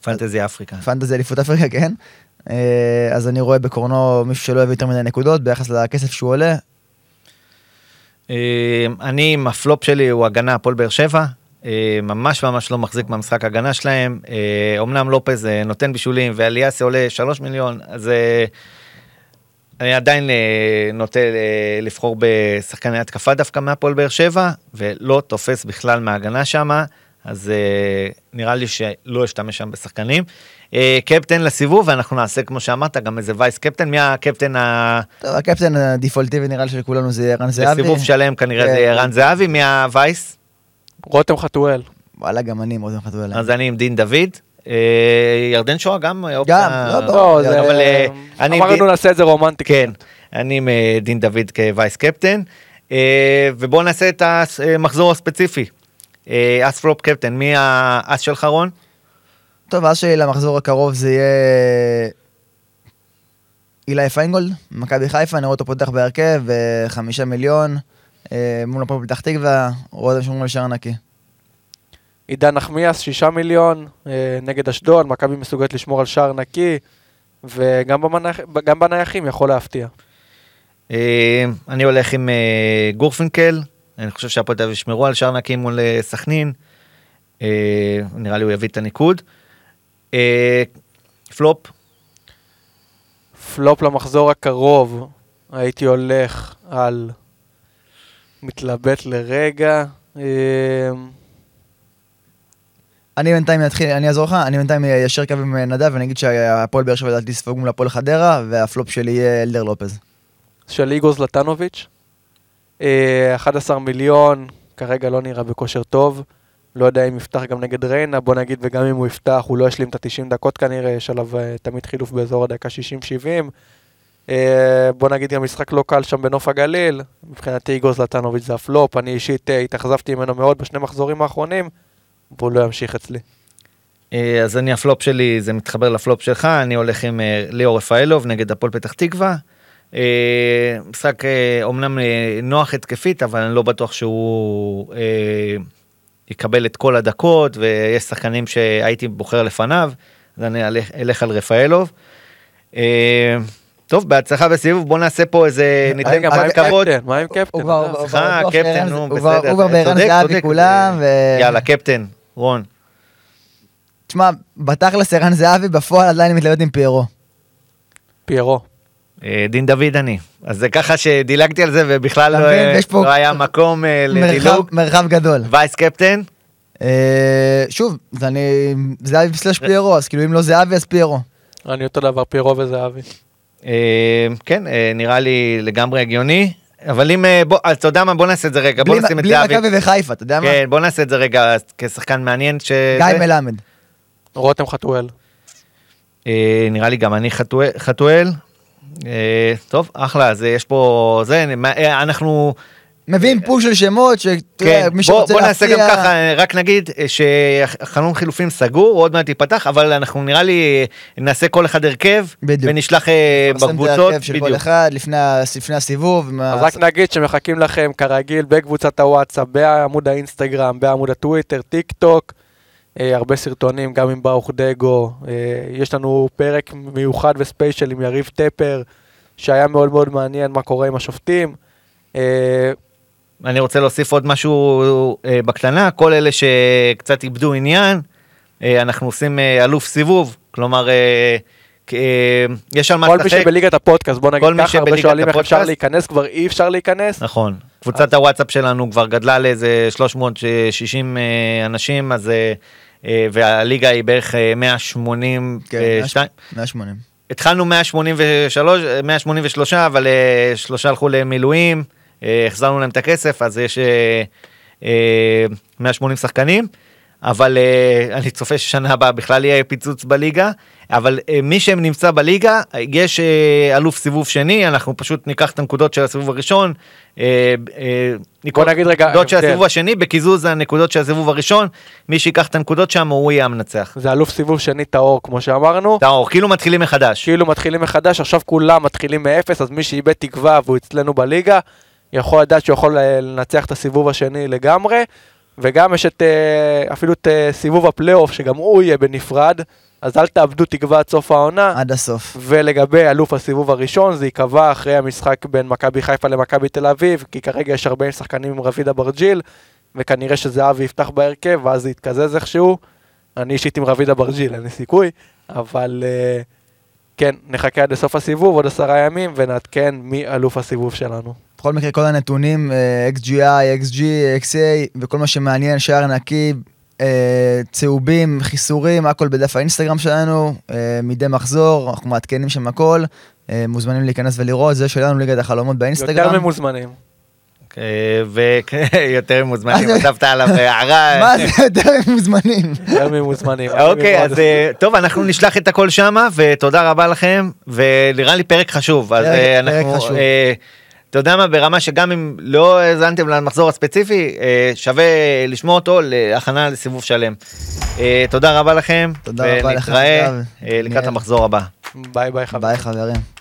fantasy אפריקה. fantasy אליפות אפריקה, כן. אה, אז אני רואה בקורנו מישהו שלא יביא יותר מדי נקודות ביחס לכסף שהוא עולה. אה, אני עם הפלופ שלי הוא הגנה הפועל באר שבע. אה, ממש ממש לא מחזיק מהמשחק הגנה שלהם. אה, אמנם לופז נותן בישולים ואליאסי עולה 3 מיליון, אז אני עדיין נוטה לבחור בשחקני התקפה דווקא מהפועל באר שבע, ולא תופס בכלל מההגנה שמה, אז אה, נראה לי שלא אשתמש שם בשחקנים. אה, קפטן לסיבוב, ואנחנו נעשה כמו שאמרת, גם איזה וייס קפטן, מי הקפטן ה... טוב, הקפטן הדפולטיבי נראה לי של כולנו זה ערן זהבי. בסיבוב שלם כנראה כן. זה ערן זהבי, מי הווייס? רותם חתואל. וואלה, גם אני מאוד חתול עליהם. אז אני עם דין דוד. אה, ירדן שואה גם אופציה. לא, ברור. לא, זה... אבל, אני- אמרנו נעשה את זה רומנטי. כן, אני עם דין דוד כווייס קפטן. ובואו נעשה את המחזור הספציפי. אה, אס פלופ קפטן, מי האס שלך רון? טוב, אז שלי למחזור הקרוב זה יהיה אילי פיינגולד, מכבי חיפה, אני רואה אותו פותח בהרכב, אה, חמישה מיליון, אה, מול הפועל פתח תקווה, רואה אותם שומרים על שער נקי. עידן נחמיאס, שישה מיליון, אה, נגד אשדוד, מכבי מסוגלת לשמור על שער נקי, וגם בנייחים יכול להפתיע. אה, אני הולך עם אה, גורפינקל, אני חושב שהפועל תל אביב ישמרו על שער נקי מול אה, סכנין. אה, נראה לי הוא יביא את הניקוד. אה, פלופ, פלופ למחזור הקרוב, הייתי הולך על מתלבט לרגע. אה, אני בינתיים אתחיל, אני אעזור לך, אני בינתיים איישר קו עם נדב, ואני אגיד שהפועל באר שבע לדעתי יספוג מול הפועל חדרה, והפלופ שלי יהיה אלדר לופז. של איגור זלטנוביץ'. אה, 11 מיליון, כרגע לא נראה בכושר טוב. לא יודע אם יפתח גם נגד ריינה, בוא נגיד, וגם אם הוא יפתח, הוא לא ישלים את ה-90 דקות כנראה, יש עליו אה, תמיד חילוף באזור הדקה 60-70. אה, בוא נגיד גם משחק לא קל שם בנוף הגליל, מבחינתי איגור זלטנוביץ' זה הפלופ, אני אישית אה, התאכזבתי ממנו מאוד בשני מחזורים האחרונים, והוא לא ימשיך אצלי. אה, אז אני הפלופ שלי, זה מתחבר לפלופ שלך, אני הולך עם אה, ליאור רפאלוב נגד הפועל פתח תקווה. אה, משחק אה, אומנם אה, נוח התקפית, אבל אני לא בטוח שהוא אה, יקבל את כל הדקות, ויש שחקנים שהייתי בוחר לפניו, אז אני אלך, אלך על רפאלוב. אה, טוב, בהצלחה בסיבוב, בוא נעשה פה איזה, ניתן רגע, מה עם. קפטן? מה עם קפטן? אה, סליחה, קפטן, נו, בסדר. הוא כבר בערן צודק, זהבי צודק, כולם, זה- ו- יאללה, קפטן, רון. תשמע, בתכלס ערן זהבי, בפועל עדיין מתלבט עם פיירו. פיירו. אה, דין דוד אני. אז זה ככה שדילגתי על זה ובכלל לא, מבין? אה, לא היה מקום אה, מרחב- לדילוג. מרחב גדול. וייס קפטן, שוב, זה אני... זהבי סלאש פיירו, אז כאילו אם לא זהבי אז פיירו. אני אותו דבר, פיירו וזהבי. כן, אה, נראה לי לגמרי הגיוני. אבל אם, בוא, אז אתה יודע מה, בוא נעשה את זה רגע, בוא בלי נשים את בלי זהבי. מכבי וחיפה, אתה יודע מה? כן, בוא נעשה את זה רגע כשחקן מעניין. ש... גיא. מלמד. רותם חתואל. אה, נראה לי גם אני חתואל- טוב, אחלה, אז אה, יש פה, זה, אה, אנחנו, מביאים pool של שמות, שאתה כן, יודע, מי בוא, שרוצה בוא נעשה גם. ככה, אה, רק נגיד אה, שהחלון חילופים סגור, עוד מעט ייפתח, אבל אנחנו נראה לי אה, נעשה כל אחד הרכב, בדיוק. ונשלח אה, בקבוצות, של כל בדיוק. אחד לפני הסיבוב. אז רק נגיד שמחכים לכם כרגיל בקבוצת הוואטסאפ, בעמוד האינסטגרם, בעמוד הטוויטר, טיק טוק, אה, הרבה סרטונים, גם עם ברוך דגו. אה, יש לנו פרק מיוחד וספיישל עם יריב טפר, שהיה מאוד מאוד מעניין מה קורה עם השופטים. אה, אני רוצה להוסיף עוד משהו אה, בקטנה, כל אלה שקצת איבדו עניין, אה, אנחנו עושים אה, אלוף סיבוב, כלומר, אה, אה, יש על מה כל מי לשחק. שבליגת הפודקאסט, בוא נגיד ככה, הרבה שואלים איך אפשר. להיכנס, כבר אי אפשר להיכנס. נכון. קבוצת הוואטסאפ שלנו כבר גדלה לאיזה 360 אה, אנשים, אז... אה, אה, והליגה היא בערך אה, 182. כן, 180. התחלנו 183, 183, אבל אה, שלושה הלכו למילואים, אה, החזרנו להם את הכסף, אז יש אה, אה, 180 שחקנים. אבל אה, אני צופה ששנה הבאה בכלל יהיה פיצוץ בליגה, אבל אה, מי שנמצא בליגה, יש אה, אלוף סיבוב שני, אנחנו פשוט ניקח את הנקודות של הסיבוב הראשון, אה, אה, בוא נגיד רגע, נקודות של הבדל. הסיבוב השני, בקיזוז הנקודות של הסיבוב הראשון, מי שיקח את הנקודות שם הוא יהיה המנצח. זה אלוף סיבוב שני טהור, כמו שאמרנו. טהור, כאילו מתחילים מחדש. כאילו מתחילים מחדש, עכשיו כולם מתחילים מאפס, אז מי שאיבד תקווה והוא אצלנו בליגה, יכול לדעת שהוא יכול לנצח את הסיבוב השני לגמרי, וגם יש את, אה, אפילו את אה, סיבוב הפלייאוף, שגם הוא יהיה בנפרד, אז אל תאבדו תקווה עד סוף העונה. עד הסוף. ולגבי אלוף הסיבוב הראשון, זה ייקבע אחרי המשחק בין מכבי חיפה למכבי תל אביב, כי כרגע יש 40 שחקנים עם רביד אברג'יל, וכנראה שזהבי יפתח בהרכב, ואז זה יתקזז איכשהו. אני אישית עם רביד אברג'יל, אין לי סיכוי, אבל אה, כן, נחכה עד לסוף הסיבוב, עוד עשרה ימים, ונעדכן מי אלוף הסיבוב שלנו. בכל מקרה, כל הנתונים, אה, XGI, XG, XA, וכל מה שמעניין, שער נקי, אה, צהובים, חיסורים, הכל בדף האינסטגרם שלנו, אה, מדי מחזור, אנחנו מעדכנים שם הכל, מוזמנים להיכנס ולראות, זה שלנו ליגת החלומות באינסטגרם. יותר ממוזמנים. ויותר מוזמנים, כתבת עליו הערה. מה זה יותר מוזמנים? יותר ממוזמנים. אוקיי, אז טוב, אנחנו נשלח את הכל שמה, ותודה רבה לכם, ונראה לי פרק חשוב. אז פרק- חשוב. אתה יודע מה, ברמה שגם אם לא האזנתם למחזור הספציפי, אה, שווה לשמוע אותו להכנה לסיבוב שלם. אה, תודה רבה לכם, תודה רבה לך, ונתראה. אה, לקראת המחזור הבא. ביי ביי חברים. ביי חברים.